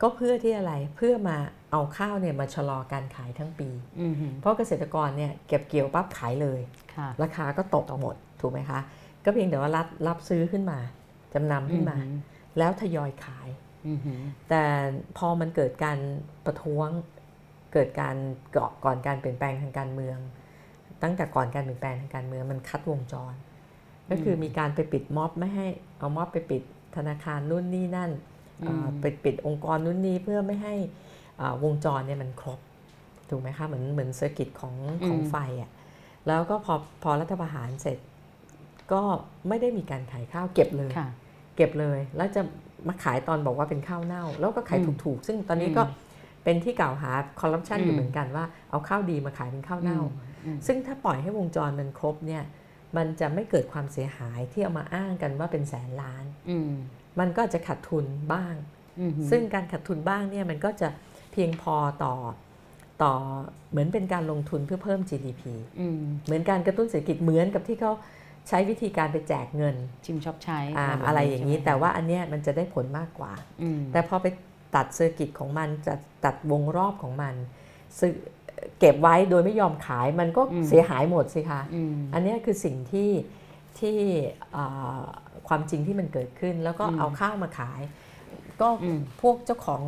ก็เพื่อที่อะไรเพื่อมาเอาข้าวเนี่ยมาชะลอการขายทั้งปีอืมเพราะเกษตรกรเนี่ยเก็บเกี่ยวปั๊บขายเลยค่ะราคาก็ตกหมดถูกไหมคะ ก็เพียงแต่ว่ารับรับซื้อขึ้นมาจำนำขึ้นมา แล้วทยอยขายอืมแต่พอมันเกิดการประท้วงเกิดการเกาะก่อนการเปลี่ยนแปลงทางการเมือง ตั้งแต่ก่อนการเปลี่ยนแปลงทางการเมืองมันคัดวงจร ก็คือมีการไปปิดม็อบไม่ให้เอาม็อบไปปิดธนาคารนู่นนี่นั่นเอ่อไปปิดองค์กรนู่นนี่เพื่อไม่ให้อ่าวงจรเนี่ยมันครบถูกไหมคะเหมือนเหมือนเซอร์กิตของของไฟอะ่ะแล้วก็พอพอรัฐประหารเสร็จ ก็ไม่ได้มีการขายข้าวเก็บเลยค่ะเก็บเลยแล้วจะมาขายตอนบอกว่าเป็นข้าวเน่า แล้วก็ขายอืมถูกๆ ซึ่งตอนนี้ก็อืมเป็นที่กล่าวหาคอร์รัปชันอืมอยู่เหมือนกันว่าเอาข้าวดีมาขายเป็นข้าวเน่าอืม ซึ่งถ้าปล่อยให้วงจรมันครบเนี่ยมันจะไม่เกิดความเสียหายที่เอามาอ้างกันว่าเป็นแสนล้านอืมมันก็จะขาดทุนบ้างอืมซึ่งการขาดทุนบ้างเนี่ยมันก็จะเพียงพอต่อต่อเหมือนเป็นการลงทุนเพื่อเพิ่ม GDP อืมเหมือนการกระตุ้นเศรษฐกิจเหมือนกับที่เขาใช้วิธีการไปแจกเงิน ชิมช้อปใช้อาแบบอะไรอย่างนี้ใช่ไหมแต่ว่าอันเนี้ยมันจะได้ผลมากกว่าอืมแต่พอไปตัด circuit ของมันจะตัดวงรอบของมันซื้อ เก็บไว้โดยไม่ยอมขายมันก็เสียหายหมดสิคะอืมอันเนี้ยคือสิ่งที่ที่อ่าความจริงที่มันเกิดขึ้น แล้วก็อืมเอาข้าวมาขาย ก็อืมพวกเจ้าของ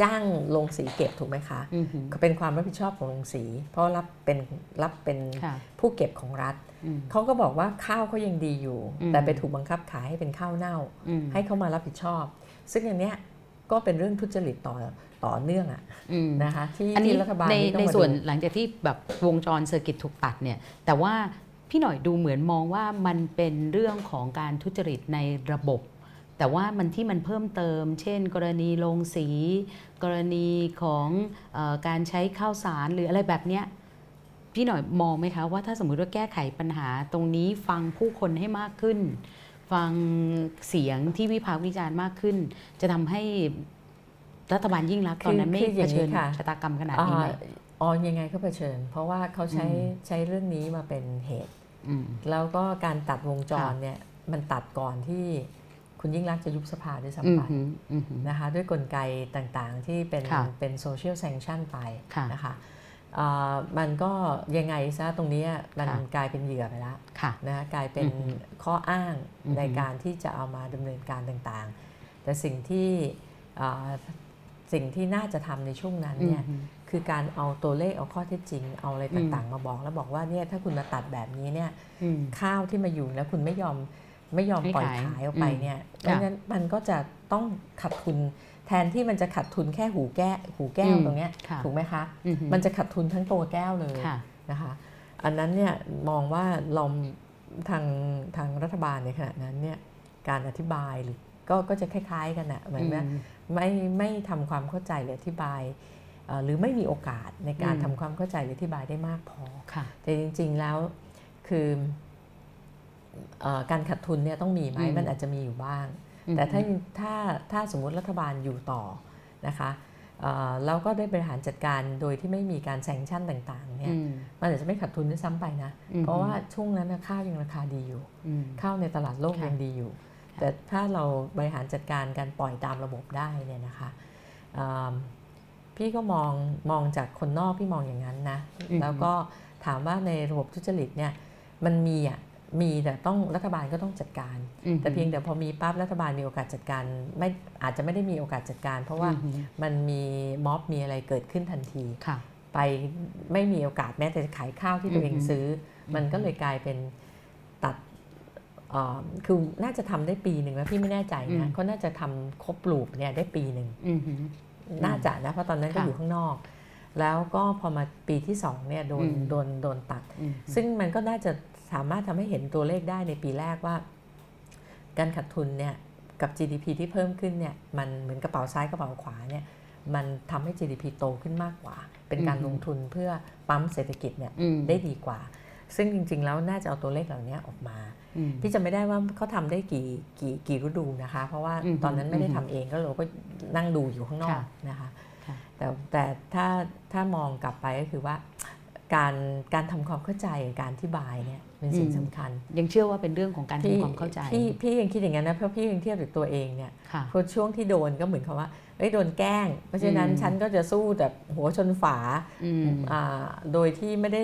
จ้างลงสีเก็บถูกไหมคะอืมก็เป็นความรับผิดชอบของลงสี เพราะรับเป็นรับเป็นค่ะผู้เก็บของรัฐอืมเขาก็บอกว่าข้าวเขายังดีอยู่อืมแต่ไปถูกบังคับขายให้เป็นข้าวเน่าอืมให้เขามารับผิดชอบ ซึ่งอย่างเนี้ยก็เป็นเรื่องทุจริตต่อ ต่อเนื่องอะอืมนะคะที่อันนี้ที่รัฐบาลในต้องในมาส่วนดูหลังจากที่แบบวงจรเซอร์กิตถูกตัดเนี่ยแต่ว่าพี่หน่อยดูเหมือนมองว่ามันเป็นเรื่องของการทุจริตในระบบ แต่ว่ามันที่มันเพิ่มเติม เช่น กรณีโรงสี กรณีของเออการใช้ข้าวสารหรืออะไรแบบเนี้ยพี่หน่อยมองไหมคะว่าถ้าสมมุติว่าแก้ไขปัญหาตรงนี้ฟังผู้คนให้มากขึ้น ฟังเสียงที่วิพากษ์วิจารณ์มากขึ้น จะทำให้ รัฐบาลยิ่งรักษณ์ตอนนั้นไม่คืออย่าเผงนี้ชิญค่ะชะตากรรมขนาดอ่านี้ไหมอ๋อยังไงก็เผชิญ เพราะว่าเขาใช้อืมใช้เรื่องนี้มาเป็นเหตุอืมแล้วก็การตัดวงจรค่ะเนี่ยมันตัดก่อนที่คุณยิ่งรักษณ์จะยุบสภาด้วยอืซ้ำมไปหืมอืมหืมนะคะด้วยกลไกต่างๆที่เป็นค่ะเป็นโซเชียลแซงชั่นไปค่ะนะคะอ่ามันก็ยังไงซะตรงเนี้ยมันค่ะกลายเป็นเหยื่อไปแล้วค่ะนะคะกลายเป็นอือฮึข้ออ้างอือฮึในการที่จะเอามาดำเนินการต่างๆ แต่สิ่งที่อ่า สิ่งที่น่าจะทำในช่วงนั้นเนี่ยอืมคือการเอาตัวเลขเอาข้อเท็จจริง เอาอะไรต่างๆ มาบอกแล้วบอกว่าเนี่ยถ้าคุณมาตัดแบบนี้เนี่ยอืมข้าวที่มาอยู่แล้วคุณไม่ยอมไม่ยอมไม่ปล่อยขายขายออกไปอืมเนี่ยเพค่ะราะฉะนั้นมันก็จะต้องขาดทุนแทนที่มันจะขาดทุนแค่หูแก้วหูแก้วอืมตรงเนี้ยค่ะถูกไหมคะอืหืมันจะขาดทุนทั้งตัวแก้วเลยค่ะนะคะ อันนั้นเนี่ยมองว่าเราทางทางรัฐบาลในขณะนั้นเนี่ยการอธิบายหรือก็ก็จะคล้าย ๆ กันอะเหมือนว่าอืม ไม่ไม่ทำความเข้าใจหรืออธิบายเอ่อหรือไม่มีโอกาสในการอืมทำความเข้าใจหรืออธิบายได้มากพอค่ะแต่จริง ๆ แล้วคือเออการขาดทุนเนี่ยต้องมีไหมอืมมันอาจจะมีอยู่บ้างอืมแต่ถ้าถ้าถ้าสมมุติรัฐบาลอยู่ต่อนะคะเอ่อแล้วก็ได้บริหารจัดการโดยที่ไม่มีการแซงชั่นต่างๆเนี่ยอืมมันอาจจะไม่ขาดทุนด้วยซ้ำไปนะอืมเพราะว่าช่วงนั้นน่ะข้าวยังราคาดีอยู่อืมข้าวในตลาดโลกค่ะยังดีอยู่ค่ะ แต่ถ้าเราบริหารจัดการการปล่อยตามระบบได้เนี่ยนะคะเอิ่มพี่ก็มองมองจากคนนอกพี่มองอย่างนั้นนะแล้วก็ถามว่าในระบบทุจริตเนี่ยมันมีอะมีแต่ต้องรัฐบาลก็ต้องจัดการอืมแต่เพียงแต่พอมีปั๊บรัฐบาลมีโอกาสจัดการไม่อาจจะไม่ได้มีโอกาสจัดการ เพราะว่าอืมมันมีม็อบมีอะไรเกิดขึ้นทันทีค่ะไปไม่มีโอกาสแม้แต่จะขายข้าวที่ตัวเองอือฮึซื้ออมันก็เลยกลายเป็นตัดเอ่อ คือน่าจะทำได้ปีหนึ่งแล้วพี่ไม่แน่ใจนะเขาน่าจะทำครบลูปเนี่ยได้ปีหนึ่งอืมน่าจะนะเพราะตอนนั้นก็ค่ะอยู่ข้างนอก แล้วก็พอมาปีที่สองเนี่ยโดนอืมโดนโดนตัดอืมซึ่งมันก็น่าจะสามารถทำให้เห็นตัวเลขได้ในปีแรกว่า การขาดทุนเนี่ยกับ GDP ที่เพิ่มขึ้นเนี่ยมันเหมือนกระเป๋าซ้ายกระเป๋าขวาเนี่ยมันทำให้ GDP โตขึ้นมากกว่า เป็นการอืมลงทุนเพื่อปั๊มเศรษฐกิจเนี่ยอืมได้ดีกว่า ซึ่งจริงๆแล้วน่าจะเอาตัวเลขเหล่านี้ออกมาอืม พี่จะไม่ได้ว่าเขาทำได้กี่กี่กี่ฤดูนะคะ เพราะว่าอืมตอนนั้นไม่ได้อืมทำเองก็เราก็นั่งดูอยู่ข้างนอกค่ะนะคะค่ะแต่แต่ถ้าถ้ามองกลับไปก็คือว่าการการทำความเข้าใจการอธิบายเนี่ยเป็นสิ่งสำคัญ ยังเชื่อว่าเป็นเรื่องของการพี่ทำความเข้าใจพี่พี่ยังคิดอย่างนั้นนะเพราะพี่ยังเทียบกับตัวเองเนี่ยค่ะพอช่วงที่โดนก็เหมือนคำว่าเอ้ยโดนแกล้ง เพราะฉะนั้นอืมฉันก็จะสู้แบบหัวชนฝาอืมอ่าโดยที่ไม่ได้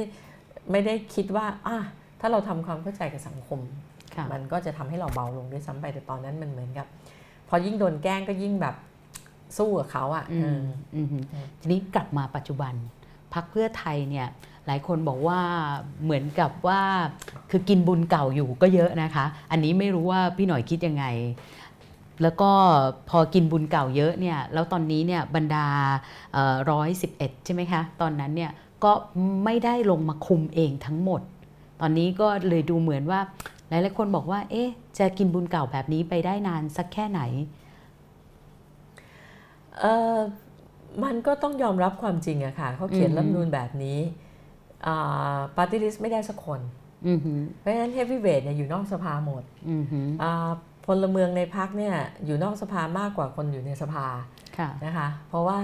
ไม่ได้คิดว่าอะ ถ้าเราทำความเข้าใจกับสังคมค่ะมันก็จะทำให้เราเบาลงด้วยซ้ำไปแต่ตอนนั้นมันเหมือนกับ พอยิ่งโดนแกล้งก็ยิ่งแบบสู้กับเขาอะอืเอมออืมทีนี้กลับมาปัจจุบันพักเพื่อไทยเนี่ยหลายคนบอกว่าเหมือนกับว่าคือกินบุญเก่าอยู่ก็เยอะนะคะ อันนี้ไม่รู้ว่าพี่หน่อยคิดยังไง แล้วก็พอกินบุญเก่าเยอะเนี่ยแล้วตอนนี้เนี่ยบรรดาร้อยสิบเอ็ดใช่ไหมคะ ตอนนั้นเนี่ยก็ไม่ได้ลงมาคุมเองทั้งหมด ตอนนี้ก็เลยดูเหมือนว่า หลายๆคนบอกว่า เอ๊ะ จะกินบุญเก่าแบบนี้ไปได้นานสักแค่ไหนเออมันก็ต้องยอมรับความจริงอะค่ะเขาเขียนอืมรัฐธรรมนูญแบบนี้ปาร์ตี้ลิสต์ไม่ได้สักคนอือหือเพราะฉะนั้นเฮฟวี่เวทเนี่ยอยู่นอกสภาหมดอือหืออ่าพลเมืองในพักเนี่ยอยู่นอกสภามากกว่าคนอยู่ในสภาค่ะนะคะ เพราะว่า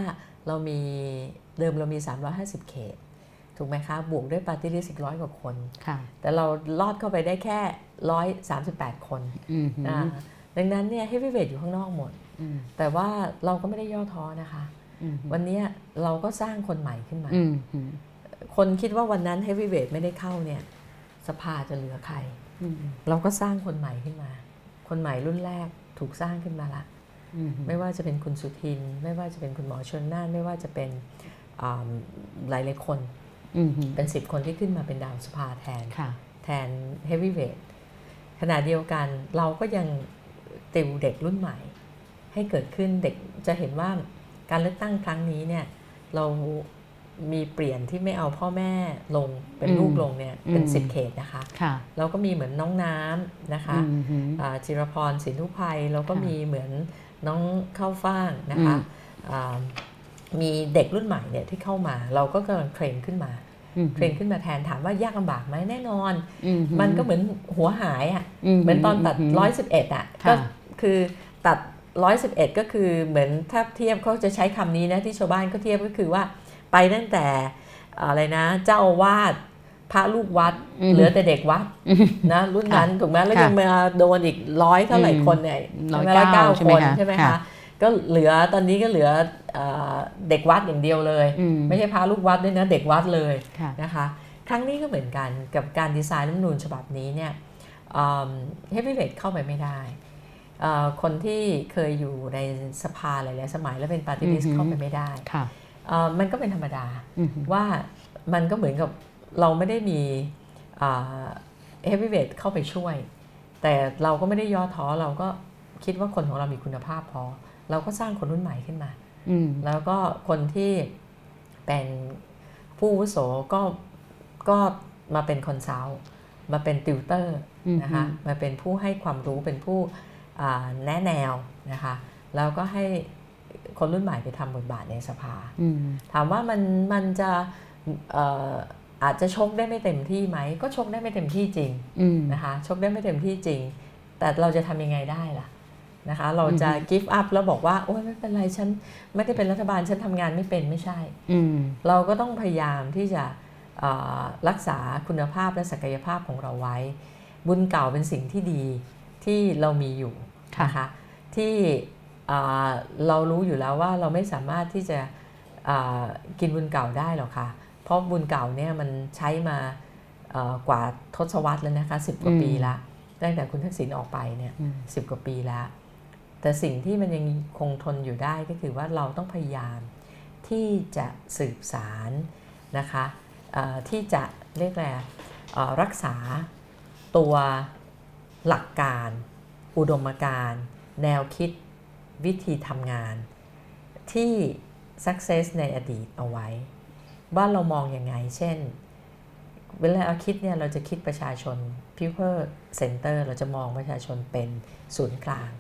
เรามีเดิมเรามี 350 เขต ถูกไหมคะ บวกด้วยปาร์ตี้ลิสต์อีกร้อยกว่าคนค่ะแต่เราลอดเข้าไปได้แค่138คนอือหืออ่าดังนั้นเนี่ย heavyweight อยู่ข้างนอกหมดอืมแต่ว่าเราก็ไม่ได้ย่อท้อนะคะอืมวันเนี้ยเราก็สร้างคนใหม่ขึ้นมาอืมหือคนคิดว่าวันนั้น heavyweight ไม่ได้เข้าเนี่ย สภาจะเหลือใครอืมเราก็สร้างคนใหม่ขึ้นมา คนใหม่รุ่นแรกถูกสร้างขึ้นมาละอืมไม่ว่าจะเป็นคุณสุทิน ไม่ว่าจะเป็นคุณหมอชนน่าน ไม่ว่าจะเป็นอ่าหลายหลายๆคนอืมหือ เป็นสิบคนที่ขึ้นมาเป็นดาวสภาแทนค่ะแทนเฮฟวี่เวทขณะเดียวกันเราก็ยังติวเด็กรุ่นใหม่ ให้เกิดขึ้นเด็กจะเห็นว่าการเลือกตั้งครั้งนี้เนี่ยเรามีเปลี่ยนที่ไม่เอาพ่อแม่ลงเป็นอืมลูกลงเนี่ยเป็นอืมสิบเขตนะคะค่ะเราก็มีเหมือนน้องน้ำนะคะอืมหืออ่าจิรพรสินทุภัยเราก็ค่ะมีเหมือนน้องเข้าฟ่างนะคะอืมอ่ามีเด็กรุ่นใหม่เนี่ยที่เข้ามา เราก็กำลังเทรนขึ้นมาอืม เทรนขึ้นมาแทนถามว่ายากลำบากไหมแน่นอนอืหืมันก็เหมือนหัวหายอะ่ะเหมือนตอนตัดม111อะค่ะก็คือตัด 111 ก็คือเหมือนถ้าเทียบเขาจะใช้คำนี้นะที่ชาวบ้านเขาเทียบก็คือว่าไปตั้งแต่อะไรนะ เจ้าอาวาสพระลูกวัดอืมเหลือแต่เด็กวัดนะรุ่นนั้นถูกไหมแล้วค่ะยังมาโดนอีกร้อยเท่าไหร่อืมคนเนี่ยร้อยใช่ไหมเก้าร้อยใช่ไหมคนคะใช่ไหมค่ะคะ ก็เหลือตอนนี้ก็เหลือเอ่อเด็กวัดอย่างเดียวเลยอืมไม่ใช่พระลูกวัดด้วยนะเด็กวัดเลยค่ะนะคะครั้งนี้ก็เหมือนกันกับการดีไซน์รัฐธรรมนูญฉบับนี้เนี่ยเฮฟวี่เวทเข้าไปไม่ได้เอ่อคนที่เคยอยู่ในสภาหลายๆสมัยแล้วเป็นปาร์ตี้ลิสต์อือหือเข้าไปไม่ได้ค่ะเอ่อมันก็เป็นธรรมดาอืมหือว่ามันก็เหมือนกับเราไม่ได้มี heavyweight เข้าไปช่วย แต่เราก็ไม่ได้ย่อท้อเราก็คิดว่าคนของเรามีคุณภาพพอ เราก็สร้างคนรุ่นใหม่ขึ้นมาอืมแล้วก็คนที่เป็นผู้อาวุโสก็ก็มาเป็น consult มาเป็นติวเตอร์อืมนะคะมาเป็นผู้ให้ความรู้เป็นผู้อ่าแนะแนวนะคะแล้วก็ให้คนรุ่นใหม่ไปทำบทบาทในสภาอืมถามว่ามันมันจะเอ่ออาจจะชกได้ไม่เต็มที่ไหม ก็ชกได้ไม่เต็มที่จริงอืมนะคะชกได้ไม่เต็มที่จริง แต่เราจะทำยังไงได้ล่ะ นะคะเราจะอือฮึ give up แล้วบอกว่าโอ้ยไม่เป็นไรฉันไม่ได้เป็นรัฐบาลฉันทำงานไม่เป็นไม่ใช่อืมเราก็ต้องพยายามที่จะเอ่อรักษาคุณภาพและศักยภาพของเราไว้ บุญเก่าเป็นสิ่งที่ดีที่เรามีอยู่ค่ะนะคะที่เอ่อเรารู้อยู่แล้วว่าเราไม่สามารถที่จะเอ่อกินบุญเก่าได้หรอกค่ะ เพราะบุญเก่าเนี่ยมันใช้มาเอ่อกว่าทศวรรษแล้วนะคะสิบกว่าอืมปีละตั้งแต่คุณทักษิณออกไปเนี่ยอืมสิบกว่าปีแล้ว แต่สิ่งที่มันยังคงทนอยู่ได้ก็คือว่าเราต้องพยายามที่จะสืบสารนะคะที่จะเรียกอะไรรักษาตัวหลักการ อุดมการณ์ แนวคิดวิธีทำงาน ที่ success ในอดีตเอาไว้ ว่าเรามองอยังไง เช่น เวลาเราคิดเนี่ยเราจะคิดประชาชน people center เราจะมองประชาชนเป็นศูนย์กลาง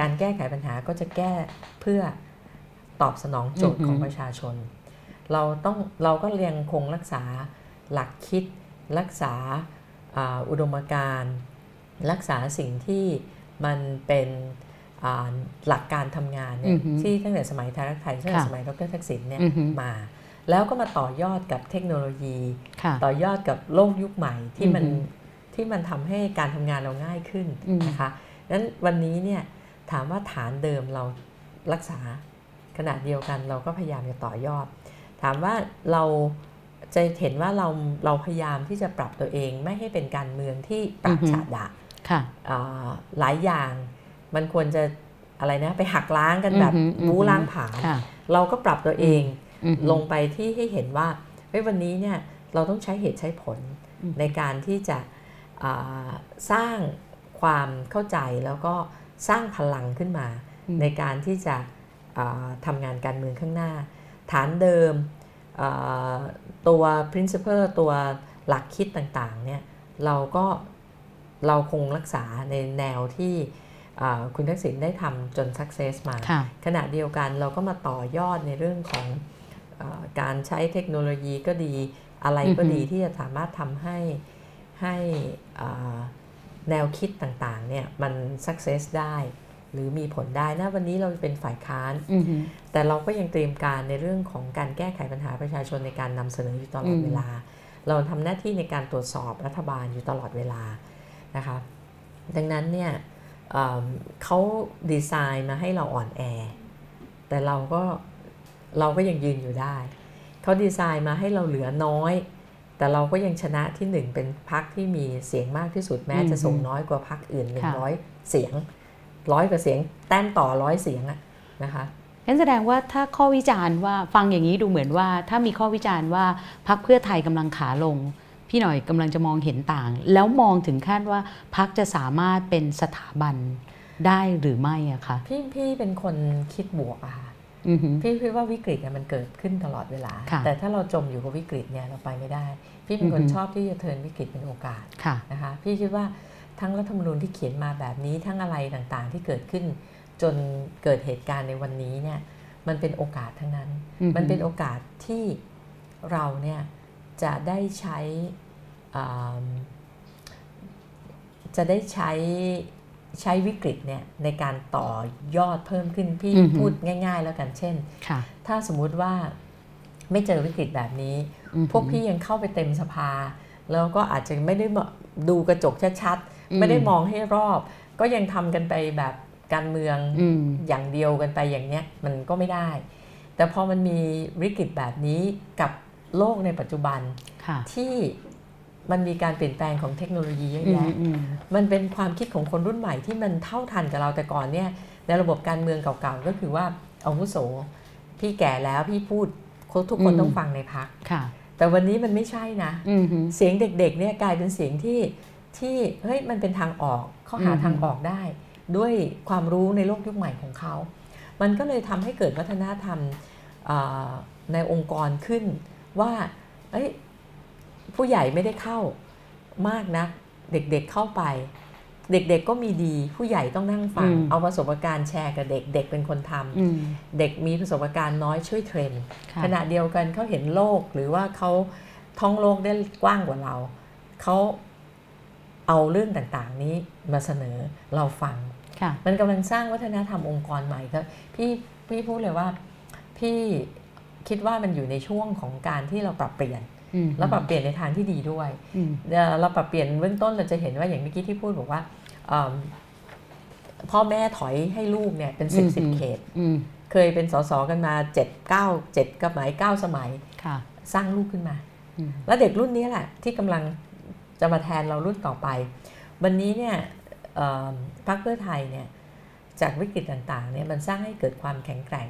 การแก้ไขปัญหาก็จะแก้เพื่อตอบสนองโจทย์อือหือของประชาชน เราต้องเราก็ยังคงรักษาหลักคิด รักษาอ่าอุดมการณ์รักษาสิ่งที่มันเป็นอ่าหลักการทำงานเนี่อืยอหือที่ตั้งแต่สมัยไทยรักไทยตั้งแต่ค่ะสมัยดรทักษิณเนี่ยอือหือมาแล้วก็มาต่อยอดกับเทคโนโลยีค่ะต่อยอดกับโลกยุคใหม่ที่มันอือหือที่มันทำให้การทำงานเราง่ายขึ้นอืมนะคะนั้นวันนี้เนี่ย ถามว่าฐานเดิมเรารักษาขณะเดียวกันเราก็พยายามจะต่อยอด ถามว่าเราจะเห็นว่าเราเราพยายามที่จะปรับตัวเองไม่ให้เป็นการเมืองที่ปราอืบอหือฉาดะค่ะอ่าหลายอย่างมันควรจะอะไรนะไปหักล้างกันแบบอือหืออือหือบูล้างผลาญค่ะเราก็ปรับตัวเองอืมลงไปที่ให้เห็นว่าเฮ้ยวันนี้เนี่ยเราต้องใช้เหตุใช้ผลอืมในการที่จะอ่าสร้างความเข้าใจแล้วก็ สร้างพลังขึ้นมาอืมในการที่จะอ่าทำงานการเมืองข้างหน้า ฐานเดิมอ่าตัว principle ตัวหลักคิดต่างๆเนี่ยเราก็เราคงรักษาในแนวที่อ่าคุณทักษิณได้ทำจน success มาค่ะขณะเดียวกันเราก็มาต่อยอดในเรื่องของเออการใช้เทคโนโลยีก็ดีอะไรก็ดีอือฮึที่จะสามารถทำให้ให้อ่า แนวคิดต่างๆเนี่ยมัน success ได้ หรือมีผลได้นะวันนี้เราเป็นฝ่ายค้านอือหือแต่เราก็ยังเตรียมการในเรื่องของการแก้ไขปัญหาประชาชนในการนำเสนออยู่ตลอดอืมเวลา เราทำหน้าที่ในการตรวจสอบรัฐบาลอยู่ตลอดเวลานะคะดังนั้นเนี่ยเอิ่มเขาดีไซน์มาให้เราอ่อนแอ แต่เราก็เราก็ยังยืนอยู่ได้ เขาดีไซน์มาให้เราเหลือน้อย แต่เราก็ยังชนะที่หนึ่งเป็นพักที่มีเสียงมากที่สุดแม้จะส่งน้อยกว่าพักอื่น 100 เสียงร้อยกว่าเสียง แต้มต่อร้อยเสียงอะนะคะงั้นแสดงว่าถ้าข้อวิจารณ์ว่าฟังอย่างนี้ดูเหมือนว่า ถ้ามีข้อวิจารณ์ว่าพักเพื่อไทยกำลังขาลง พี่หน่อยกำลังจะมองเห็นต่าง แล้วมองถึงขั้นว่าพักจะสามารถเป็นสถาบันได้หรือไม่อะคะพี่พี่เป็นคนคิดบวกอะค่ะอือหือพี่คิดว่าวิกฤตเนี่ยมันเกิดขึ้นตลอดเวลาค่ะแต่ถ้าเราจมอยู่กับวิกฤตเนี่ยเราไปไม่ได้ พี่เป็นคนอือฮึชอบที่จะเทิร์นวิกฤตเป็นโอกาสค่ะนะคะพี่คิดว่าทั้งรัฐธรรมนูญที่เขียนมาแบบนี้ทั้งอะไรต่างๆ ที่เกิดขึ้น จนเกิดเหตุการณ์ในวันนี้เนี่ยมันเป็นโอกาสทั้งนั้นอือฮึมันเป็นโอกาสที่เราเนี่ยจะได้ใช้อ่าจะได้ใช้ใช้วิกฤตเนี่ยในการต่อยอดเพิ่มขึ้นพี่อือฮึพูดง่าย ๆ แล้วกันเช่นค่ะถ้าสมมุติว่าไม่เจอวิกฤตแบบนี้อือหือ พวกพี่ยังเข้าไปเต็มสภา แล้วก็อาจจะไม่ได้มาดูกระจกชัดอืมๆไม่ได้มองให้รอบ ก็ยังทำกันไปแบบการเมืองอืมอย่างเดียวกันไปอย่างเนี้ยมันก็ไม่ได้ แต่พอมันมีวิกฤตแบบนี้กับโลกในปัจจุบันค่ะที่มันมีการเปลี่ยนแปลงของเทคโนโลยีเยอะอืมแยะอืมมันเป็นความคิดของคนรุ่นใหม่ที่มันเท่าทันกับเราแต่ก่อนเนี่ยในระบบการเมืองเก่าๆก็คือว่าอาวุโส พี่แก่แล้วพี่พูดทุกคนอืมต้องฟังในพักค่ะ แต่วันนี้มันไม่ใช่นะอือหือเสียงเด็กๆเนี่ยกลายเป็นเสียงที่ที่เฮ้ยมันเป็นทางออกเขาหาอืมทางออกได้ ด้วยความรู้ในโลกยุคใหม่ของเขา มันก็เลยทำให้เกิดวัฒนธรรมอ่าในองค์กรขึ้นว่าเอ้ยผู้ใหญ่ไม่ได้เข้ามากนะเด็กๆเข้าไป เด็กๆก็มีดี ผู้ใหญ่ต้องนั่งฟังอืมเอาประสบการณ์แชร์กับเด็กเด็กเป็นคนทำอืมเด็กมีประสบการณ์น้อยช่วยเทรนค่ะขณะเดียวกันเขาเห็นโลกหรือว่าเขาท่องโลกได้กว้างกว่าเราเขาเอาเรื่องต่างๆ นี้มาเสนอเราฟังค่ะมันกำลังสร้างวัฒนธรรมองค์กรใหม่ครับพี่พี่พูดเลยว่าพี่คิดว่ามันอยู่ในช่วงของการที่เราปรับเปลี่ยนอืมแล้วปรับเปลี่ยนในทางที่ดีด้วยอืมเอ่อเราปรับเปลี่ยนเบื้องต้นเราจะเห็นว่าอย่างเมื่อกี้ที่พูดบอกว่าเอิ่ม พ่อแม่ถอยให้ลูกเนี่ยเป็นสิบสิบเขตอืมเคยเป็นสสกันมาเจ็ดเก้าเจ็ดกับหมายเก้าสมัยค่ะสร้างลูกขึ้นมาอืมแล้วเด็กรุ่นนี้แหละที่กำลังจะมาแทนเรารุ่นต่อไป วันนี้เนี่ยเอิ่มพรรคเพื่อไทยเนี่ยจากวิกฤตต่างๆเนี่ยมันสร้างให้เกิดความแข็งแกร่ง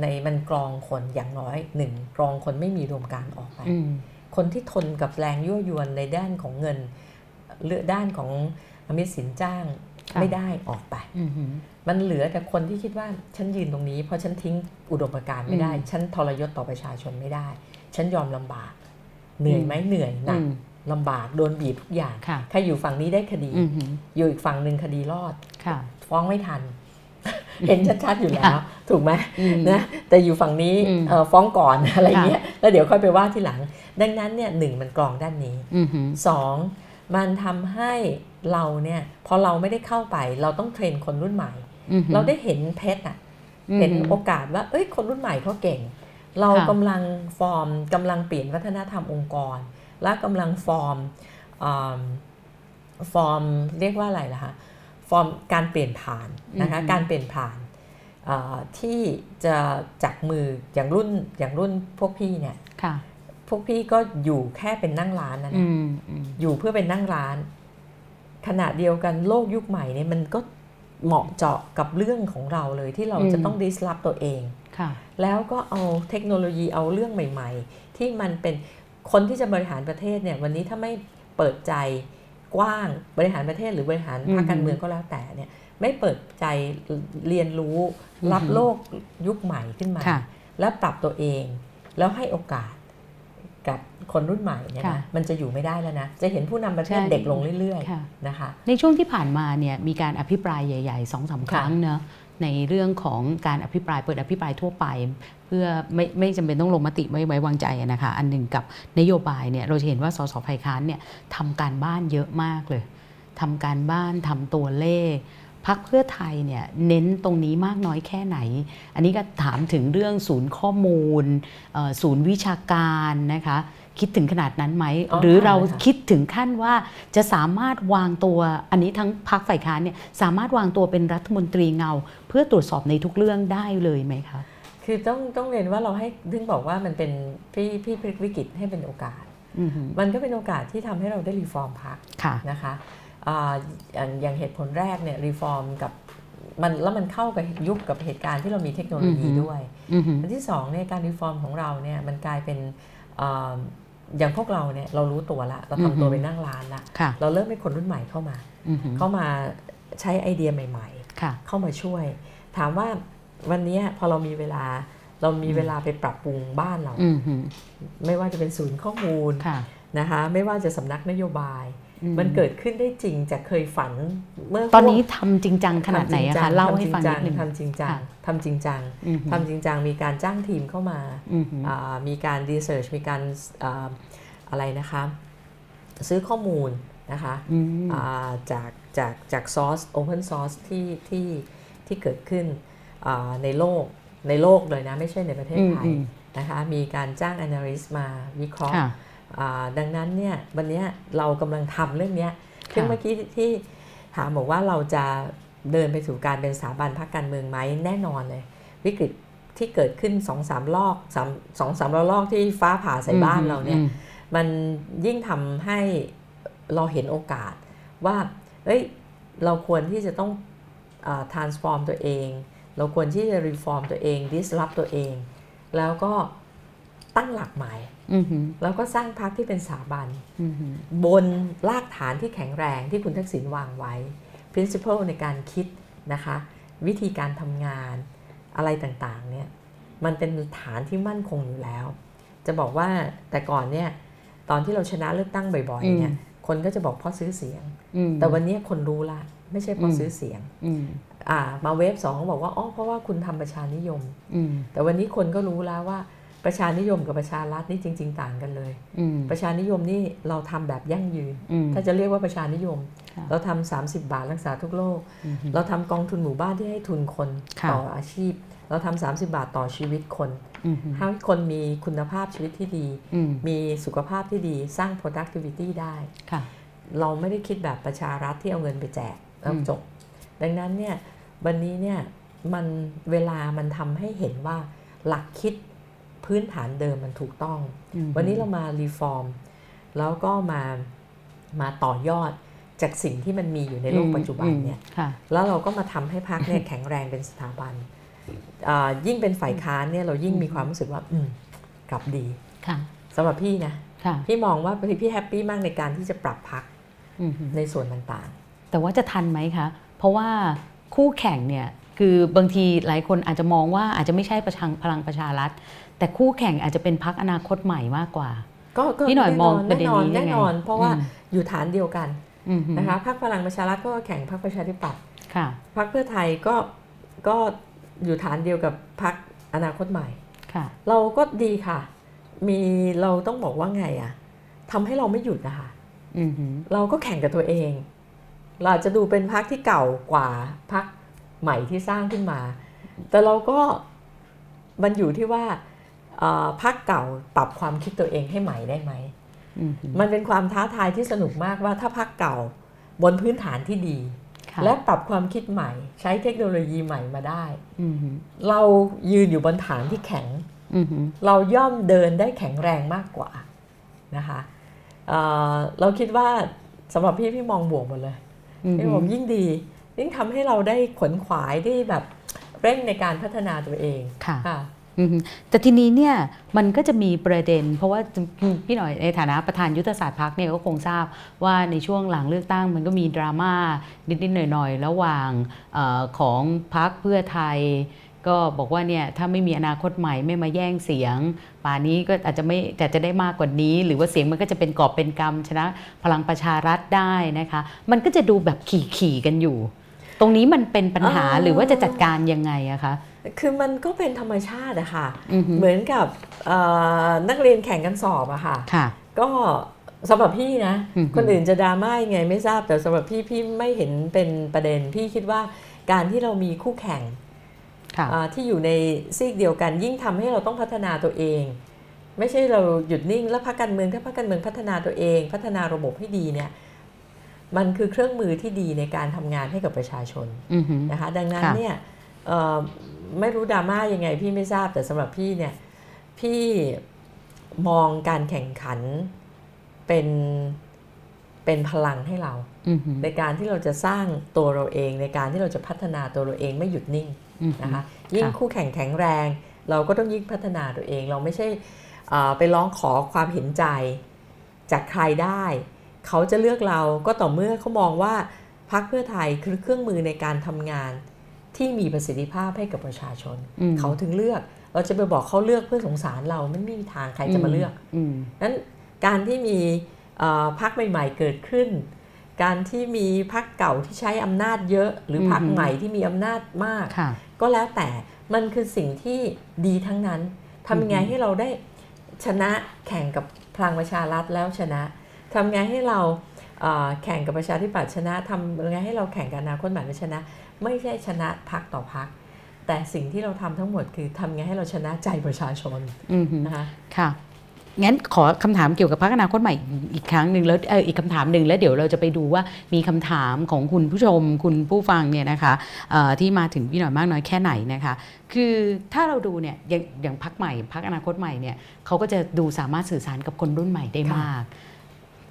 ในมันกรองคนอย่างน้อยหนึ่งกรองคนไม่มีรวมการออกไปอืมคนที่ทนกับแรงยั่วยวนในด้านของเงินเลือด้านของอ มิตสินจ้างค่ะไม่ได้ออกไปอืมมันเหลือแต่คนที่คิดว่าฉันยืนตรงนี้ เพราะฉันทิ้งอุดมการณ์ไม่ได้อืมฉันทรยศต่อประชาชนไม่ได้ ฉันยอมลำบาก เหนื่อยไหมเหนื่อยหนักอืมลำบากโดนบีบทุกอย่างค่ะใครอยู่ฝั่งนี้ได้คดีอืมอยู่อีกฝั่งหนึ่งคดีรอดค่ะฟ้องไม่ทัน เห็นชัดๆอยู่แล้วค่ะถูกไหมอืมนะแต่อยู่ฝั่งนี้อืมเอ่อฟ้องก่อนอะไรค่ะเงี้ยแล้วเดี๋ยวค่อยไปว่าที่หลัง ดังนั้นเนี่ยหนึ่งมันกรองด้านนี้อืมสองมันทำให้ เราเนี่ยพอเราไม่ได้เข้าไป เราต้องเทรนคนรุ่นใหม่อืมเราได้เห็นเพชรอะเห็นโอกาสว่า เอ้ยคนรุ่นใหม่เขาเก่ง เราค่ะกำลังฟอร์มกำลังเปลี่ยนวัฒนธรรมองค์กร และกำลังฟอร์มอืมฟอร์มเรียกว่าอะไรล่ะคะฟอร์มการเปลี่ยนผ่านนะคะอืมการเปลี่ยนผ่านอ่าที่จะจากมืออย่างรุ่นอย่างรุ่นพวกพี่เนี่ยค่ะพวกพี่ก็อยู่แค่เป็นนั่งร้านนะอืนะมอืมอยู่เพื่อเป็นนั่งร้าน ขณะเดียวกันโลกยุคใหม่เนี่ยมันก็เหมาะเจาะกับเรื่องของเราเลยที่เราจะต้อง disrupt ตัวเองค่ะแล้วก็เอาเทคโนโลยีเอาเรื่องใหม่ ๆ ที่มันเป็นคนที่จะบริหารประเทศเนี่ยวันนี้ถ้าไม่เปิดใจกว้างบริหารประเทศหรือบริหารภาคการเมืองก็แล้วแต่เนี่ยไม่เปิดใจเรียนรู้รับโลกยุคใหม่ขึ้นมาค่ะแล้วปรับตัวเอง แล้วให้โอกาสกับ คนรุ่นใหม่เนี่ยค่ะนะมันจะอยู่ไม่ได้แล้วนะ จะเห็นผู้นำประเทศใช่เด็กลงเรื่อยค่ะๆนะคะ ในช่วงที่ผ่านมาเนี่ยมีการอภิปรายใหญ่ๆสองสามครั้งเนอะในเรื่องของการอภิปรายเปิดอภิปรายทั่วไป เพื่อไม่ไม่จำเป็นต้องลงมติไม่ไว้วางใจอะนะคะอันหนึ่งกับนโยบายเนี่ยเราจะเห็นว่าสสฝ่ายค้านเนี่ยทำการบ้านเยอะมากเลยทำการบ้านทำตัวเลขพักเพื่อไทยเนี่ยเน้นตรงนี้มากน้อยแค่ไหน อันนี้ก็ถามถึงเรื่องศูนย์ข้อมูลเอ่อศูนย์วิชาการนะคะ คิดถึงขนาดนั้นไหมอ๋อหรือเราค่ะคิดถึงขั้นว่าจะสามารถวางตัวอันนี้ทั้งพักฝ่ายค้านเนี่ยสามารถวางตัวเป็นรัฐมนตรีเงา เพื่อตรวจสอบในทุกเรื่องได้เลยไหมคะคือต้องต้องเรียนว่าเราให้ถึงบอกว่ามันเป็นพี่พี่พลิกวิกฤตให้เป็นโอกาสอือหือมันก็เป็นโอกาสที่ทำให้เราได้รีฟอร์มพักค่ะนะคะอ่าอย่างอย่างเหตุผลแรกเนี่ย reform กับมันแล้วมันเข้ากับยุคกับเหตุการณ์ที่เรามีเทคโนโลยีอือฮึด้วยอือหืออันที่สองเนี่ยการ reform ของเราเนี่ยมันกลายเป็น อ่าอย่างพวกเราเนี่ยเรารู้ตัวละเราทำตัวเป็นนั่งร้านละค่ะเราเริ่มให้คนรุ่นใหม่เข้ามาอือหือเข้ามาใช้ไอเดียใหม่ค่ะๆเข้ามาช่วย ถามว่าวันนี้พอเรามีเวลาเรามีเวลาไปปรับปรุงบ้านเราอือหือไม่ว่าจะเป็นศูนย์ข้อมูลค่ะนะคะไม่ว่าจะสำนักนโยบายอื มันเกิดขึ้นได้จริงจากเคยฝันเมื่อตอนนี้ทำจริงจังขนาดไหนอะทำจริคะงจัเล่าให้ฟังนิดนึงทำจริงจังค่ะทำจริงจังอือหือทำจริงจังมีการจ้างทีมเข้ามาอือหืออ่ามีการรีเสิร์ชมีการอ่าอะไรนะคะ ซื้อข้อมูลนะคะอืมอ่าจากจากจากซอส Open Source ที่ที่ที่เกิดขึ้นอ่าในโลกในโลกเลยนะ ไม่ใช่ในประเทศอืมไทยอืมนะคะมีการจ้าง analyst มาวิเคราะห์ค่ะอ่า ดังนั้นเนี่ยวันเนี้ยเรากำลังทำเรื่องเนี้ยซึ่งค่ะเมื่อกี้ที่ถามบอกว่าเราจะเดินไปสู่การเป็นสถาบันพรรคการเมืองไหมแน่นอนเลย วิกฤตที่เกิดขึ้น2อสามลอกสามสองสามลอกที่ฟ้าผ่าใส่บ้านเราเนี่ยอืมมันยิ่งทำให้เราเห็นโอกาสว่าเอ้ยเราควรที่จะต้องอ่า transform ตัวเอง เราควรที่จะ reform ตัวเอง disrupt ตัวเอง แล้วก็ตั้งหลักใหม่อือหือ แล้วก็สร้างพรรคที่เป็นสถาบันอือหือบนรากฐานที่แข็งแรงที่คุณทักษิณวางไว้ principle ในการคิดนะคะ วิธีการทำงานอะไรต่างๆเนี่ยมันเป็นฐานที่มั่นคงอยู่แล้ว จะบอกว่าแต่ก่อนเนี่ยตอนที่เราชนะเลือกตั้งบ่อยๆเนี่ยคคนก็จะบอกเพราะซื้อเสียงอืมแต่วันนี้คนรู้ละไม่ใช่เพราะอืมซื้อเสียงอืมอ่ามาเวฟสองก็บอกว่าอ๋อเพราะว่าคุณทำประชานิยมอืมแต่วันนี้คนก็รู้แล้วว่า ประชานิยมกับประชารัฐนี่จริง ๆ ต่างกันเลยอืมประชานิยมนี่เราทำแบบยั่งยืนอืมถ้าจะเรียกว่าประชานิยมค่ะเราทำ30 บาทรักษาทุกโรคอืมเราทำกองทุนหมู่บ้านที่ให้ทุนคนค่ะต่ออาชีพ เราทำ30 บาทต่อชีวิตคนอืมให้คนมีคุณภาพชีวิตที่ดีอืมมีสุขภาพที่ดีสร้าง productivity ได้ค่ะเราไม่ได้คิดแบบประชารัฐที่เอาเงินไปแจกแล้วอืมจบ ดังนั้นเนี่ยวันนี้เนี่ยมันเวลามันทำให้เห็นว่าหลักคิด พื้นฐานเดิมมันถูกต้องอืมวันนี้เรามารีฟอร์ม แล้วก็มามาต่อยอดจากสิ่งที่มันมีอยู่ในโลกปัจจุบันเนี่ยอืมค่ะแล้วเราก็มาทำให้พักเนี่ยแข็งแรงเป็นสถาบันอ่ายิ่งเป็นฝ่ายค้านเนี่ยเรายิ่งมีความรู้สึกว่าอืมกลับดีค่ะสำหรับพี่นะค่ะพี่มองว่าพี่พี่แฮปปี้มากในการที่จะปรับพักอืมในส่วนต่างแต่ว่าจะทันไหมคะ เพราะว่าคู่แข่งเนี่ยคือบางทีหลายคนอาจจะมองว่าอาจจะไม่ใช่ประชังพลังประชารัฐ แต่คู่แข่งอาจจะเป็นพักอนาคตใหม่มากกว่าๆก็ก็พี่หน่อยมองประเด็นนี้แน่นอนยังไงแน่นอนเพราะว่าอืมอยู่ฐานเดียวกันอืมนะคะพรรคพลังประชารัฐก็แข่งพรรคประชาธิปัตย์ค่ะพรรคเพื่อไทยก็ก็อยู่ฐานเดียวกับพรรคอนาคตใหม่ค่ะเราก็ดีค่ะ มีเราต้องบอกว่าไงอะทำให้เราไม่หยุดนะคะอืมเราก็แข่งกับตัวเอง เราอาจจะดูเป็นพักที่เก่ากว่าพักใหม่ที่สร้างขึ้นมา แต่เราก็มันอยู่ที่ว่าเอ่อ พักเก่าปรับความคิดตัวเองให้ใหม่ได้ไหมอืมมันเป็นความท้าทายที่สนุกมากว่าถ้าพักเก่าบนพื้นฐานที่ดีค่ะและปรับความคิดใหม่ ใช้เทคโนโลยีใหม่มาได้อืมเรายืนอยู่บนฐานที่แข็งอืมเราย่อมเดินได้แข็งแรงมากกว่านะคะเอ่อเราคิดว่าสำหรับพี่พี่มองบวกหมดเลยอืมพี่บอกยิ่งดียิ่งทำให้เราได้ขวนขวายได้แบบเร่งในการพัฒนาตัวเองค่ะค่ะอืม แต่ทีนี้เนี่ยมันก็จะมีประเด็น เพราะว่าพี่หน่อยในฐานะประธานยุทธศาสตร์พักเนี่ยก็คงทราบว่าในช่วงหลังเลือกตั้งมันก็มีดราม่านิดๆหน่อยๆ ระหว่างเออของพักเพื่อไทย ก็บอกว่าเนี่ยถ้าไม่มีอนาคตใหม่ไม่มาแย่งเสียง ป่านนี้ก็อาจจะไม่แต่จะได้มากกว่านี้ หรือว่าเสียงมันก็จะเป็นกอบเป็นกำชนะพลังประชารัฐได้นะคะ มันก็จะดูแบบขี่ๆกันอยู่ ตรงนี้มันเป็นปัญหาเอ่อหรือว่าจะจัดการยังไงอะคะ คือมันก็เป็นธรรมชาติอะค่ะอือฮึเหมือนกับเอ่อนักเรียนแข่งกันสอบอะค่ะค่ะก็สำหรับพี่นะอือฮึคนอื่นจะดราม่ายังไงไม่ทราบ แต่สำหรับพี่พี่ไม่เห็นเป็นประเด็น พี่คิดว่าการที่เรามีคู่แข่งค่ะอ่าที่อยู่ในซีกเดียวกัน ยิ่งทำให้เราต้องพัฒนาตัวเอง ไม่ใช่เราหยุดนิ่งแล้วพักการเมืองถ้าพักการเมืองพัฒนาตัวเอง พัฒนาระบบให้ดีเนี่ยมันคือเครื่องมือที่ดีในการทำงานให้กับประชาชนอือฮึนะคะดังนั้นค่ะเนี่ยเอ่อ ไม่รู้ดราม่ายังไงพี่ไม่ทราบแต่สำหรับพี่เนี่ย พี่มองการแข่งขันเป็นเป็นพลังให้เราอือฮึในการที่เราจะสร้างตัวเราเอง ในการที่เราจะพัฒนาตัวเราเองไม่หยุดนิ่งอือฮึนะคะยิ่งค่ะคู่แข่งแข็งแรง เราก็ต้องยิ่งพัฒนาตัวเอง เราไม่ใช่เอ่อไปร้องขอความเห็นใจจากใครได้ เขาจะเลือกเราก็ต่อเมื่อเขามองว่าพรรคเพื่อไทยคือเครื่องมือในการทำงาน ที่มีประสิทธิภาพให้กับประชาชนอืมเขาถึงเลือก เราจะไปบอกเขาเลือกเพื่อสงสารเราไม่มีทางใครจะมาเลือกอืมนั้นการที่มีเอ่อพรรคใหม่ ๆ เกิดขึ้น การที่มีพรรคเก่าที่ใช้อำนาจเยอะ หรือพรรคอือฮึใหม่ที่มีอำนาจมากค่ะก็แล้วแต่มันคือสิ่งที่ดีทั้งนั้นทำยังไงอือฮึให้เราได้ชนะแข่งกับพลังประชารัฐแล้วชนะทำยังไงให้เราเอ่อแข่งกับประชาธิปัตย์ชนะทำยังไงให้เราแข่งกับอนาคตใหม่ไม่ชนะ ไม่ใช่ชนะพักต่อพัก แต่สิ่งที่เราทำทั้งหมดคือทำยังไงให้เราชนะใจประชาชนอือฮึนะคะค่ะงั้นขอคำถามเกี่ยวกับพรรคอนาคตใหม่อีกครั้งหนึ่งแล้วเอออีกคำถามหนึ่งแล้วเดี๋ยวเราจะไปดูว่ามีคำถามของคุณผู้ชมคุณผู้ฟังเนี่ยนะคะเอ่อที่มาถึงพี่หน่อยมากน้อยแค่ไหนนะคะ คือถ้าเราดูเนี่ยอย่างอย่างพรรคใหม่พรรคอนาคตใหม่เนี่ยเขาก็จะดูสามารถสื่อสารกับคนรุ่นใหม่ได้มาก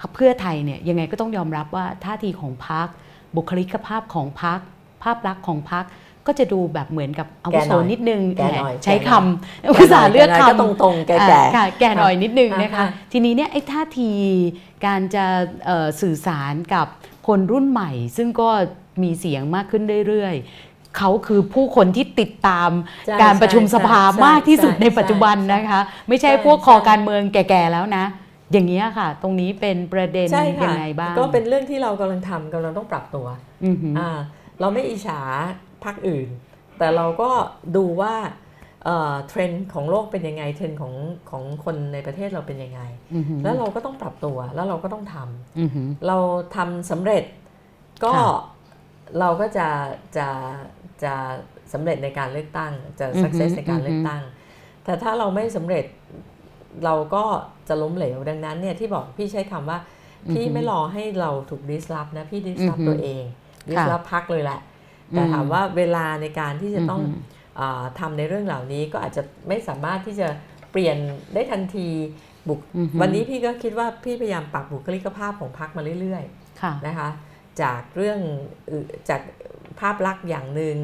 พรรคเพื่อไทยเนี่ยยังไงก็ต้องยอมรับว่าท่าทีของพรรคบุคลิกภาพของพรรค ภาพลักษณ์ของพรรคก็จะดูแบบเหมือนกับอาวุโสแก่หน่อยนิดนึงแก่หน่อยใช้แก่หน่อยคำภาษาห์เลือกแก่หน่ยก็คำตรงๆ แก่อ่าๆค่ะแก่หน่อยนิดนึงนะคะอ่าทีนี้เนี่ยไอ้ท่าทีการจะเอ่อสื่อสารกับคนรุ่นใหม่ ซึ่งก็มีเสียงมากขึ้นเรื่อยๆ เขาคือผู้คนที่ติดตามใช่การประชุมสภาใช่มากที่สุดใช่ในปัจจุบันใช่นะคะ ไม่ใช่ใช่พวกคอใช่การเมืองแก่ๆแล้วนะอย่างนี้ยค่ะ ตรงนี้เป็นประเด็นใช่ยัค่ะงไงบ้าง ก็เป็นเรื่องที่เรากำลังทำกำลังต้องปรับตัวอือหืออ่า เราไม่อิจฉาพักอื่น แต่เราก็ดูว่าเอ่อเทรนด์ของโลกเป็นยังไงเทรนด์ของของคนในประเทศเราเป็นยังไงอือหือแล้วเราก็ต้องปรับตัวแล้วเราก็ต้องทำอือหือเราทำสำเร็จก็ค่ะเราก็จะจะจะสำเร็จในการเลือกตั้งจะอือฮึ success ในการเลืออืกอฮึตั้ง แต่ถ้าเราไม่สำเร็จเราก็จะล้มเหลวดังนั้นเนี่ยที่บอกพี่ใช้คำว่า พี่ไม่รอให้เราถูก disrupt นะพี่ disrupt อือฮึตัวเอง disrupt พักเลยแหละ แต่ถามว่าเวลาในการที่จะต้องอือฮึอาทำในเรื่องเหล่านี้ก็อาจจะไม่สามารถที่จะเปลี่ยนได้ทันทีบุคอือฮึวันนี้พี่ก็คิดว่าพี่พยายามปรับบุคลิกภาพของพักมาเรื่อยค่ะๆนะคะจากเรื่องอื่นจากภาพลักษณ์อย่างหนึ่ง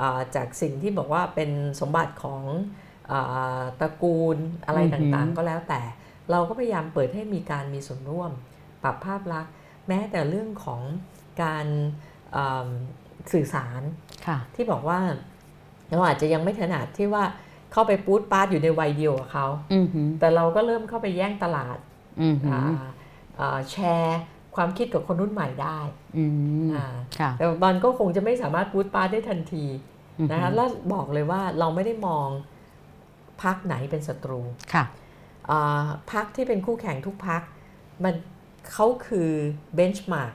อ่าจากสิ่งที่บอกว่าเป็นสมบัติของอาตระกูลอะไรอือฮึต่างๆ ก็แล้วแต่ เราก็พยายามเปิดให้มีการมีส่วนร่วม ปรับภาพลักษณ์แม้แต่เรื่องของ การอ่าสื่อสารค่ะที่บอกว่าเราอาจจะยังไม่ถนัดที่ว่าเข้าไปปูดปาร์ตอยู่ในวัยเดียวกับเขาอือหือแต่เราก็เริ่มเข้าไปแย่งตลาดอือหืออ่าอ่าแชร์ความคิดกับคนรุ่นใหม่ได้อืมอ่าค่ะแต่มันก็คงจะไม่สามารถปูดปาร์ตได้ทันทีอือหือนะคะแล้วบอกเลยว่าเราไม่ได้มองพักไหนเป็นศัตรูค่ะอ่าพักที่เป็นคู่แข่งทุกพักมันเขาคือเบนช์มาร์ก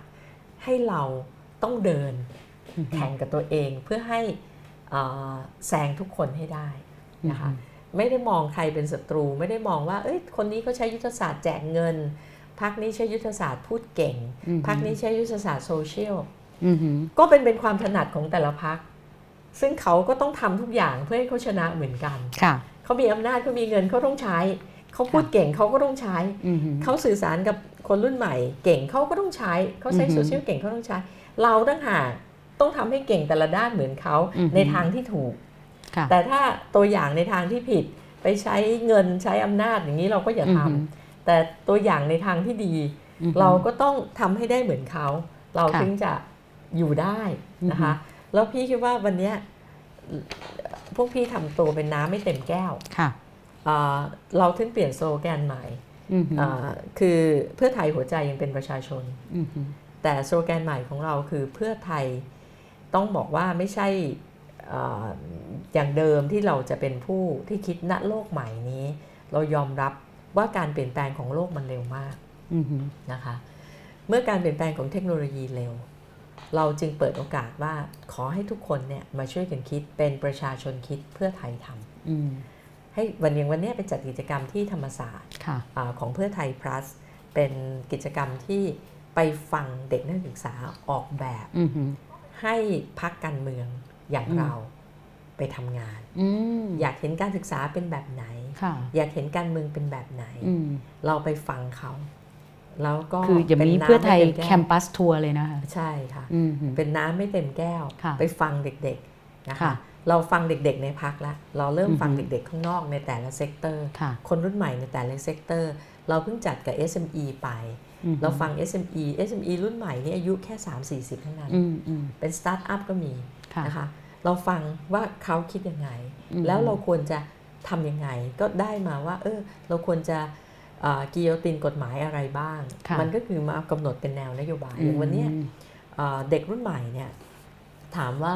ให้เราต้องเดินอือหือแข่งกับตัวเองเพื่อให้อ่าแซงทุกคนให้ได้นะคะไม่ได้มองใครเป็นศัตรู ไม่ได้มองว่าเอ้ยคนนี้เขาใช้ยุทธศาสตร์แจกเงินพักนี้ใช้ยุทธศาสตร์พูดเก่งอือฮึพักนี้ใช้ยุทธศาสตร์โซเชียลอือหือก็เป็นเป็นความถนัดของแต่ละพักซึ่งเขาก็ต้องทำทุกอย่างเพื่อให้เขาชนะเหมือนกันค่ะเขามีอำนาจเขามีเงินเขาต้องใช้ เขาพูดค่ะเก่งเขาก็ต้องใช้อือหือเขาสื่อสารกับคนรุ่นใหม่ เก่งเขาก็ต้องใช้เขาใช้อือฮึโซเชียลเก่งเขาต้องใช้ เราตั้งหากต้องทำให้เก่งแต่ละด้านเหมือนเขาอือฮึในทางที่ถูกค่ะแต่ถ้าตัวอย่างในทางที่ผิดไปใช้เงินใช้อำนาจอย่างนี้เราก็อย่าทำอือฮึแต่ตัวอย่างในทางที่ดีอือหือเราก็ต้องทำให้ได้เหมือนเขา เราค่ะถึงจะอยู่ได้นะคะ แล้วพี่คิดว่าวันเนี้ยพวกพี่ทำตัวเป็นน้ำไม่เต็มแก้วค่ะอ่า เราถึงเปลี่ยนโซโลแกนใหม่อือหืออ่าคือเพื่อไทยหัวใจยังเป็นประชาชนอือหือแต่สโลแกนใหม่ของเราคือเพื่อไทยต้องบอกว่าไม่ใช่อาอย่างเดิมที่เราจะเป็นผู้ที่คิดณโลกใหม่นี้ เรายอมรับว่าการเปลี่ยนแปลงของโลกมันเร็วมากอือหือนะคะ เมื่อการเปลี่ยนแปลงของเทคโนโลยีเร็ว เราจึงเปิดโอกาสว่าขอให้ทุกคนเนี่ยมาช่วยกันคิดเป็นประชาชนคิดเพื่อไทยทำอืม ให้วันอย่างวันเนี้ยเป็นจัดกิจกรรมที่ธรรมศาสตร์ค่ะอาของเพื่อไทย plus เป็นกิจกรรมที่ไปฟังเด็กนักศึกษาออกแบบอือหือให้พักการเมืองอย่างอืมเราไปทำงานอืมอยากเห็นการศึกษาเป็นแบบไหนค่ะอยากเห็นการเมืองเป็นแบบไหนอืมเราไปฟังเขา แล้วก็คืออย่างนี้ป็ำเพื่อไทยม่ต็แคก้วมปัสทัวร์เลยนะคะ ใช่ค่ะอือหือเป็นน้ำไม่เต็มแก้วค่ะไปฟังเด็กๆนะคะค่ะ เราฟังเด็กๆในพักแล้วเราเริ่มอือฮึฟังเด็กๆข้างนอกในแต่ละ sector ค่ะคนรุ่นใหม่ในแต่ละ sector เราเพิ่งจัดกับ SME ไปอือหือเราฟัง SME SME รุ่นใหม่นี่อายุแค่ 3-40เท่านั้นอืมอืมเป็นสตาร์ทอัพก็มีค่ะนะคะ เราฟังว่าเขาคิดยังไงอืมแล้วเราควรจะทำยังไง ก็ได้มาว่า เออ เราควรจะกิโยตินกฎหมายอะไรบ้างค่ะมันก็คือมากำหนดเป็นแนวนโยบายอย่างวันเนี้ยอืมเอ่อเด็กรุ่นใหม่เนี่ยถามว่า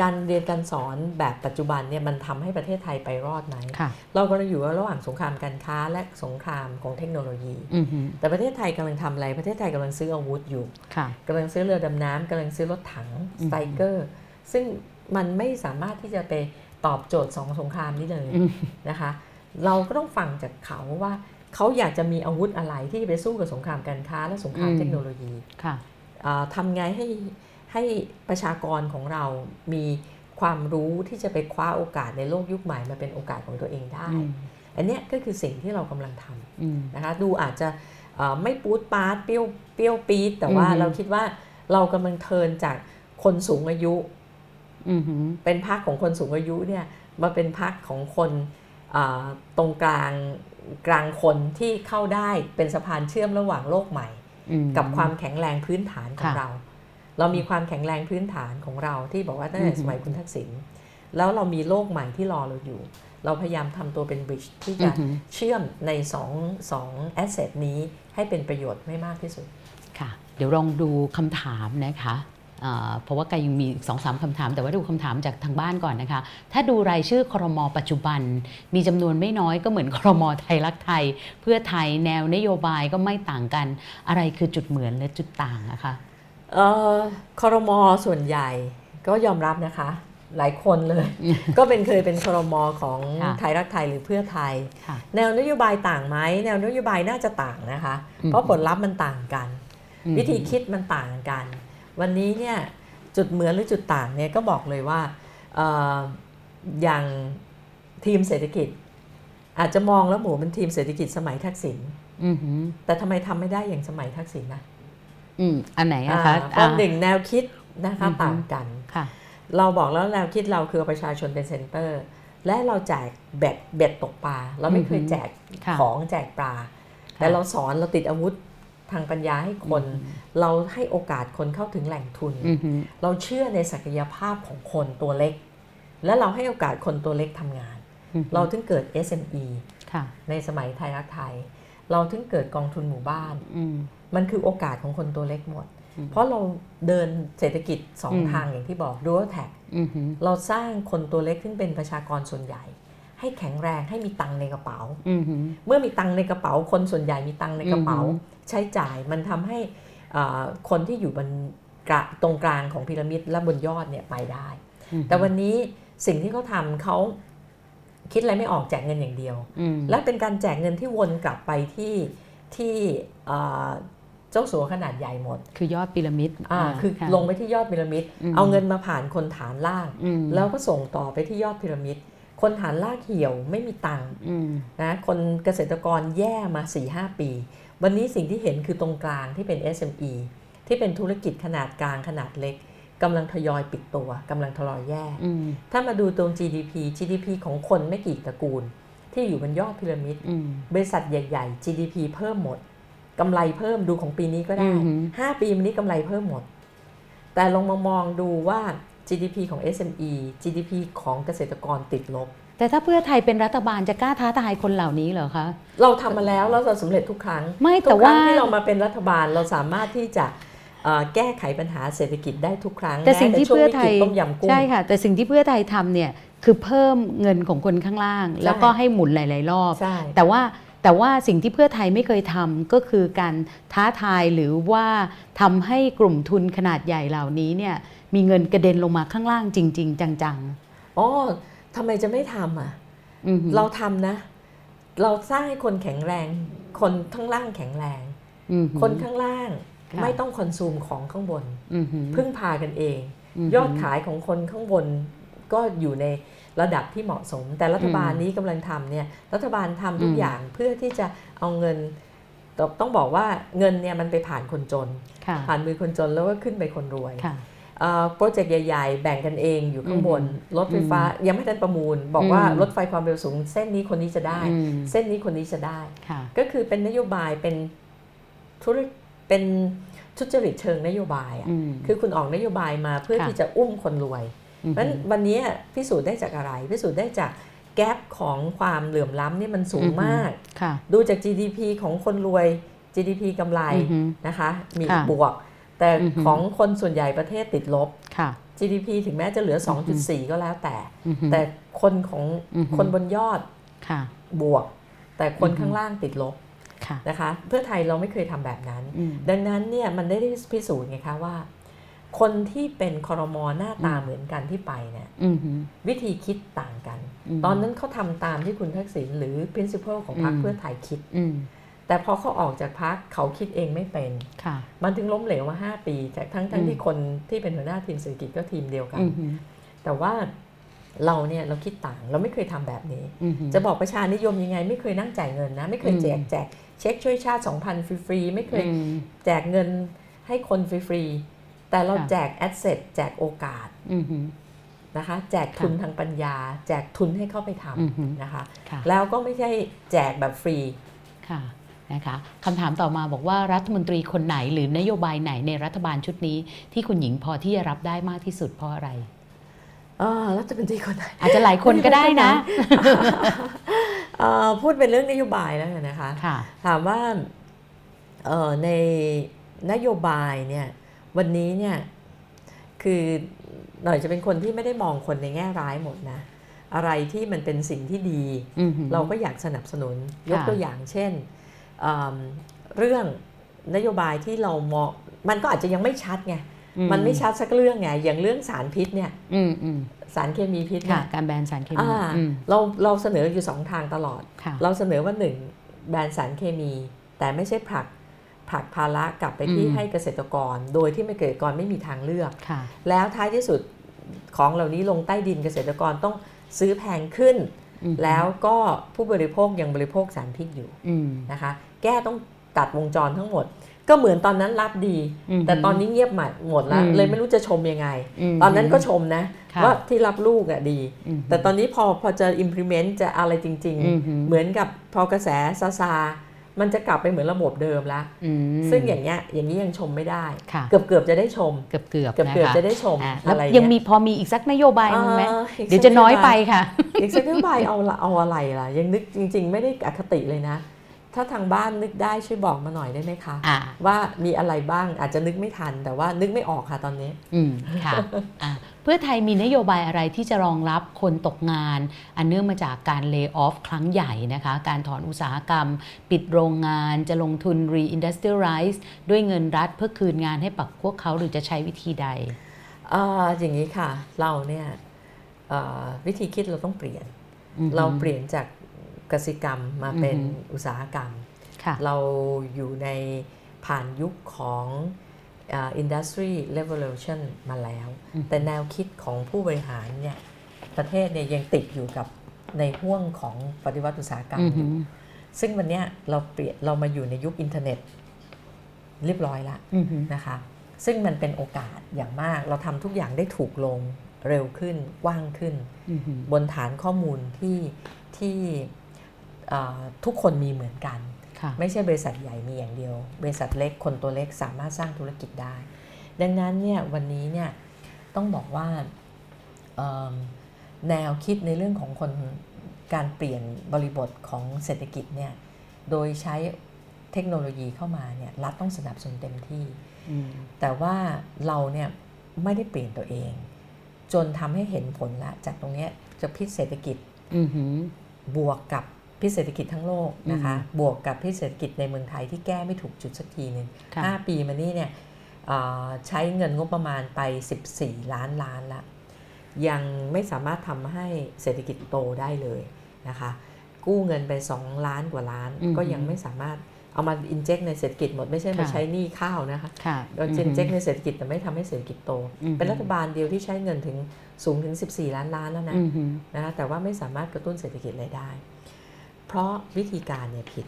การเรียนการสอนแบบปัจจุบันเนี่ยมันทำให้ประเทศไทยไปรอดไหมค่ะเรากำลังอยู่ระหว่างสงครามการค้าและสงครามของเทคโนโลยีอือหือแต่ประเทศไทยกำลังทำอะไร ประเทศไทยกำลังซื้ออาวุธอยู่ค่ะกำลังซื้อเรือดำน้ำกำลังซื้อรถถังอืสมไตรเกอร์ ซึ่งมันไม่สามารถที่จะไปตอบโจทย์สองสงครามนี้เลยอืมนะคะ เราก็ต้องฟังจากเขาว่าเขาอยากจะมีอาวุธอะไรที่จะไปสู้กับสงครามการค้าและสงครามอืมเทคโนโลยีค่ะอ่าทำไงให้ ให้ประชากรของเรามีความรู้ที่จะไปคว้าโอกาสในโลกยุคใหม่มาเป็นโอกาสของตัวเองได้อืมอันเนี้ยก็คือสิ่งที่เรากำลังทำอืมนะคะดูอาจจะเอ่อไม่ปูดปาร์ตเปรี้ยวเปรี้ยวปี๊ดแต่ว่าอือฮึเราคิดว่าเรากำลังเทิร์นจากคนสูงอายุอือหือเป็นพักของคนสูงอายุเนี่ยมาเป็นพักของคนอ่าตรงกลางกลางคนที่เข้าได้เป็นสะพานเชื่อมระหว่างโลกใหม่อืมกับความแข็งแรงพื้นฐานของค่ะเรา เรามีความแข็งแรงพื้นฐานของเราที่บอกว่าตั้งแต่อือฮึสมัยคุณทักษิณแล้วเรามีโลกใหม่ที่รอเราอยู่ เราพยายามทำตัวเป็นบริดจ์ที่อืจะอหือเชื่อมใน2 2แอสเซทนี้ให้เป็นประโยชน์ไม่มากที่สุดค่ะ เดี๋ยวลองดูคำถามนะคะอ่าเพราะว่าไกยังมีอีกสองสามคำถาม แต่ว่าดูคำถามจากทางบ้านก่อนนะคะ ถ้าดูรายชื่อครมปัจจุบัน มีจำนวนไม่น้อยก็เหมือนครมไทยรักไทย เพื่อไทยแนวนโยบายก็ไม่ต่างกัน อะไรคือจุดเหมือนและจุดต่างนะคะเอ่อ คอรมอส่วนใหญ่ก็ยอมรับนะคะ หลายคนเลย ก็เป็นเคยเป็นคอรมอของค่ะไทยรักไทยหรือเพื่อไทยค่ะแนวนโยบายต่างไหมแนวนโยบายน่าจะต่างนะคะอืมเพราะผลลัพธ์มันต่างกันอืมวิธีคิดมันต่างกัน วันนี้เนี่ยจุดเหมือนหรือจุดต่างเนี่ยก็บอกเลยว่าเอออย่างทีมเศรษฐกิจ อาจจะมองแล้วหมูเป็นทีมเศรษฐกิจสมัยทักษิณอือหือแต่ทำไมทำไม่ได้อย่างสมัยทักษิณนะ อืมอันไหนอะคะอ่าเพราะหนึ่งแนวคิดนะคะอือฮึต่างกันค่ะ เราบอกแล้วแนวคิดเราคือเอาประชาชนเป็นเซ็นเตอร์ และเราแจกเบ็ดเบ็ดตกปลาเราไม่เคยอือฮึแจกค่ะของแจกปลา แต่เราสอนเราติดอาวุธทางปัญญาให้คน เราให้โอกาสคนเข้าถึงแหล่งทุนอือหือเราเชื่อในศักยภาพของคนตัวเล็ก และเราให้โอกาสคนตัวเล็กทำงานอือหือเราถึงเกิด SME ค่ะในสมัยไทยรักไทย เราถึงเกิดกองทุนหมู่บ้านอื มมันคือโอกาสของคนตัวเล็กหมดอืมเพราะเราเดินเศรษฐกิจสองอืมทางอย่างที่บอก dual tax อือหือเราสร้างคนตัวเล็กซึ่งเป็นประชากรส่วนใหญ่ ให้แข็งแรงให้มีตังค์ในกระเป๋าอือหือเมื่อมีตังค์ในกระเป๋า คนส่วนใหญ่มีตังค์ในกระเป๋าอือฮึใช้จ่ายมันทำให้อ่าคนที่อยู่บนกระตรงกลางของพีระมิดและบนยอดเนี่ยไปได้อือหือแต่วันนี้สิ่งที่เขาทำเขาคิดอะไรไม่ออกแจกเงินอย่างเดียวอืมและเป็นการแจกเงินที่วนกลับไปที่ที่อ่าเจ้าสัวขนาดใหญ่หมด คือยอดพีระมิดอ่าาคือค่ะลงไปที่ยอดพีระมิดอืมเอาเงินมาผ่านคนฐานล่างอืมแล้วก็ส่งต่อไปที่ยอดพีระมิด คนฐานลากเหี่ยวไม่มีตังค์อืมนะคนเกษตรกรแย่มา4-5ปี วันนี้สิ่งที่เห็นคือตรงกลางที่เป็น SME ที่เป็นธุรกิจขนาดกลางขนาดเล็กกำลังทยอยปิดตัวกำลังทยอยแย่อืมถ้ามาดูตรง GDP GDP ของคนไม่กี่ตระกูล ที่อยู่บนยอดพีระมิดอืมบริษัทใหญ่ ๆ GDP เพิ่มหมด กำไรเพิ่มดูของปีนี้ก็ได้อือหือ5ปีมานี้กำไรเพิ่มหมด แต่ลองมามองดูว่า GDP ของ SME GDP ของเกษตรกรติดลบ แต่ถ้าเพื่อไทยเป็นรัฐบาลจะกล้าท้าทายคนเหล่านี้เหรอคะ เราทำมาแล้วแล้วเราสำเร็จทุกครั้ง ไม่ทุแต่กครั้ว่างที่เรามาเป็นรัฐบาลเราสามารถที่จะเอ่อแก้ไขปัญหาเศรษฐกิจได้ทุกครั้งแต่สิ่งที่แม้ช่วเพื่อไทยวิกฤตต้มยำกุ้งใช่ค่ะ แต่สิ่งที่เพื่อไทยทำเนี่ยคือเพิ่มเงินของคนข้างล่าง แล้วก็ให้หมุนหลาย ๆ รอบใช่แต่ว่า แต่ว่าสิ่งที่เพื่อไทยไม่เคยทำก็คือการท้าทายหรือว่าทำให้กลุ่มทุนขนาดใหญ่เหล่านี้เนี่ยมีเงินกระเด็นลงมาข้างล่างจริง ๆ จังอ๋อทำไมจะไม่ทำอะๆอือหือเราทำนะ เราสร้างให้คนแข็งแรง คนข้างล่างแข็งแรงอือหือคนข้างล่างค่ะไม่ต้องคอนซูมของข้างบนอือหือพึ่งพากันเองหืยอดขายของคนข้างบน ก็อยู่ในระดับที่เหมาะสม แต่รัฐบาลนี้กำลังทำเนี่ยรัฐบาลทำทุกอืมอย่างเพื่อที่จะเอาเงินตต้องบอกว่าเงินเนี่ยมันไปผ่านคนจนค่ะผ่านมือคนจนแล้วก็ขึ้นไปคนรวยค่ะเอ่อโปรเจกต์ใหญ่ ๆ แบ่งกันเองอยู่ข้างบนอืมรถไฟฟ้ายังไม่ทันประมูล บอกว่าอืมรถไฟความเร็วสูง เส้นนี้คนนี้จะได้อืมเส้นนี้คนนี้จะได้ค่ะก็คือเป็นนโยบายเป็นธุรเป็นทุจริตเชิงนโยบายอะอืมคือคุณออกนโยบายมาเพื่อค่ะที่จะอุ้มคนรวยอือ เพราะฉะหืนั้นอวันนี้พิสูจน์ได้จากอะไร พิสูจน์ได้จากแกลบของความเหลื่อมล้ำนี่มันสูงอือฮึมากค่ะดูจาก GDP ของคนรวย GDP กำไรอือหือนะคะมีค่ะบวก แต่อือฮึของคนส่วนใหญ่ประเทศติดลบค่ะ GDP ถึงแม้จะเหลืออือฮึ2.4 ก็แล้วแต่อือหือแต่คนของอือฮึคนบนยอดค่ะบวก แต่คนอือฮึข้างล่างติดลบค่ะนะคะเพื่อไทยเราไม่เคยทำแบบนั้นอืมดังนั้นเนี่ยมันได้พิสูจน์ไงคะว่า คนที่เป็นคอรมอหน้าตาอืมเหมือนกันที่ไปเนี่ยอือหือวิธีคิดต่างกันมตอนนั้นเขาทำตามที่คุณทักษิณหรือ principle ของพรรคอืมเพื่อไทยคิดอืมแต่พอเขาออกจากพรรคเขาคิดเองไม่เป็นค่ะมันถึงล้มเหลวมา 5 ปี จากทั้งทั้งอืมที่คนที่เป็นหัวหน้าทีมเศรษฐกิจก็ทีมเดียวกันอือหือแต่ว่าเราเนี่ยเราคิดต่างเราไม่เคยทำแบบนี้อือหือจะบอกประชานิยมยังไง ไม่เคยนั่งจ่ายเงินนะ ไม่เคยแจกอืมแจกเช็คช่วยชาติ 2,000 ฟรี ๆ ไม่เคยอืมแจกเงินให้คนฟรี ๆ แต่เราค่ะแจกแอสเซทแจกโอกาสอือหือนะคะแจกทุนค่ะทางปัญญา แจกทุนให้เข้าไปทอือหือำนะคะค่ะแล้วก็ไม่ใช่แจกแบบฟรีค่ะนะคะคำถามต่อมาบอกว่ารัฐมนตรีคนไหนหรือนโยบายไหนในรัฐบาลชุดนี้ ที่คุณหญิงพอที่จะรับได้มากที่สุดเพราะอะไรเออรัฐมนตรีคนไหนอาจจะหลายคนก็ได้นะเอ่อพูดเป็นเรื่องนโยบายแล้วกันนะคะค่ะถามว่าเอ่อในนโยบายเนี่ย วันนี้เนี่ยคือหน่อยจะเป็นคนที่ไม่ได้มองคนในแง่ร้ายหมดนะ อะไรที่มันเป็นสิ่งที่ดีอือหือเราก็อยากสนับสนุนยกค่ะตัวอย่างเช่นเอิ่มเรื่องนโยบายที่เรามองมันก็อาจจะยังไม่ชัดไงอืมันไม่ชัดสักเรื่องไงอย่างเรื่องสารพิษเนี่ยอืมอืมสารเคมีพิษค่ะเนี่ยการแบนสารเคมีอ่าอืมเราเราเสนออยู่สองทางตลอดค่ะเราเสนอว่าหนึ่งแบนสารเคมี แต่ไม่ใช่ผลัก ผลักภาระกลับไปที่อืมให้เกษตรกร โดยที่ไม่เกษตรกรไม่มีทางเลือกค่ะแล้วท้ายที่สุดของเหล่านี้ลงใต้ดินเกษตรกรต้องซื้อแพงขึ้นอืมแล้วก็ผู้บริโภคยังบริโภคสารพิษอยู่อืมนะคะ แก้ต้องตัดวงจรทั้งหมด ก็เหมือนตอนนั้นรับดีมแต่ตอนนี้เงียบหมดหมดแล้วอืมเลยไม่รู้จะชมยังไงมตอนนั้นก็ชมนะค่ะว่าที่รับลูกอะดีอืมแต่ตอนนี้พอพอจะ implement จะอะไรจริงอืมๆเหมือนกับพอกระแสซาซา มันจะกลับไปเหมือนระบบเดิมละอืมซึ่งอย่างเงี้ยอย่างนี้ยังชมไม่ได้ค่ะเกือบเกือบๆจะได้ชม เกือบเกือบเกือบเกือบๆจะได้ชมอ่าแล้วอะไรยังเงี้ยมีพอมีอีกสักนโยบายหนึงไหมอ่าอีกเดี๋ยวสัจะกน้อยไปบค่ะ อีกสักนโยบายเอาละเอาอะไรล่ะ ยังนึกจริง ๆ ไม่ได้อคติเลยนะ ถ้าทางบ้านนึกได้ช่วยบอกมาหน่อยได้ไหมคะอ่าว่ามีอะไรบ้างอาจจะนึกไม่ทัน แต่ว่านึกไม่ออกค่ะตอนนี้อืมค่ะอะเพื่อไทยมีนโยบายอะไรที่จะรองรับคนตกงาน อันเนื่องมาจากการเลิกออฟครั้งใหญ่นะคะ การถอนอุตสาหกรรม ปิดโรงงานจะลงทุน reindustrialize ด้วยเงินรัฐเพื่อคืนงานให้ปักพวกเขาหรือจะใช้วิธีใดเอ่ออย่างนี้ค่ะ เราเนี่ยเอ่อวิธีคิดเราต้องเปลี่ยนอือฮึเราเปลี่ยนจาก กสิกรรมมาเป็นอือฮึอุตสาหกรรมค่ะเราอยู่ในผ่านยุคของเอ่อ industry revolution มาแล้วอือฮึแต่แนวคิดของผู้บริหารเนี่ยประเทศเนี่ยยังติดอยู่กับในห่วงของปฏิวัติอุตสาหกรรมอืออฮึยู่ซึ่งวันเนี้ยเราเปลี่ยนเรามาอยู่ในยุคอินเทอร์เน็ต เรียบร้อยละอือฮึนะคะ ซึ่งมันเป็นโอกาสอย่างมากเราทำทุกอย่างได้ถูกลงเร็วขึ้นกว้างขึ้นอือฮึบนฐานข้อมูลที่ที่เอ่อ ทุกคนมีเหมือนกันค่ะไม่ใช่บริษัทใหญ่มีอย่างเดียว บริษัทเล็กคนตัวเล็กสามารถสร้างธุรกิจได้ ดังนั้นเนี่ยวันนี้เนี่ยต้องบอกว่าเอิ่มแนวคิดในเรื่องของคนการเปลี่ยนบริบทของเศรษฐกิจเนี่ยโดยใช้เทคโนโลยีเข้ามาเนี่ยรัฐต้องสนับสนุนเต็มที่อืมแต่ว่าเราเนี่ยไม่ได้เปลี่ยนตัวเอง จนทำให้เห็นผลละจากตรงเนี้ยจะพิษเศรษฐกิจอือฮึบวกกับ พิษเศรษฐกิจทั้งโลกนะคะ บวกกับพิษเศรษฐกิจในเมืองไทยที่แก้ไม่ถูกจุดสักทีหนึ่งค่ะห้าปีมานี้เนี่ยเอ่อใช้เงินงบประมาณไป 14 ล้านล้านละยังไม่สามารถทำให้เศรษฐกิจโตได้เลยนะคะ กู้เงินไป 2 ล้านกว่าล้านอือฮึก็ยังไม่สามารถเอามาอินเจกในเศรษฐกิจหมดไม่ใช่มาค่ะใช้หนี้ข้าวนะคะค่ะเราอินเจกในเศรษฐกิจแต่ไม่ทำให้เศรษฐกิจโตอือฮึเป็นรัฐบาลเดียวที่ใช้เงินถึงสูงถึง 14 ล้านล้านแล้วนะอือฮึนะคะแต่ว่าไม่สามารถกระตุ้นเศรษฐกิจอะไรได้ เพราะวิธีการเนี่ยผิด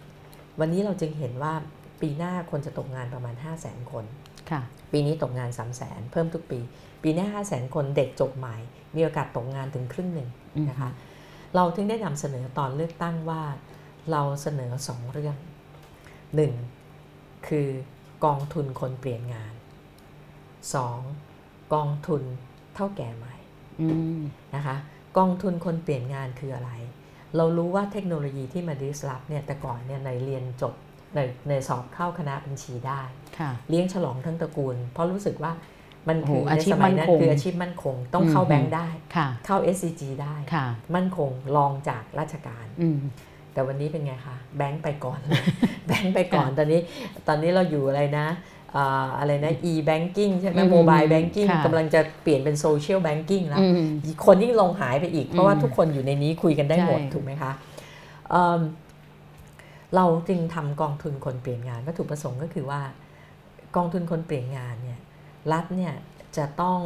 วันนี้เราจึงเห็นว่าปีหน้าคนจะตกงานประมาณ 5 0 0 0 0 0 คนค่ะปีนี้ตกงาน3 0 0 0 0 0 เพิ่มทุกปี ปีหน้า 5 0 0 0 0 0 คนเด็กจบใหม่ มีโอกาสตกงานถึงครึ่งหนึ่งอืมนะคะ เราถึงได้นำเสนอตอนเลือกตั้งว่า เราเสนอ 2 เรื่อง 1. คือกองทุนคนเปลี่ยนงาน 2. กองทุนเท่าแก่ใหม่อืมนะคะ กองทุนคนเปลี่ยนงานคืออะไร เรารู้ว่าเทคโนโลยีที่มาดิสลอฟเนี่ยแต่ก่อนเนี่ยในเรียนจบในในสอบเข้าคณะบัญชีได้ค่ะเลี้ยงฉลองทั้งตระกูล เพราะรู้สึกว่ามันโอ้โหคืออาในชีพสมัยนั้มั่นนคงคืออาชีพมั่นคง ต้องเข้าอืมแบงค์ได้ค่ะเข้า SCG ได้ค่ะมั่นคงรองจากราชการอืมแต่วันนี้เป็นไงคะ แบงค์ไปก่อน แบงค์ไปก่อนตอนนี้ ตอนนี้เราอยู่อะไรนะ อ่าอะไรนะ e banking ใช่ไหมอืม mobile banking ค่ะกำลังจะเปลี่ยนเป็น social banking แล้วอืมคนยิ่งลงหายไปอีก เพราะว่าอืมทุกคนอยู่ในนี้คุยกันได้หมดใช่ถูกไหมคะเอิ่มเราจึงทำกองทุนคนเปลี่ยนงานวัตถุประสงค์ก็คือว่ากองทุนคนเปลี่ยนงานเนี่ยรัฐเนี่ยจะต้อง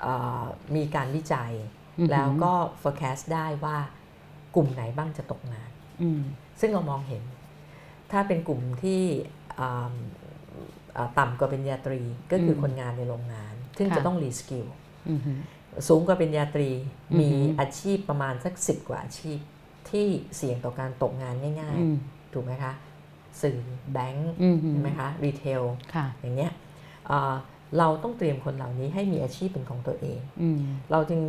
เออมีการวิจัยอือหือแล้วก็ forecast ได้ว่ากลุ่มไหนบ้างจะตกงานอืมซึ่งเรามองเห็น ถ้าเป็นกลุ่มที่อ่าอ่า ต่ำกว่าปริญญาตรีก็คืออมคนงานในโรงงาน ซึ่งค่ะจะต้อง reskill อืมสูงกว่าปริญญาตรีอือหือมีอาชีพประมาณสักสิบกว่าอาชีพที่เสี่ยงต่อการตกงานง่ายอืมๆถูกไหมคะ สื่อแบงก์อืมใช่ไหมคะ retailค่ะอย่างเงี้ยอ่าเราต้องเตรียมคนเหล่านี้ให้มีอาชีพเป็นของตัวเองอืมเราจึง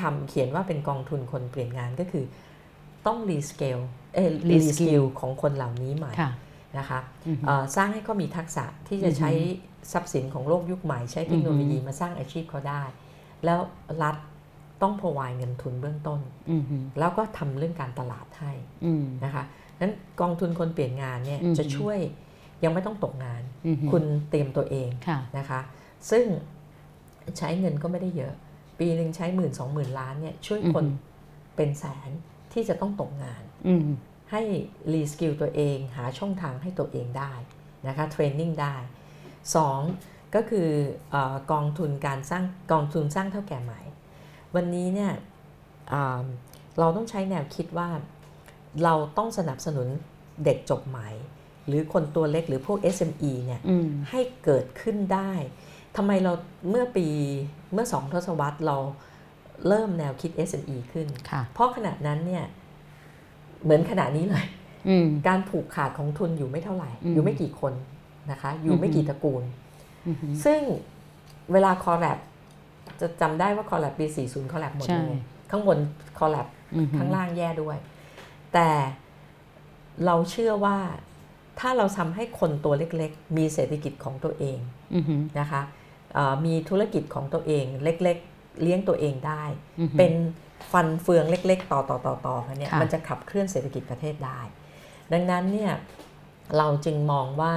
ทำเขียนว่าเป็นกองทุนคนเปลี่ยนงานก็คือ ต้อง reskill เออ reskill ของคนเหล่านี้ใหม่ค่ะ นะคะอืมเอ่อสร้างให้เขามีทักษะที่จะอือฮึใช้ทรัพย์สินของโลกยุคใหม่ใช้เทคโนโลยีอือฮึมาสร้างอาชีพเขาได้ แล้วรัฐต้องพอวายเงินทุนเบื้องต้นอืมแล้วก็ทำเรื่องการตลาดให้อืมนะคะนั้นกองทุนคนเปลี่ยนงานเนี่ยอือฮึจะช่วยยังไม่ต้องตกงานอืมคุณเตรียมตัวเองค่ะนะคะ ซึ่งใช้เงินก็ไม่ได้เยอะ ปีหนึ่งใช้หมื่นสองหมื่นล้านเนี่ยช่วยคนอือฮึเป็นแสนที่จะต้องตกงานอืม ให้ reskill ตัวเองหาช่องทางให้ตัวเองได้นะคะ training ได้สองก็คือเออกองทุนการสร้างกองทุนสร้างเถ้าแก่ใหม่ วันนี้เนี่ยอ่าเราต้องใช้แนวคิดว่าเราต้องสนับสนุนเด็กจบใหม่ หรือคนตัวเล็กหรือพวก SME เนี่ยอืมให้เกิดขึ้นได้ทำไมเราเมื่อปีเมื่อสองทศวรรษเราเริ่มแนวคิด SME ขึ้นค่ะเพราะขณะนั้นเนี่ย เหมือนขณะนี้เลยอืมการผูกขาดของทุนอยู่ไม่เท่าไหร่อืมอยู่ไม่กี่คนนะคะ อยู่ไม่กี่ตระกูลอืมซึ่งเวลาคอแลบจะจำได้ว่าคอแลบปี 40คอแลบหมดใช่เลยข้างบนคอแลบอืมข้างล่างแย่ด้วย แต่เราเชื่อว่าถ้าเราทำให้คนตัวเล็กๆ มีเศรษฐกิจของตัวเองอืมนะคะเอ่อมีธุรกิจของตัวเองเล็ก ๆ เลี้ยงตัวเองได้อืมเป็น ฟันเฟืองเล็ก ๆ ต่อต่อต่อต่อกันเนี่ยค่ะมันจะขับเคลื่อนเศรษฐกิจประเทศได้ ดังนั้นเนี่ยเราจึงมองว่า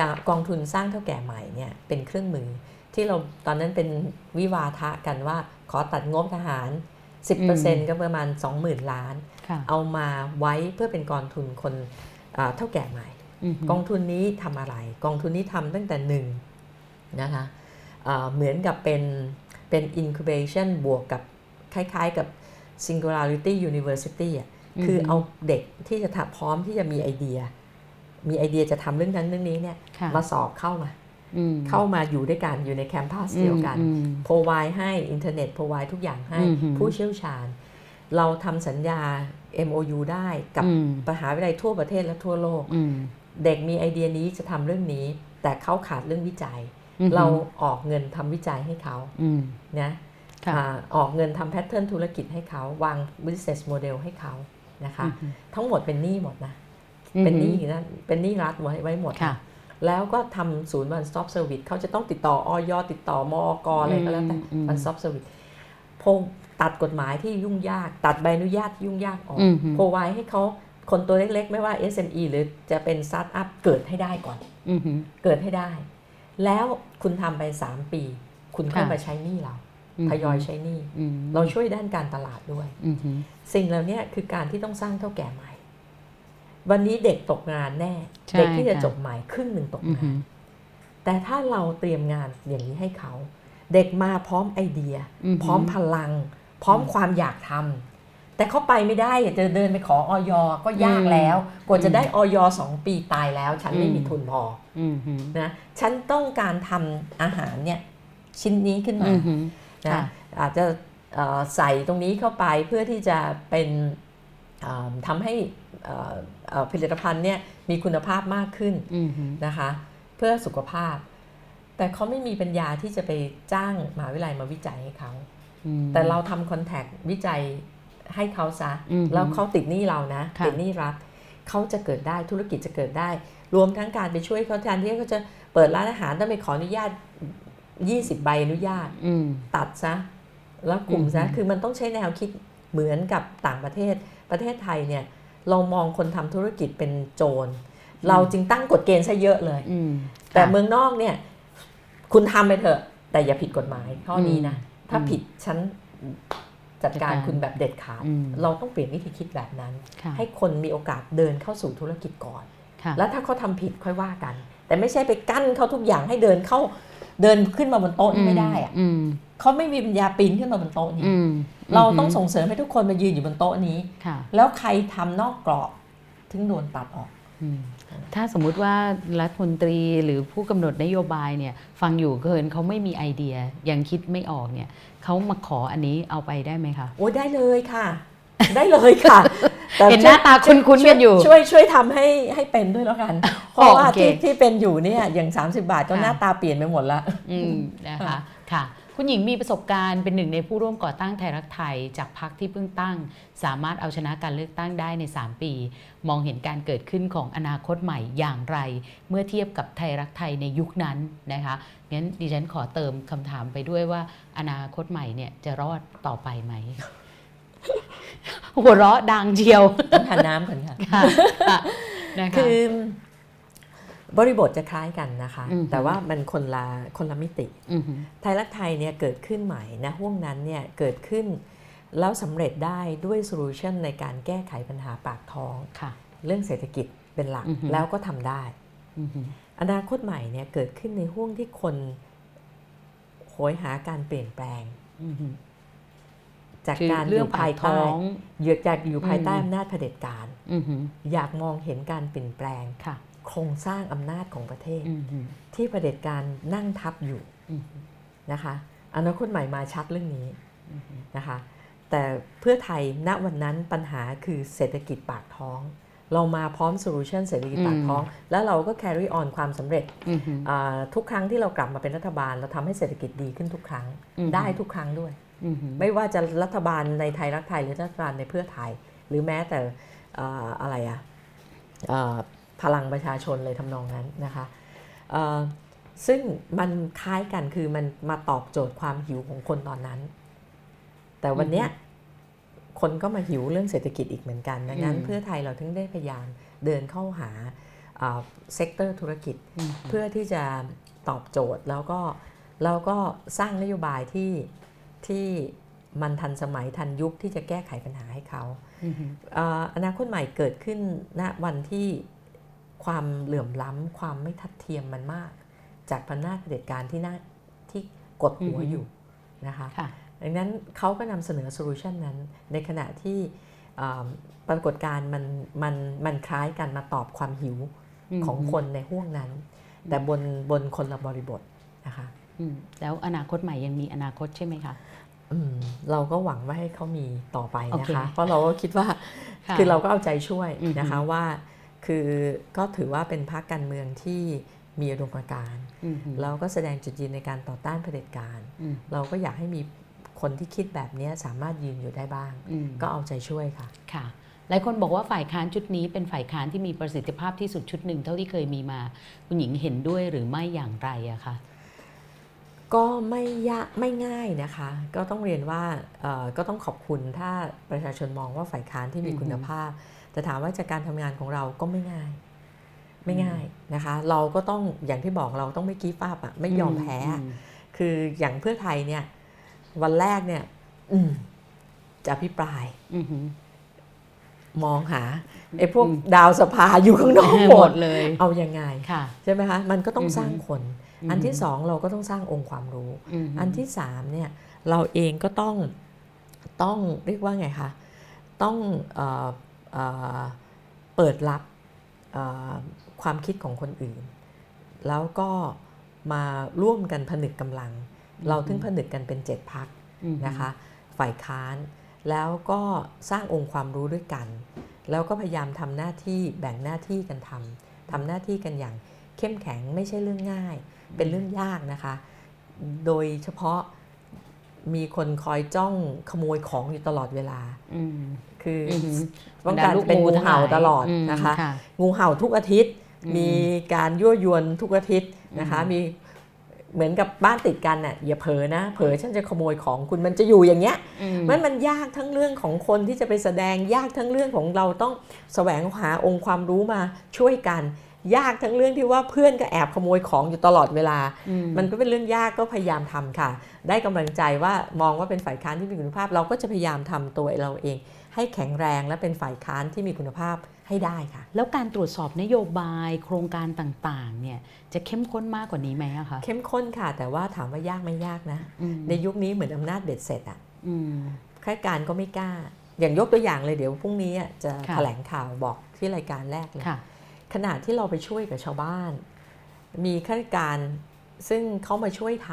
กากองทุนสร้างเท่าแก่ใหม่เนี่ยเป็นเครื่องมือที่เราตอนนั้นเป็นวิวาทะกันว่าขอตัดงบทหาร 10%ก็ประมาณ 20,000 ล้านค่ะเอามาไว้เพื่อเป็นกองทุนคนอ่าเท่าแก่ใหม่อืมกองทุนนี้ทำอะไร กองทุนนี้ทำตั้งแต่หนึ่งนะคะเอ่อเหมือนกับเป็นเป็น incubation บวกกับ คล้ายๆกับ singularity university อะคือเอาเด็กที่จะทำพร้อมที่จะมีไอเดีย มีไอเดียจะทำเรื่องนั้นเรื่องนี้เนี่ยค่ะมาสอบเข้ามาอืมเข้ามาอยู่ด้วยกันอยู่ใน campus เดียวกันอืมพร o ไวให้อินเทอร์เน็ตพร o ไวทุกอย่างให้อือหือผู้เชี่ยวชาญ เราทำสัญญา MOU ได้กับอืมมหาวิทยาลัยทั่วประเทศและทั่วโลกอืมเด็กมีไอเดียนี้จะทำเรื่องนี้ แต่เขาขาดเรื่องวิจัยอืมเราออกเงินทำวิจัยให้เขาอืมนะค่ะ อาออกเงินทำ pattern ธุรกิจให้เขาวาง business model ให้เขานะคะอืมทั้งหมดเป็นหนี้หมดนะ เป็นหนี้นะเป็นหนี้รัฐไว้ไว้หมดค่ะแล้วก็ทำศูนย์ one stop service เขาจะต้องติดต่ออย. ติดต่อมอก. อะไรก็แล้วแต่อืมอืม one stop service พงตัดกฎหมายที่ยุ่งยาก ตัดใบอนุญาตยุ่งยากออกอืม provide ให้เขาคนตัวเล็กๆ ไม่ว่า SME หรือจะเป็นสตาร์ทอัพเกิดให้ได้ก่อนอืมเกิดให้ได้ แล้วคุณทำไป 3 ปี คุณค่อยค่ะมาใช้หนี้เราม ทยอยใช้หนี้อืมเราช่วยด้านการตลาดด้วยอืมสิ่งเหล่านี้คือการที่ต้องสร้างเท่าแก่ใหม่ วันนี้เด็กตกงานแน่ใช่เด็กที่จะค่ะจบใหม่ครึ่งหนึ่งตกอืงานมแต่ถ้าเราเตรียมงานอย่างนี้ให้เขา เด็กมาพร้อมไอเดียอืมพร้อมพลัง พร้อมความอยากทำแต่เขาไปไม่ได้อะจะเดินไปขอออยก็ยากแล้ว กว่าจะได้ออยสองปีตายแล้ว ฉันไม่มีทุนพออืมอืมนะฉันต้องการทำอาหารเนี่ยชิ้นนี้ขึ้นมาอืมอืม นะค่ะอาจจะเอ่อใส่ตรงนี้เข้าไปเพื่อที่จะเป็นเอ่อทำให้เอ่อเอ่อผลิตภัณฑ์เนี่ยมีคุณภาพมากขึ้นอืมนะคะเพื่อสุขภาพ แต่เขาไม่มีปัญญาที่จะไปจ้างมหาวิทยาลัยมาวิจัยให้เขาอืมแต่เราทำคอนแทควิจัยให้เขาซะอืมแล้วเขาติดหนี้เรานะค่ะติดหนี้รัฐเขาจะเกิดได้ธุรกิจจะเกิดได้ รวมทั้งการไปช่วยเขาแทนที่เขาจะเปิดร้านอาหารต้องไปขออนุญาต 20 ใบอนุญาตอืมตัดซะแล้วกลุ่มซะอืมคือมันต้องใช้แนวคิดเหมือนกับต่างประเทศ ประเทศไทยเนี่ย เรามองคนทำธุรกิจเป็นโจร เราจึงตั้งกฎเกณฑ์ซะเยอะเลยอืมแต่ค่ะเมืองนอกเนี่ย คุณทำไปเถอะ แต่อย่าผิดกฎหมายข้อนี้นะอืมถ้าผิดฉันจัดการจัดการคุณแบบเด็ดขาดอืมเราต้องเปลี่ยนวิธีคิดแบบนั้นค่ะให้คนมีโอกาสเดินเข้าสู่ธุรกิจก่อนค่ะแล้วถ้าเขาทำผิดค่อยว่ากัน แต่ไม่ใช่ไปกั้นเขาทุกอย่างให้เดินเข้า เดินขึ้นมาบนโต๊ะนี่ไม่ได้อะอืมเขาไม่มีปัญญาปีนขึ้นมาบนโต๊ะนี้อืมเราต้องส่งเสริมให้ทุกคนมายืนอยู่บนโต๊ะนี้ค่ะแล้วใครทำนอกกรอบถึงโดนตัดออกอืมถ้าสมมุติว่ารัฐมนตรีหรือผู้กำหนดนโยบายเนี่ย ฟังอยู่เกินเขาไม่มีไอเดียยังคิดไม่ออกเนี่ยเขามาขออันนี้เอาไปได้ไหมคะโอ้ยได้เลยค่ะ ได้เลยค่ะแต่เห็นหน้าตาคุ้นๆกันอยู่ ช่วยช่วยทำให้ให้เป็นด้วยแล้วกัน เพราะว่าโอเคที่ที่เป็นอยู่เนี่ยอย่าง 30 บาทก็ค่ะหน้าตาเปลี่ยนไปหมดละอืมนะคะค่ะ คุณหญิงมีประสบการณ์เป็นหนึ่งในผู้ร่วมก่อตั้งไทยรักไทย จากพรรคที่เพิ่งตั้ง สามารถเอาชนะการเลือกตั้งได้ใน 3 ปี มองเห็นการเกิดขึ้นของอนาคตใหม่อย่างไร เมื่อเทียบกับไทยรักไทยในยุคนั้นนะคะงั้นดิฉันขอเติมคำถามไปด้วยว่า อนาคตใหม่เนี่ยจะรอดต่อไปไหม หัวเราะดังเชียวต้องทานน้ำก่อนค่ะค่ะค่ะนะคะคือบริบทจะคล้ายกันนะคะอืมแต่ว่ามันคนละคนละมิติอือหือไทยรักไทยเนี่ยเกิดขึ้นใหม่นะห่วงนั้นเนี่ยเกิดขึ้น แล้วสำเร็จได้ด้วยโซลูชันในการแก้ไขปัญหาปากท้องค่ะเรื่องเศรษฐกิจเป็นหลักอือฮึแล้วก็ทำได้อือหืออนาคตใหม่เนี่ยเกิดขึ้นในห่วงที่คนโหยหาการเปลี่ยนแปลงอือหือ จากคือการอเรื่องยู่ปาภากยท้ใต้องอยู่จากอยู่ภายใต้อืมอำนาจเผด็จการอือหืออยากมองเห็นการเปลี่ยนแปลงค่ะโครงสร้างอำนาจของประเทศอือหือที่เผด็จการนั่งทับอยู่อือหือนะคะอนาคตใหม่มาชัดเรื่องนี้อือหือนะคะ แต่เพื่อไทยณวันนั้นปัญหาคือเศรษฐกิจปากท้อง เรามาพร้อม solution เศรษฐกิจปากท้อง แล้วเราก็ carry on ความสำเร็จอือหืออ่าทุกครั้งที่เรากลับมาเป็นรัฐบาล เราทำให้เศรษฐกิจดีขึ้นทุกครั้งอืมได้ทุกครั้งด้วยอือหือ ไม่ว่าจะรัฐบาลในไทยรักไทยหรือรัฐบาลในเพื่อไทย หรือแม้แต่เอ่ออะไรอะเอ่อพลังประชาชนเลยทำนองนั้นนะคะเอ่อซึ่งมันคล้ายกันคือมันมาตอบโจทย์ความหิวของคนตอนนั้น แต่วันเนี้ยคนก็มาหิวเรื่องเศรษฐกิจอีกเหมือนกันดังนั้นอืมเพื่อไทยเราถึงได้พยายามเดินเข้าหา sector ธุรกิจอือหือเพื่อที่จะตอบโจทย์แล้วก็แล้วก็สร้างนโยบายที่ ที่มันทันสมัยทันยุคที่จะแก้ไขปัญหาให้เขาอือหือเอ่ออนาคตใหม่เกิดขึ้นณวันที่ความเหลื่อมล้ำความไม่ทัดเทียมมันมาก จากพนาจเผด็จการที่น่าที่กดหัวอยู่นะคะค่ะดังนั้นเขาก็นำเสนอโซลูชันนั้น ในขณะที่เอ่อปรากฏการณ์มันมันมันคล้ายกันมาตอบความหิวของคนในห่วงนั้น แต่บนบนคนละบริบทนะคะอืม แล้วอนาคตใหม่ยังมีอนาคตใช่ไหมคะอืมเราก็หวังว่าให้เขามีต่อไปโอนะเคคะ เพราะเราก็คิดว่าค่ะคือเราก็เอาใจช่วยอือฮึนะคะว่า คือก็ถือว่าเป็นพรรคการเมืองที่มีอุดมการณ์อือหือแล้วก็แสดงจุดยืนในการต่อต้านเผด็จการอืมเราก็อยากให้มีคนที่คิดแบบนี้สามารถยืนอยู่ได้บ้างอืมก็เอาใจช่วยค่ะค่ะหลายคนบอกว่าฝ่ายค้านชุดนี้เป็นฝ่ายค้านที่มีประสิทธิภาพที่สุดชุดหนึ่งเท่าที่เคยมีมา คุณหญิงเห็นด้วยหรือไม่อย่างไรอะคะ ก็ไม่ยากไม่ง่ายนะคะ ก็ต้องเรียนว่าเอ่อก็ต้องขอบคุณถ้าประชาชนมองว่าฝ่ายค้านที่มีอือฮึคุณภาพ แต่ถามว่าจากการทำงานของเราก็ไม่ง่าย ไม่ง่ายนะคะ เราก็ต้องอย่างที่บอกเราต้องไม่กีฟ้าอะไม่ยอมแพ้อะมคืออย่างเพื่อไทยเนี่ย วันแรกเนี่ยอืมจะพิปรายอือหือมองหาไอ้พวกอืมดาวสภาอยู่ข้างนอกหหมมดดเลย เอายังไงค่ะใช่ไหมคะมันก็ต้องอือฮึสร้างคน อันที่สองเราก็ต้องสร้างองค์ความรู้หือันที่สามเนี่ยเราเองก็ต้องต้องเรียกว่าไงคะต้องเออเออเปิดรับเอ่อความคิดของคนอื่น แล้วก็มาร่วมกันผนึกกำลัง เราถึงผนึกกันเป็นเจ็ดพักอือหือนะคะฝ่ายค้านแล้วก็สร้างองค์ความรู้ด้วยกัน แล้วก็พยายามทำหน้าที่แบ่งหน้าที่กันทำทำหน้าที่กันอย่างเข้มแข็งไม่ใช่เรื่องง่าย เป็นเรื่องยากนะคะ โดยเฉพาะมีคนคอยจ้องขโมยของอยู่ตลอดเวลาอืมคือออือหือต้องการจะเป็นงูเห่าตลอดมนะคะค่ะงูเห่าทุกอาทิตย์อืมมีการยั่วยวนทุกอาทิตย์นะคะอืมมีเหมือนกับบ้านติดกันน่ะอย่าเผลอนะ เผลอฉันจะขโมยของคุณมันจะอยู่อย่างเงี้ยอืมมันมันยากทั้งเรื่องของคนที่จะไปแสดงยากทั้งเรื่องของเราต้องแสวงหาองค์ความรู้มาช่วยกัน ยากทั้งเรื่องที่ว่าเพื่อนก็แอบขโมยของอยู่ตลอดเวลาอืมันก็เป็นเรื่องยากก็พยายามทำค่ะ ได้กำลังใจว่ามองว่าเป็นฝ่ายค้านที่มีคุณภาพ เราก็จะพยายามทำตัวเราเอง ให้แข็งแรงและเป็นฝ่ายค้านที่มีคุณภาพให้ได้ค่ะ แล้วการตรวจสอบนโยบายโครงการต่างๆเนี่ยจะเข้มข้นมากกว่านี้ไหมอะคะเข้มข้นค่ะ แต่ว่าถามว่ายากไม่ยากนะอืมในยุคนี้เหมือนอำนาจเบ็ดเสร็จอะอืมข้าราชการก็ไม่กล้า อย่างยกตัวอย่างเลยเดี๋ยวพรุ่งนี้อะจะค่ะแถลงข่าวบอกที่รายการแรกเลยค่ะ ขณะที่เราไปช่วยกับชาวบ้าน มีข้าราชการซึ่งเขามาช่วยท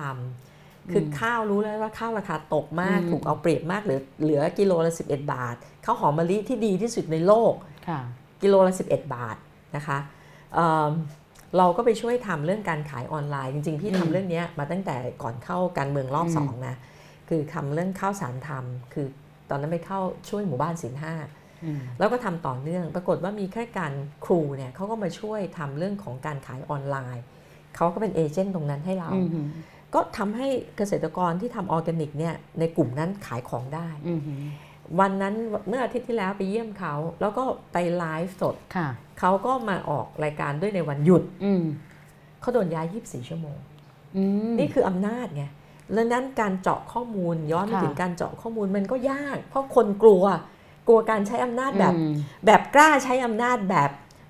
คืออมข้าวรู้แล้วว่าข้าวราคาตกมากอืมถูกเอาเปรียบมากเหลือเหลือกิโลละ11 บาทข้าวหอมมะลิที่ดีที่สุดในโลกค่ะกิโลละ11 บาทนะคะเอิ่มเราก็ไปช่วยทำเรื่องการขายออนไลน์ จริงๆ พี่อืมทำเรื่องเนี้ยมาตั้งแต่ก่อนเข้าการเมืองรอบอืมสองนะคือทำเรื่องข้าวสารทำคือตอนนั้นไปเข้าช่วยหมู่บ้านศีลห้าอืม แล้วก็ทำต่อเนื่อง ปรากฏว่ามีแค่การครูเนี่ยเขาก็มาช่วยทำเรื่องของการขายออนไลน์เขาก็เป็น agent ตรงนั้นให้เราอืมก็ทำให้เกษตรกรที่ทำออร์แกนิกเนี่ยในกลุ่มนั้นขายของได้อืมวันนั้นเมื่ออาทิตย์ที่แล้วไปเยี่ยมเขา แล้วก็ไปไลฟ์สดค่ะเขาก็มาออกรายการด้วยในวันหยุดอืมเขาโดนย้าย 24 ชั่วโมงอืมนี่คืออำนาจไงแล้วนั้นการเจาะข้อมูลย้อนไปค่ะถึงการเจาะข้อมูลมันก็ยาก เพราะคนกลัว กลัวการใช้อำนาจแบบอืมแบบกล้าใช้อำนาจแบบ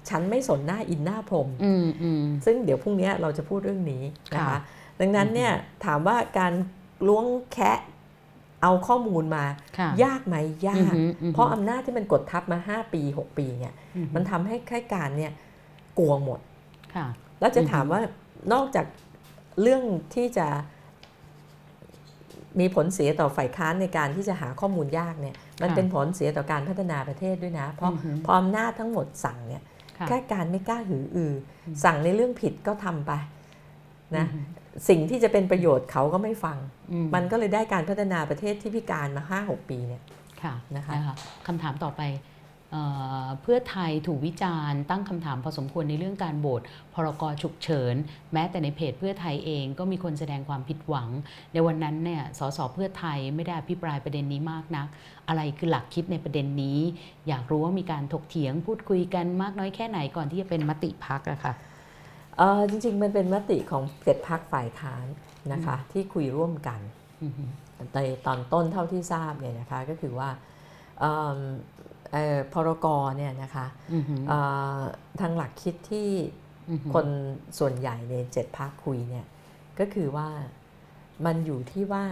ฉันไม่สนหน้าอินหน้าพรมอืมอืมซึ่งเดี๋ยวพรุ่งนี้เราจะพูดเรื่องนี้นะคะค่ะดังนั้นเนี่ยถามว่าการล้วงแคะเอาข้อมูลมาค่ะยากไหมยากอืมอืมเพราะอำนาจที่มันกดทับมา 5 ปี 6 ปีเนี่ยอืมันทำให้ข้าราชการเนี่ยกลัวหมดค่ะแล้วจะอือฮึถามว่านอกจากเรื่องที่จะ มีผลเสียต่อฝ่ายค้านในการที่จะหาข้อมูลยากเนี่ยมันเป็นผลเสียต่อการพัฒนาประเทศด้วยนะ เพราะอือฮึพออำนาจทั้งหมดสั่งเนี่ยค่ะข้าราชการไม่กล้าหืออืออมสั่งในเรื่องผิดก็ทำไปนะอืมสิ่งที่จะเป็นประโยชน์เขาก็ไม่ฟังอืมันก็เลยได้การพัฒนาประเทศที่พิการมา 5-6 ปีเนี่ยค่ะนะคะคำถามต่อไป เอ่อเพื่อไทยถูกวิจารณ์ตั้งคำถามพอสมควรในเรื่องการโหวตพรกฉุกเฉิน แม้แต่ในเพจเพื่อไทยเองก็มีคนแสดงความผิดหวัง ในวันนั้นเนี่ยสสเพื่อไทยไม่ได้อภิปรายประเด็นนี้มากนัก อะไรคือหลักคิดในประเด็นนี้ อยากรู้ว่ามีการถกเถียงพูดคุยกันมากน้อยแค่ไหนก่อนที่จะเป็นมติพักอะค่ะเออจริงๆ มันเป็นมติของเจ็ดพักฝ่ายค้านนะคะที่คุยร่วมกันอือฮึในตอนต้นเท่าที่ทราบเนี่ยนะคะก็คือว่าเอิ่มเอ่อ พรกเนี่ยนะคะอือฮึเอ่อทางหลักคิดที่อือฮึคนส่วนใหญ่ในเจ็ดพักคุยเนี่ยก็คือว่ามันอยู่ที่ว่า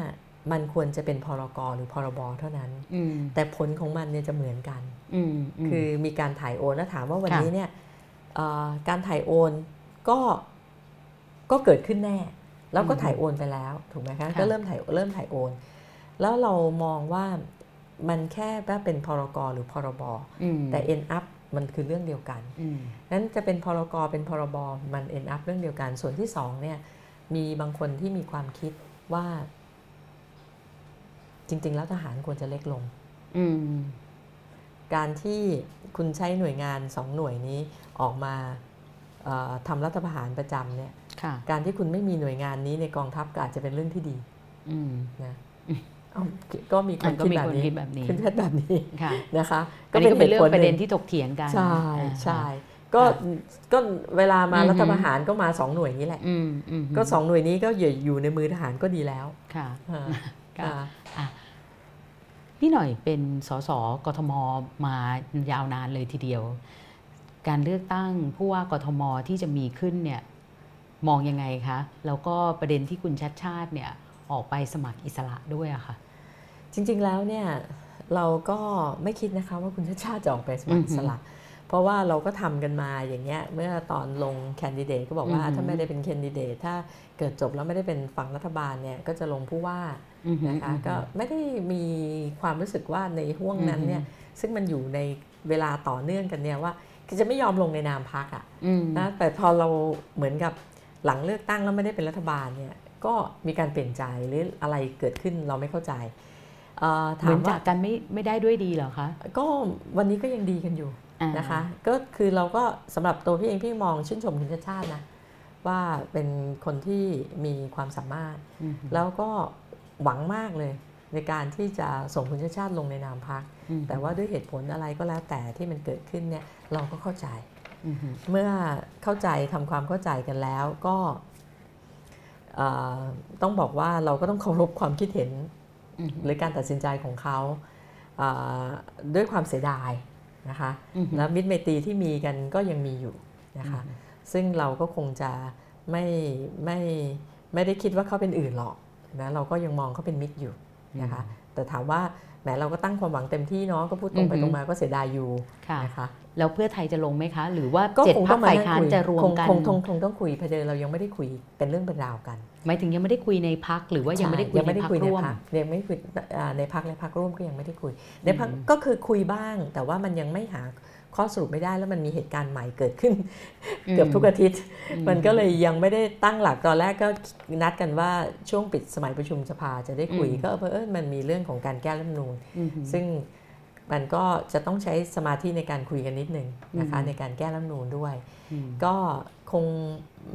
มันควรจะเป็นพรกหรือพรบเท่านั้นอืมแต่ผลของมันเนี่ยจะเหมือนกันอืมมคือมีการถ่ายโอนแล้วถามว่าวันค่ะนี้เนี่ยเอ่อการถ่ายโอนก็ก็เกิดขึ้นแน่ แล้วก็ถ่ายโอนไปแล้วถูกไหมคะก็เริ่มถ่ายเริ่มถ่ายโอน แล้วเรามองว่า มันแค่ว่าเป็นพรกหรือพรบอืมแต่ end up มันคือเรื่องเดียวกันอืมนั้นจะเป็นพรกเป็นพรบมัน end up เรื่องเดียวกัน ส่วนที่สองเนี่ยมีบางคนที่มีความคิดว่า จริง ๆ แล้วทหารควรจะเล็กลงอืมการที่คุณใช้หน่วยงานสองหน่วยนี้ออกมาเอ่อทำรัฐประหารประจำเนี่ยค่ะการที่คุณไม่มีหน่วยงานนี้ในกองทัพก็อาจจะเป็นเรื่องที่ดีอืมนะเอ้า ก็มีคนอะก็คิดมีแบบคนนี้คิดแบบนี้คิดแบบนี้ค่ะนะคะอันนี้ก็เป็นเรื่องหตุผลประเด็นหงที่ถกเถียงกัน ใช่อ่าใช่ก็ก็เวลามาอือฮึรัฐประหารก็มาสองหน่วยนี้แหละอืมอืมก็สองหน่วยนี้ก็อยู่อยู่ในมือทหารก็ดีแล้วค่ะอ่าค่ะอ่าอะพี่หน่อยเป็นสสกทมมายาวนานเลยทีเดียว การเลือกตั้งผู้ว่ากทมที่จะมีขึ้นเนี่ยมองยังไงคะ แล้วก็ประเด็นที่คุณชัดชาติเนี่ยออกไปสมัครอิสระด้วยอะค่ะ จริงๆแล้วเนี่ยเราก็ไม่คิดนะคะว่าคุณชาติชาติจะออกไปสมัครอิสระเพราะว่าเราก็ทำกันมาอย่างเงี้ยเมื่อตอนลงแคนดิเดตก็บอกว่าอือฮึถ้าไม่ได้เป็นแคนดิเดตถ้าเกิดจบแล้วไม่ได้เป็นฝั่งรัฐบาลเนี่ยก็จะลงผู้ว่าอือหือนะคะอือหือก็ไม่ได้มีความรู้สึกว่าในห่วงนั้นเนี่ยซึ่งมันอยู่ในเวลาต่อเนื่องกันเนี่ยว่าคือจะไม่ยอมลงในนามพักอะอืมนะแต่พอเราเหมือนกับหลังเลือกตั้งแล้วไม่ได้เป็นรัฐบาลเนี่ยก็มีการเปลี่ยนใจหรืออะไรเกิดขึ้นเราไม่เข้าใจเอ่อเห ถามือมนว่าจากกันไม่ไม่ได้ด้วยดีเหรอคะ ก็วันนี้ก็ยังดีกันอยู่อ่านะคะ ก็คือเราก็สำหรับตัวพี่เองพี่มองชื่นชมคุณชาติชาตินะว่าเป็นคนที่มีความสามารถอืมแล้วก็หวังมากเลยในการที่จะส่งคุณชาติชาติลงในนามพักอืมแต่ว่าด้วยเหตุผลอะไรก็แล้วแต่ที่มันเกิดขึ้นเนี่ยเราก็เข้าใจอืมเมื่อเข้าใจทำความเข้าใจกันแล้วก็เอ่อต้องบอกว่าเราก็ต้องเคารพความคิดเห็นอืม หรือการตัดสินใจของเขาเอ่อด้วยความเสียดายนะคะอืมแล้วมิตรไมตรีที่มีกันก็ยังมีอยู่นะคะซึ่งเราก็คงจะไม่ไม่ไม่ได้คิดว่าเขาเป็นอื่นหรอกนะเราก็ยังมองเขาเป็นมิตรอยู่นะคะแต่ถามว่า แหมเราก็ตั้งความหวังเต็มที่เนาะก็พูดตรงไปอือฮึตรงมาก็เสียดายอยู่ค่ะนะคะแล้วเพื่อไทยจะลงไหมคะ หรือว่าก็เจ็ดคงพรต้รอคงมาฝ่ายนั่งค้านคุยจะรวมคงกันคงคงคงต้องคุยเพเดินเรายังไม่ได้คุยเป็นเรื่องเป็นราวกันหมายถึงยังไม่ได้คุยในพักหรือว่ายังไม่ได้คุยยังไม่ในได้พักคุยในร่วมพักยังไม่ได้คุยอ่าในพักและพักร่วมก็ยังไม่ได้คุยในพักอืมก็คือคุยบ้าง แต่ว่ามันยังไม่หา ข้อสรุปไม่ได้แล้วมันมีเหตุการณ์ใหม่เกิดขึ้น เกือบทุกอาทิตย์อืมันก็เลยยังไม่ได้ตั้งหลักตอนแรกก็นัดกันว่าช่วงปิดสมัยประชุมสภาจะได้คุยก็เพราะเออมันมีเรื่องของการแก้รัฐธรรมนูญอืมซึ่งมันก็จะต้องใช้สมาธิในการคุยกันนิดนึงนะคะอืมในการแก้รัฐธรรมนูญด้วยอืมก็คง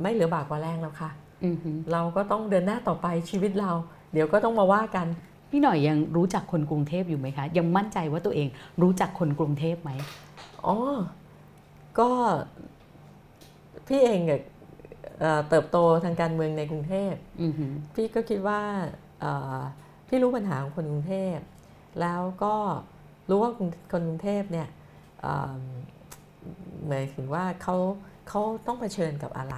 ไม่เหลือบากกว่าแรงแล้วค่ะอืมเราก็ต้องเดินหน้าต่อไปชีวิตเรา เดี๋ยวก็ต้องมาว่ากันพี่หน่อยยังรู้จักคนกรุงเทพอยู่ไหมคะ ยังมั่นใจว่าตัวเองรู้จักคนกรุงเทพไหม อ๋อ ก็พี่เองเนี่ยเอ่อเติบโตทางการเมืองในกรุงเทพอืมฮึพี่ก็คิดว่าเอ่อพี่รู้ปัญหาของคนกรุงเทพ แล้วก็รู้ว่าคนคนกรุงเทพเนี่ยเอิ่มหมายถึงว่าเขาเขาต้องเผชิญกับอะไร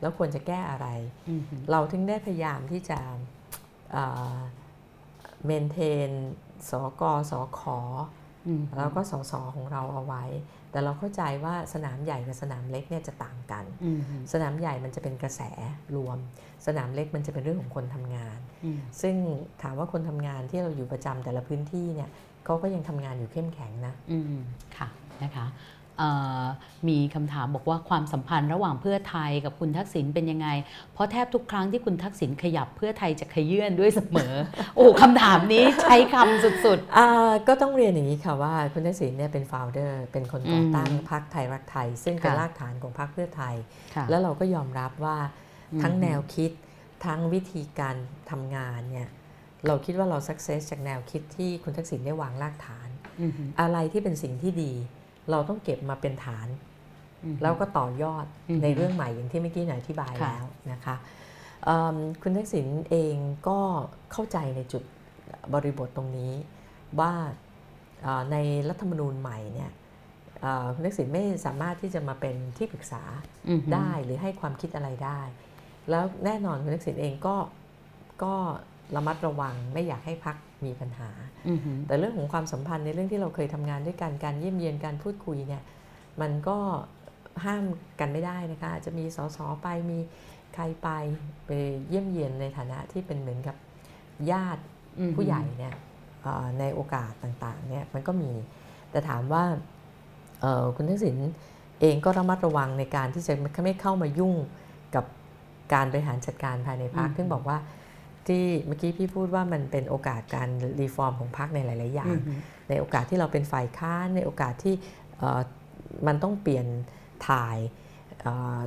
แล้วควรจะแก้อะไรอืมฮึเราถึงได้พยายามที่จะเมนเทนสกสขอื มแล้วก็สสของเราเอาไว้ แต่เราเข้าใจว่าสนามใหญ่กับสนามเล็กเนี่ยจะต่างกันอืมฮึสนามใหญ่มันจะเป็นกระแสรวม สนามเล็กมันจะเป็นเรื่องของคนทำงานอืมซึ่งถามว่าคนทำงานที่เราอยู่ประจำแต่ละพื้นที่เนี่ยเขาก็ยังทำงานอยู่เข้มแข็งนะอืมค่ะนะคะเอ่อ มีคำถามบอกว่าความสัมพันธ์ระหว่างเพื่อไทยกับคุณทักษิณเป็นยังไง เพราะแทบทุกครั้งที่คุณทักษิณขยับเพื่อไทยจะขยื่นด้วยเสมอ โอ้คำถามนี้ใช้คำสุดอ่าก็ต้องเรียนอย่างนี้ค่ะว่าคุณทักษิณเนี่ยเป็นฟ o วเดอร์เป็นคนก่อตั้งอืมพรรคไทยรักไทย ซึ่งเป็นค่ะรากฐานของพรรคเพื่อไทยๆค่ะแล้วเราก็ยอมรับว่าอืมทั้งแนวคิดทั้งวิธีการทำงานเนี่ยเราคิดว่าเราสักเซสจากแนวคิดที่คุณทักษิณได้วางรากฐานอืมฮึอะไรที่เป็นสิ่งที่ดี เราต้องเก็บมาเป็นฐานอืมฮึแล้วก็ต่อยอดอืมในเรื่องใหม่อย่างที่เมื่อกี้หน่อยอธิบายค่ะแล้วนะคะเอิ่มคุณทักษิณเองก็เข้าใจในจุดบริบทตรงนี้ ว่าเอ่อในรัฐธรรมนูญใหม่เนี่ยเอ่อคุณทักษิณไม่สามารถที่จะมาเป็นที่ปรึกษาอืมฮึได้หรือให้ความคิดอะไรได้ แล้วแน่นอนคุณทักษิณเองก็ก็ระมัดระวังไม่อยากให้พักมีปัญหาอืมฮึ แต่เรื่องของความสัมพันธ์ในเรื่องที่เราเคยทำงานด้วยกันการเยี่ยมเยียนการพูดคุยเนี่ยมันก็ห้ามกันไม่ได้นะคะอาจจะมีสสไปมีใครไปไปเยี่ยมเยียนในฐานะที่เป็นเหมือนกับญาติอืมฮึผู้ใหญ่เนี่ยเอ่อในโอกาสต่างๆเนี่ยมันก็มี แต่ถามว่าเอ่อคุณทักษิณเองก็ระมัดระวังในการที่จะไม่เข้ามายุ่งกับการบริหารจัดการภายในพรรคอืมซึ่งบอกว่า ที่เมื่อกี้พี่พูดว่ามันเป็นโอกาสการรีฟอร์มของพรรคในหลาย ๆ อย่าอืงมฮึในโอกาสที่เราเป็นฝ่ายค้านในโอกาสที่เอ่อมันต้องเปลี่ยนถ่ายเอ่อ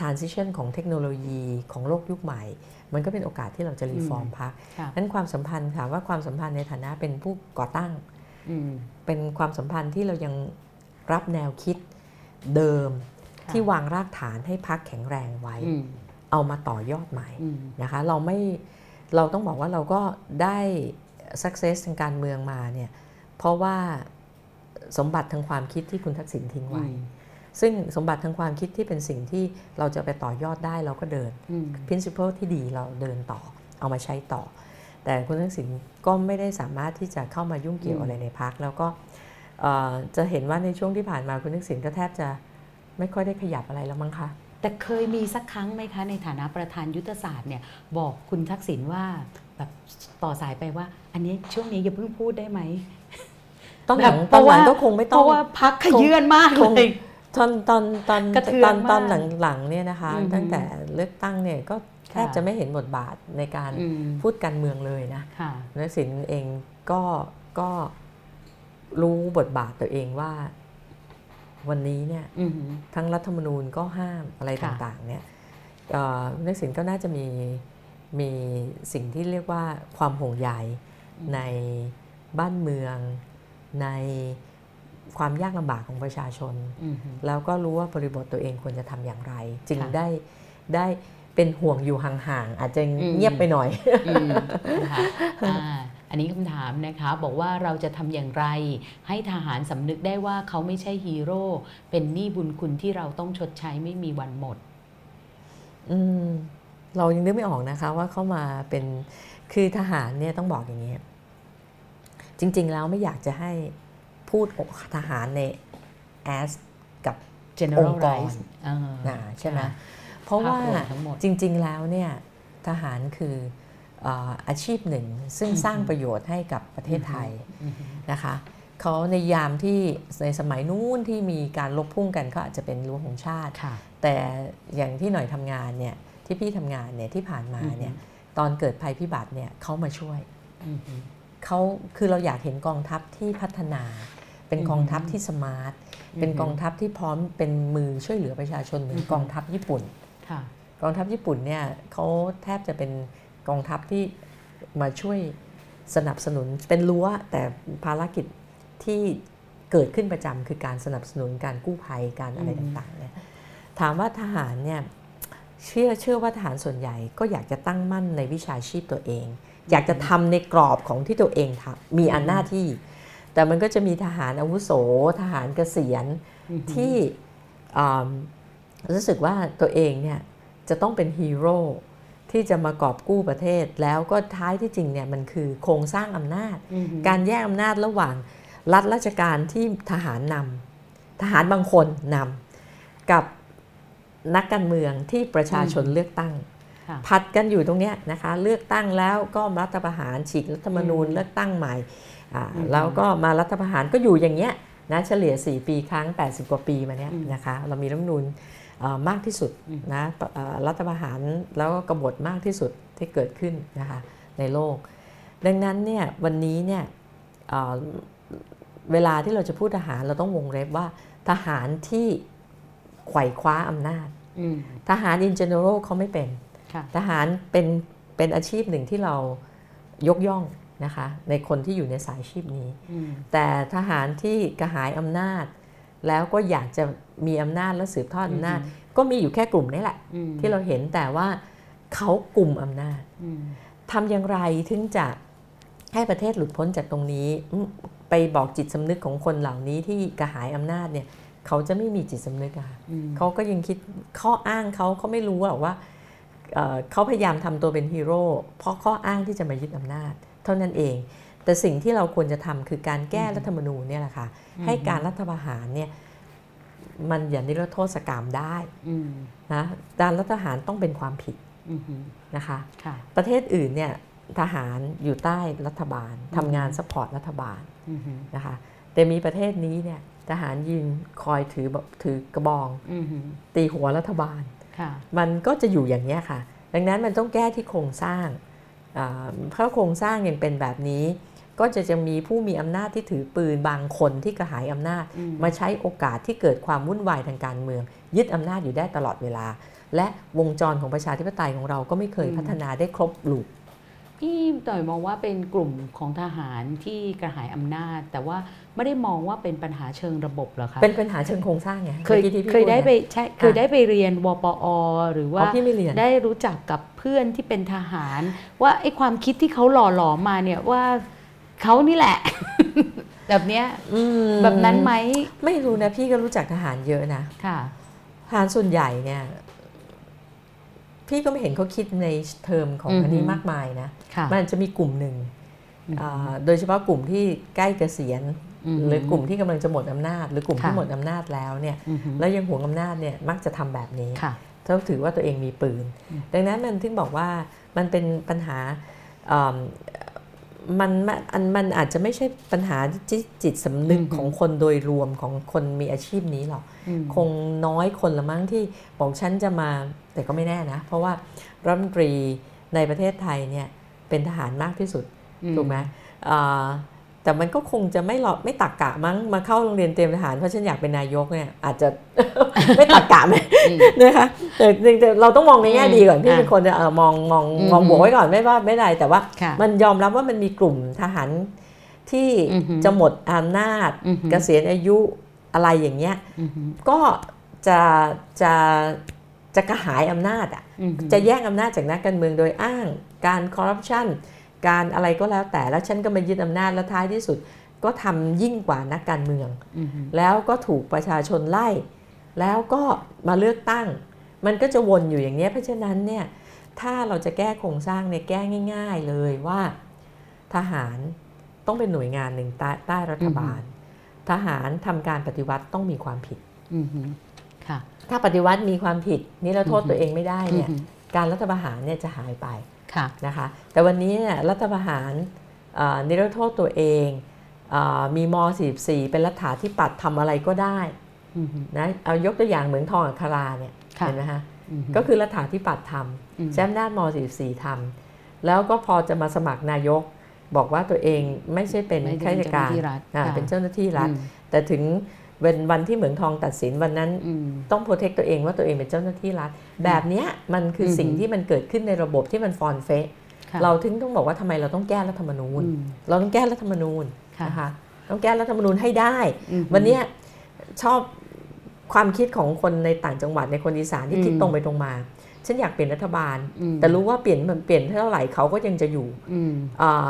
transition ของเทคโนโลยีของโลกยุคใหม่ มันก็เป็นโอกาสที่เราจะรีฟอร์มพรรคค่ะนั้นความสัมพันธ์ค่ะว่าความสัมพันธ์ในฐานะเป็นผู้ก่อตั้งอืมเป็นความสัมพันธ์ที่เรายังรับแนวคิดเดิมค่ะที่วางรากฐานให้พักแข็งแรงไว้อืมเอามาต่อยอดใหม่อืมนะคะ เราไม่ เราต้องบอกว่าเราก็ได้ success ทางการเมืองมาเนี่ยเพราะว่าสมบัติทางความคิดที่คุณทักษิณทิ้งไว้ ซึ่งสมบัติทางความคิดที่เป็นสิ่งที่เราจะไปต่อยอดได้เราก็เดินอืม principle ที่ดีเราเดินต่อเอามาใช้ต่อ แต่คุณทักษิณก็ไม่ได้สามารถที่จะเข้ามายุ่งเกี่ยวอืมอะไรในพักแล้วก็เอ่อจะเห็นว่าในช่วงที่ผ่านมาคุณทักษิณก็แทบจะไม่ค่อยได้ขยับอะไรแล้วมั้งคะ แต่เคยมีสักครั้งไหมคะ ในฐานะประธานยุทธศาสตร์เนี่ยบอกคุณทักษิณว่าแบบต่อสายไปว่า อันนี้ช่วงนี้อย่าเพิ่งพูดได้ไหมตอนหลังแบบตอนหลังเพราะว่าก็คงไม่เพต้องราะว่าพักขยื่นมากคงเลยตอนตอนตอนกระเทือนตอนตอนมากหลังหลังเนี่ยนะคะอือฮึตั้งแต่เลือกตั้งเนี่ยก็แทบค่ะจะไม่เห็นบทบาทในการอืมพูดการเมืองเลยนะค่ะนักสินเองก็ก็รู้บทบาทตัวเองว่า วันนี้เนี่ยอืมทั้งรัฐธรรมนูญก็ห้ามอะไรค่ะต่างๆเนี่ยเอ่อนักสินก็น่าจะมีมีสิ่งที่เรียกว่าความห่วงใยในบ้านเมืองในความยากลำบากของประชาชนอืมแล้วก็รู้ว่าบริบทตัวเองควรจะทำอย่างไร จึงค่ะได้ได้เป็นห่วงอยู่ห่างๆอาจจะอืมเงียบไปหน่อย อืมนะคะอ่าอันนี้คำถามนะคะ บอกว่าเราจะทำอย่างไร ให้ทหารสำนึกได้ว่าเขาไม่ใช่ฮีโร่เป็นหนี้บุญคุณที่เราต้องชดใช้ไม่มีวันหมดอืมเรายังนึกไม่ออกนะคะ ว่าเข้ามาเป็นคือทหารเนี่ยต้องบอกอย่างนี้ จริง ๆ แล้วไม่อยากจะให้พูดทหารใน as กับ generalize อ่านะใช่ไหมค่ะเพราะว่าภาพรวมทั้งหมดจริง ๆ แล้วเนี่ยทหารคือเอ่ออาชีพหนึ่ง ซึ่งสร้างประโยชน์ให้กับประเทศไทยอืมนะคะเขาในยามที่ในสมัยนู้นที่มีการลบพุ่งกันก็อาจจะเป็นรั้วของชาติค่ะแต่อย่างที่หน่อยทำงานเนี่ยที่พี่ทำงานเนี่ยที่ผ่านมาเนี่ยตอนเกิดภัยพิบัติเนี่ยเขามาช่วยอืมเขาคือเราอยากเห็นกองทัพที่พัฒนา เป็นอืมกองทัพที่สมาร์ทเป็นอืมกองทัพที่พร้อมเป็นมือช่วยเหลือประชาชนเหมือนอืมกองทัพญี่ปุ่นค่ะกองทัพญี่ปุ่นเนี่ยเขาแทบจะเป็น กองทัพที่มาช่วยสนับสนุนเป็นรั้วแต่ภารกิจที่เกิดขึ้นประจำคือการสนับสนุนการกู้ภัยการอะไรอืมต่างๆเนี่ยถามว่าทหารเนี่ยเชื่อเชื่อว่าทหารส่วนใหญ่ก็อยากจะตั้งมั่นในวิชาชีพตัวเอง อยากจะทำในกรอบของที่ตัวเองทำมีอันหน้าที่ แต่มันก็จะมีทหารอาวุโส ทหารเกษียณอืมที่อ่ารู้สึกว่าตัวเองเนี่ยจะต้องเป็นฮีโร่ ที่จะมากอบกู้ประเทศ แล้วก็ท้ายที่จริงเนี่ยมันคือโครงสร้างอำนาจอืมการแยกอำนาจระหว่างรัฐราชการที่ทหารนำทหารบางคนนำกับนักการเมืองที่ประชาชนเลือกตั้งค่ะผัดกันอยู่ตรงเนี้ยนะคะเลือกตั้งแล้วก็รัฐประหารฉีกรัฐธรรมนูญอืมเลือกตั้งใหม่อ่าอืมแล้วก็มารัฐประหารก็อยู่อย่างเงี้ยนะเฉลี่ย 4 ปีครั้ง 80 กว่าปีมาเนี้ยอืมนะคะเรามีรัฐธรรมนูญเอ่อ มากที่สุดอืมนะเอ่อรัฐประหารแล้วก็กบฏมากที่สุดที่เกิดขึ้นนะคะในโลก ดังนั้นเนี่ยวันนี้เนี่ยเอ่อเวลาที่เราจะพูดทหารเราต้องวงเล็บว่าทหารที่ไขว่คว้าอำนาจอืมทหาร in general เขาไม่เป็นค่ะทหารเป็นเป็นอาชีพหนึ่งที่เรายกย่องนะคะในคนที่อยู่ในสายอาชีพนี้อืมแต่ทหารที่กระหายอำนาจ แล้วก็อยากจะมีอำนาจและสืบทอดอำนาจ ก็มีอยู่แค่กลุ่มนี้แหละอืมที่เราเห็นแต่ว่าเขากลุ่มอำนาจอืมทำอย่างไรถึงจะให้ประเทศหลุดพ้นจากตรงนี้อืมไปบอกจิตสำนึกของคนเหล่านี้ที่กระหายอำนาจเนี่ย เขาจะไม่มีจิตสำนึกอะค่ะอืมเขาก็ยังคิดข้ออ้างเขาเขาไม่รู้หรอกว่าเอ่อเขาพยายามทำตัวเป็นฮีโร่เพราะข้ออ้างที่จะมายึดอำนาจ เท่านั้นเอง แต่สิ่งที่เราควรจะทำคือการแก้รัฐธรรมนูญเนี่ยแหละค่ะให้การรัฐประหารเนี่ยมันอย่านิรโทษกรรมได้อืมนะการรัฐประหารต้องเป็นความผิดอืมนะคะค่ะประเทศอื่นเนี่ยทหารอยู่ใต้รัฐบาลทำงานสปอร์ตรัฐบาลอืมนะคะแต่มีประเทศนี้เนี่ยทหารยืนคอยถือถือกระบองอืมตีหัวรัฐบาลค่ะมันก็จะอยู่อย่างนี้ยค่ะ ดังนั้นมันต้องแก้ที่โครงสร้างอ่าเพราะโครงสร้างยังเป็นแบบนี้ ก็จะจะมีผู้มีอำนาจที่ถือปืนบางคนที่กระหายอำนาจอืมมาใช้โอกาสที่เกิดความวุ่นวายทางการเมือง ยึดอำนาจอยู่ได้ตลอดเวลา และวงจรของประชาธิปไตยของเราก็ไม่เคยพัฒนาได้ครบลูกพี่ต่อยมองว่าเป็นกลุ่มของทหารที่กระหายอำนาจ แต่ว่าไม่ได้มองว่าเป็นปัญหาเชิงระบบเหรอคะเป็นปัญหาเชิงโครงสร้างไงเคยมื่อกี้ที่พี่เคยได้พูไปใช่เคยได้ไปเรียนวปอ หรืออ๋ว่าอพี่ไม่เรียนได้รู้จักกับเพื่อนที่เป็นทหาร ว่าไอ้ความคิดที่เขาหล่อหลอมมาเนี่ยว่า เขานี่แหละ แบบเนี้ยอืมแบบนั้นไหมไม่รู้นะ พี่ก็รู้จักทหารเยอะนะค่ะทหารส่วนใหญ่เนี่ย พี่ก็ไม่เห็นเขาคิดในเทอมของอือฮึอันนี้มากมายนะค่ะมันจะมีกลุ่มหนึ่งอืมอ่าโดยเฉพาะกลุ่มที่ใกล้เกษียณมหรือกลุ่มที่กำลังจะหมดอำนาจ หรือกลุ่มที่ค่ะหมดอำนาจแล้วเนี่ยอืมแล้วยังหวงอำนาจเนี่ยมักจะทำแบบนี้ค่ะเขาถือว่าตัวเองมีปืนอืมดังนั้นมันถึงบอกว่ามันเป็นปัญหาอ่า มันมันมันอาจจะไม่ใช่ปัญหาจิตจิตสำนึกของคนโดยรวมของคนมีอาชีพนี้หรอกอืมคงน้อยคนละมั้งที่บอกฉันจะมาแต่ก็ไม่แน่นะ เพราะว่ารัฐมนตรีในประเทศไทยเนี่ยเป็นทหารมากที่สุด ถูกไหมอ่า แต่มันก็คงจะไม่หลอกไม่ตักกะมั้งมาเข้าโรงเรียนเตรียมทหารเพราะฉันอยากเป็นนายกเนี่ยอาจจะไม่ตักกะไหมอืมนะคะแต่แต่เราต้องมองในแง่ดีก่อนพี่อะเป็นคนจะเออมองมองอืมมองบวกไว้ก่อนไม่ว่าไม่ได้แต่ว่าค่ะมันยอมรับว่ามันมีกลุ่มทหารที่อือหือจะหมดอำนาจอือหือเกษียณอายุอะไรอย่างเงี้ยอืมก็จะจะจะกระหายอำนาจอะอืมจะแย่งอำนาจจากนักการเมืองโดยอ้างการคอร์รัปชัน การอะไรก็แล้วแต่แล้วฉันก็มายึดอำนาจแล้วท้ายที่สุดก็ทำยิ่งกว่านักการเมืองอืมแล้วก็ถูกประชาชนไล่ แล้วก็มาเลือกตั้ง มันก็จะวนอยู่อย่างนี้ยเพราะฉะนั้นเนี่ยถ้าเราจะแก้โครงสร้างเนี่ยแก้ง่าย ๆเลยว่าทหารต้องเป็นหน่วยงานหนึ่งใต้ใต้รัฐบาล ทหารทำการปฏิวัติต้องมีความผิดอืมฮึค่ะถ้าปฏิวัติมีความผิดนี่เราโทษอือฮึตัวเองไม่ได้เนี่ยอือฮึการรัฐประหารเนี่ยจะหายไปค่ะ นะคะแต่วันนี้เนี่ยรัฐประหารเอ่อนิรโทษตัวเองเออมีม 44 เป็นรัฐาธิปัตย์ทำอะไรก็ได้อืมฮึนะเอายกตัวอย่างเหมืองทองอัคราเนี่ยค่ะเห็นไหมคะอืมฮึก็คือรัฐาธิปัตย์ทอืมำแชมป์นาจม 44 ทำแล้วก็พอจะมาสมัครนายกบอกว่าตัวเองไม่ใช่เป็นไม่ได้ข้าราชการเป็นเจ้าหน้าที่รัฐอ่าค่ะเป็นเจ้าหน้าที่รัฐอืมแต่ถึง เป็นวันที่เหมืองทองตัดสินวันนั้นอืมต้องโปรเทคตัวเองว่าตัวเองเป็นเจ้าหน้าที่รัฐ แบบเนี้ยมันคืออมสิ่งที่มันเกิดขึ้นในระบบที่มันฟอนเฟะค่ะเราถึงต้องบอกว่าทำไมเราต้องแก้รัฐธรรมนูญอืมเราต้องแก้รัฐธรรมนูญค่ะนะคะต้องแก้รัฐธรรมนูญให้ได้อืมฮึวันเนี้ยชอบความคิดของคนในต่างจังหวัดในคนอีสานที่คิดอืมตรงไปตรงมาฉันอยากเปลี่ยนรัฐบาลอืมแต่รู้ว่าเปลี่ยนมันเปลี่ยนเท่าไหร่เขาก็ยังจะอยู่อืมอ่า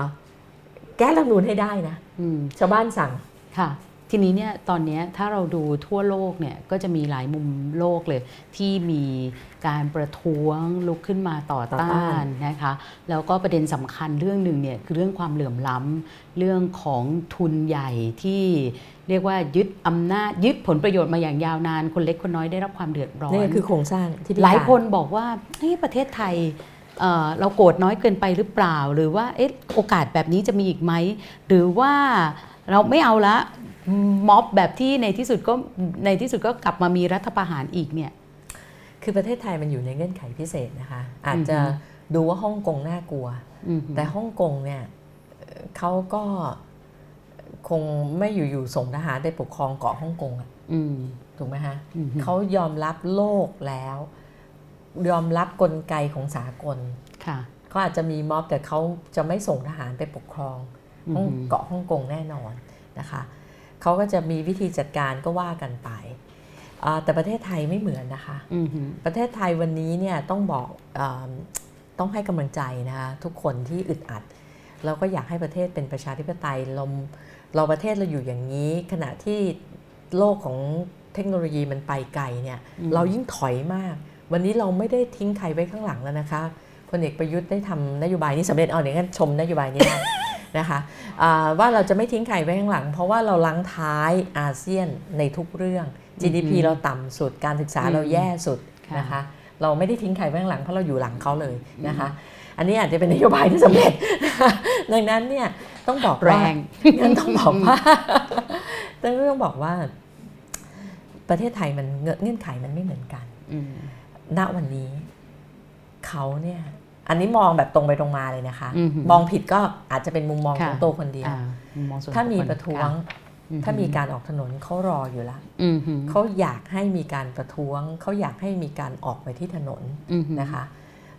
แก้รัฐธรรมนูญให้ได้นะอืมชาวบ้านสั่งค่ะ ทีนี้เนี่ยตอนเนี้ยถ้าเราดูทั่วโลกเนี่ยก็จะมีหลายมุมโลกเลย ที่มีการประท้วงลุกขึ้นมาต่อต่อต้าต้านนนะคะแล้วก็ประเด็นสำคัญเรื่องหนึ่งเนี่ยคือเรื่องความเหลื่อมล้ำเรื่องของทุนใหญ่ที่เรียกว่ายึดอำนาจยึดผลประโยชน์มาอย่างยาวนาน คนเล็กคนน้อยได้รับความเดือดร้อนนี่คือโครงสร้างที่พิหลายกรคนบอกว่าเฮ้ยประเทศไทยเอ่อเราโกรธน้อยเกินไปหรือเปล่า หรือว่าเอ๊ะโอกาสแบบนี้จะมีอีกไหมหรือว่าเราไม่เอาละ ม็อบแบบที่ในที่สุดก็ในที่สุดก็กลับมามีรัฐประหารอีกเนี่ยคือประเทศไทยมันอยู่ในเงื่อนไขพิเศษนะคะ อาจจะอือฮึดูว่าฮ่องกงน่ากลัวอืมแต่ฮ่องกงเนี่ยเอ่อเขาก็คงไม่อยู่ๆส่งทหารไปปกครองเกาะฮ่องกงอะอืมถูกไหมฮะอืมเขายอมรับโลกแล้ว ยอมรับกลไกของสากลค่ะเขาอาจจะมีม็อบแต่เขาจะไม่ส่งทหารไปปกครองฮ่องอืมเกาะฮ่องกงแน่นอนนะคะ เขาก็จะมีวิธีจัดการก็ว่ากันไปอ่าแต่ประเทศไทยไม่เหมือนนะคะอืมประเทศไทยวันนี้เนี่ยต้องบอกอาต้องให้กำลังใจนะคะทุกคนที่อึดอัด เราก็อยากให้ประเทศเป็นประชาธิปไตยเราเราประเทศเราอยู่อย่างนี้ ขณะที่โลกของเทคโนโลยีมันไปไกลเนี่ยอืมเรายิ่งถอยมาก วันนี้เราไม่ได้ทิ้งใครไว้ข้างหลังแล้วนะคะพลเอกประยุทธ์ได้ทำนโยบายนี้สำเร็จเอาอย่างนั้นชมนโยบายนี้ได้ นะคะอ่าว่าเราจะไม่ทิ้งใครไว้ข้างหลัง เพราะว่าเราลังท้ายอาเซียนในทุกเรื่อง GDP อืมเราต่ำสุดการศึกษาอืมเราแย่สุดค่ะนะคะเราไม่ได้ทิ้งใครไว้ข้างหลังเพราะเราอยู่หลังเขาเลยนะคะ อันนี้อาจจะเป็นนโยบายที่สำเร็จดังนั้นเนี่ยต้องบอกแรว่างงั้นต้องบอกว่าต้องบอกว่า ประเทศไทยมันเงื่อนไขมันไม่เหมือนกันอืมณวันนี้เขาเนี่ย อันนี้มองแบบตรงไปตรงมาเลยนะคะอืมมองผิดก็อาจจะเป็นมุมมองของค่ะตัวคนเดียวอ่ามองส่วนถ้ามีบุคคลประท้วงค่อืถ้ามีการออกถนนเขารออยู่แล้วอืมฮึเขาอยากให้มีการประท้วง เขาอยากให้มีการออกไปที่ถนนอืมฮึนะคะ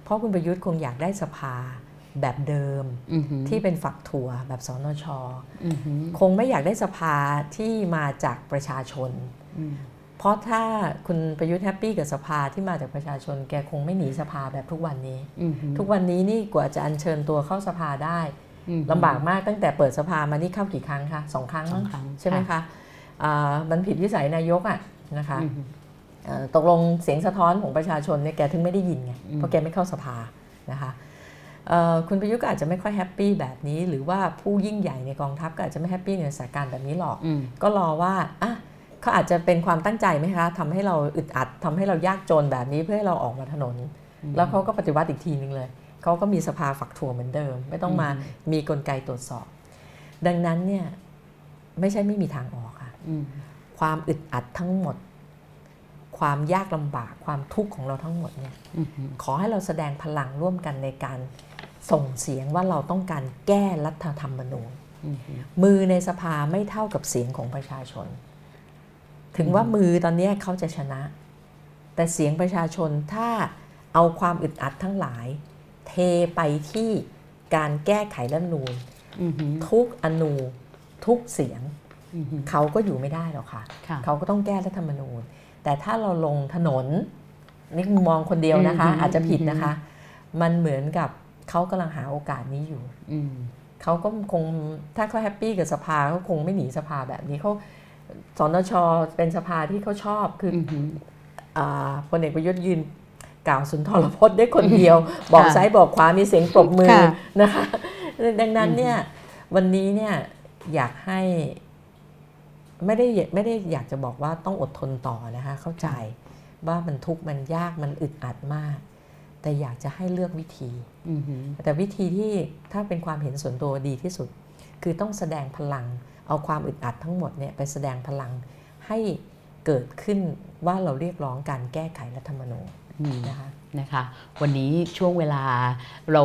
เพราะคุณประยุทธ์คงอยากได้สภาแบบเดิมอืมฮึที่เป็นฝักถั่วแบบสนชอืมฮึคงไม่อยากได้สภาที่มาจากประชาชนอืม เพราะถ้าคุณประยุทธ์แฮปปี้กับสภาที่มาจากประชาชน แกคงไม่หนีสภาแบบทุกวันนี้อืมฮึทุกวันนี้นี่กว่าจะอัญเชิญตัวเข้าสภาได้อืมฮึลำบากมากตั้งแต่เปิดสภามานี่เข้ากี่ครั้งคะสองครั้งสอมั้งงครั้งใช่ไหมคะอ่ามันผิดวิสัยนายกอะนะคะอืมฮึเอ่อตกลงเสียงสะท้อนของประชาชนเนี่ยแกถึงไม่ได้ยินไงอืมเพราะแกไม่เข้าสภานะคะเอ่อคุณประยุทธ์ก็อาจจะไม่ค่อยแฮปปี้แบบนี้ หรือว่าผู้ยิ่งใหญ่ในกองทัพก็อาจจะไม่แฮปปี้ในสถานการณ์แบบนี้หรอกอืมก็รอว่าอะ เขาอาจจะเป็นความตั้งใจไหมคะทำให้เราอึดอัดทำให้เรายากจนแบบนี้เพื่อให้เราออกมาถนน แล้วเขาก็ปฏิวัติอีกทีนึงเลยเขาก็มีสภาฝักถั่วเหมือนเดิม ไม่ต้องมามีกลไกตรวจสอบ ดังนั้นเนี่ยไม่ใช่ไม่มีทางออกค่ะอืมความอึดอัดทั้งหมด ความยากลำบากความทุกข์ของเราทั้งหมดเนี่ยอืมฮึขอให้เราแสดงพลังร่วมกันในการส่งเสียงว่าเราต้องการแก้รัฐธรรมนูญอืมฮึมือในสภาไม่เท่ากับเสียงของประชาชน ถึงว่ามือตอนเนี้ยเขาจะชนะ แต่เสียงประชาชนถ้าเอาความอึดอัดทั้งหลาย เทไปที่การแก้ไขรัฐธรรมนูญอืมฮึทุกอนูทุกเสียงอืมฮึเขาก็อยู่ไม่ได้หรอกค่ะค่ะ เขาก็ต้องแก้รัฐธรรมนูญ แต่ถ้าเราลงถนนนี่มุมมองคนเดียวนะคะอืมอาจจะผิดนะคะ มันเหมือนกับเขากำลังหาโอกาสนี้อยู่อืมเขาก็คงถ้าเขา happy กับสภาเขาคงไม่หนีสภาแบบนี้เขา สนช. เป็นสภาที่เขาชอบคืออืมฮึอ่าพลเอกประยุทธ์ยืนกล่าวสุนทรพจน์ได้คนเดียว บอกซ้ายบอกขวามีเสียงปรบมือค่ะนะคะ ดังนั้นเนี่ยวันนี้เนี่ยอยากให้ไม่ได้ไม่ได้อยากจะบอกว่าต้องอดทนต่อนะคะ เข้าใจว่ามันทุกข์มันยากมันอึดอัดมาก แต่อยากจะให้เลือกวิธีอือหือแต่วิธีที่ถ้าเป็นความเห็นส่วนตัวดีที่สุด คือต้องแสดงพลัง เอาความอึดอัดทั้งหมดเนี่ยไปแสดงพลังให้เกิดขึ้นว่าเราเรียกร้องการแก้ไขรัฐธรรมนูญอืมนะคะ นะคะ วันนี้ช่วงเวลาเรา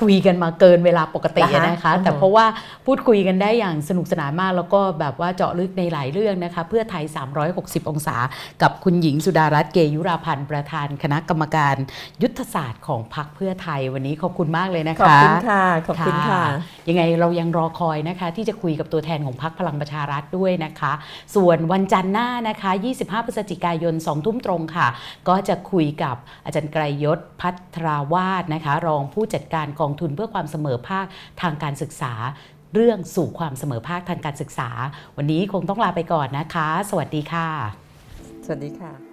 คุยกันมาเกินเวลาปกตินะคะนะคะอือฮึแต่เพราะว่าพูดคุยกันได้อย่างสนุกสนานมาก แล้วก็แบบว่าเจาะลึกในหลายเรื่องนะคะ เพื่อไทย 360 องศา กับคุณหญิงสุดารัตน์เกยุราพันธ์ประธานคณะกรรมการยุทธศาสตร์ของพรรคเพื่อไทยวันนี้ขอบคุณมากเลยนะคะ ขอบคุณค่ะ ขอบคุณค่ะ ยังไงเรายังรอคอยนะคะ ที่จะคุยกับตัวแทนของพรรคพลังประชารัฐด้วยนะคะ ส่วนวันจันทร์หน้านะคะ 25 พฤศจิกายน 2 ทุ่มตรงค่ะ ก็จะคุยกับอาจารย์ไกรยศพัทราวาสนะคะ รองผู้จัดการกองทุนเพื่อความเสมอภาคทางการศึกษา เรื่องสู่ความเสมอภาคทางการศึกษา วันนี้คงต้องลาไปก่อนนะคะ สวัสดีค่ะ สวัสดีค่ะ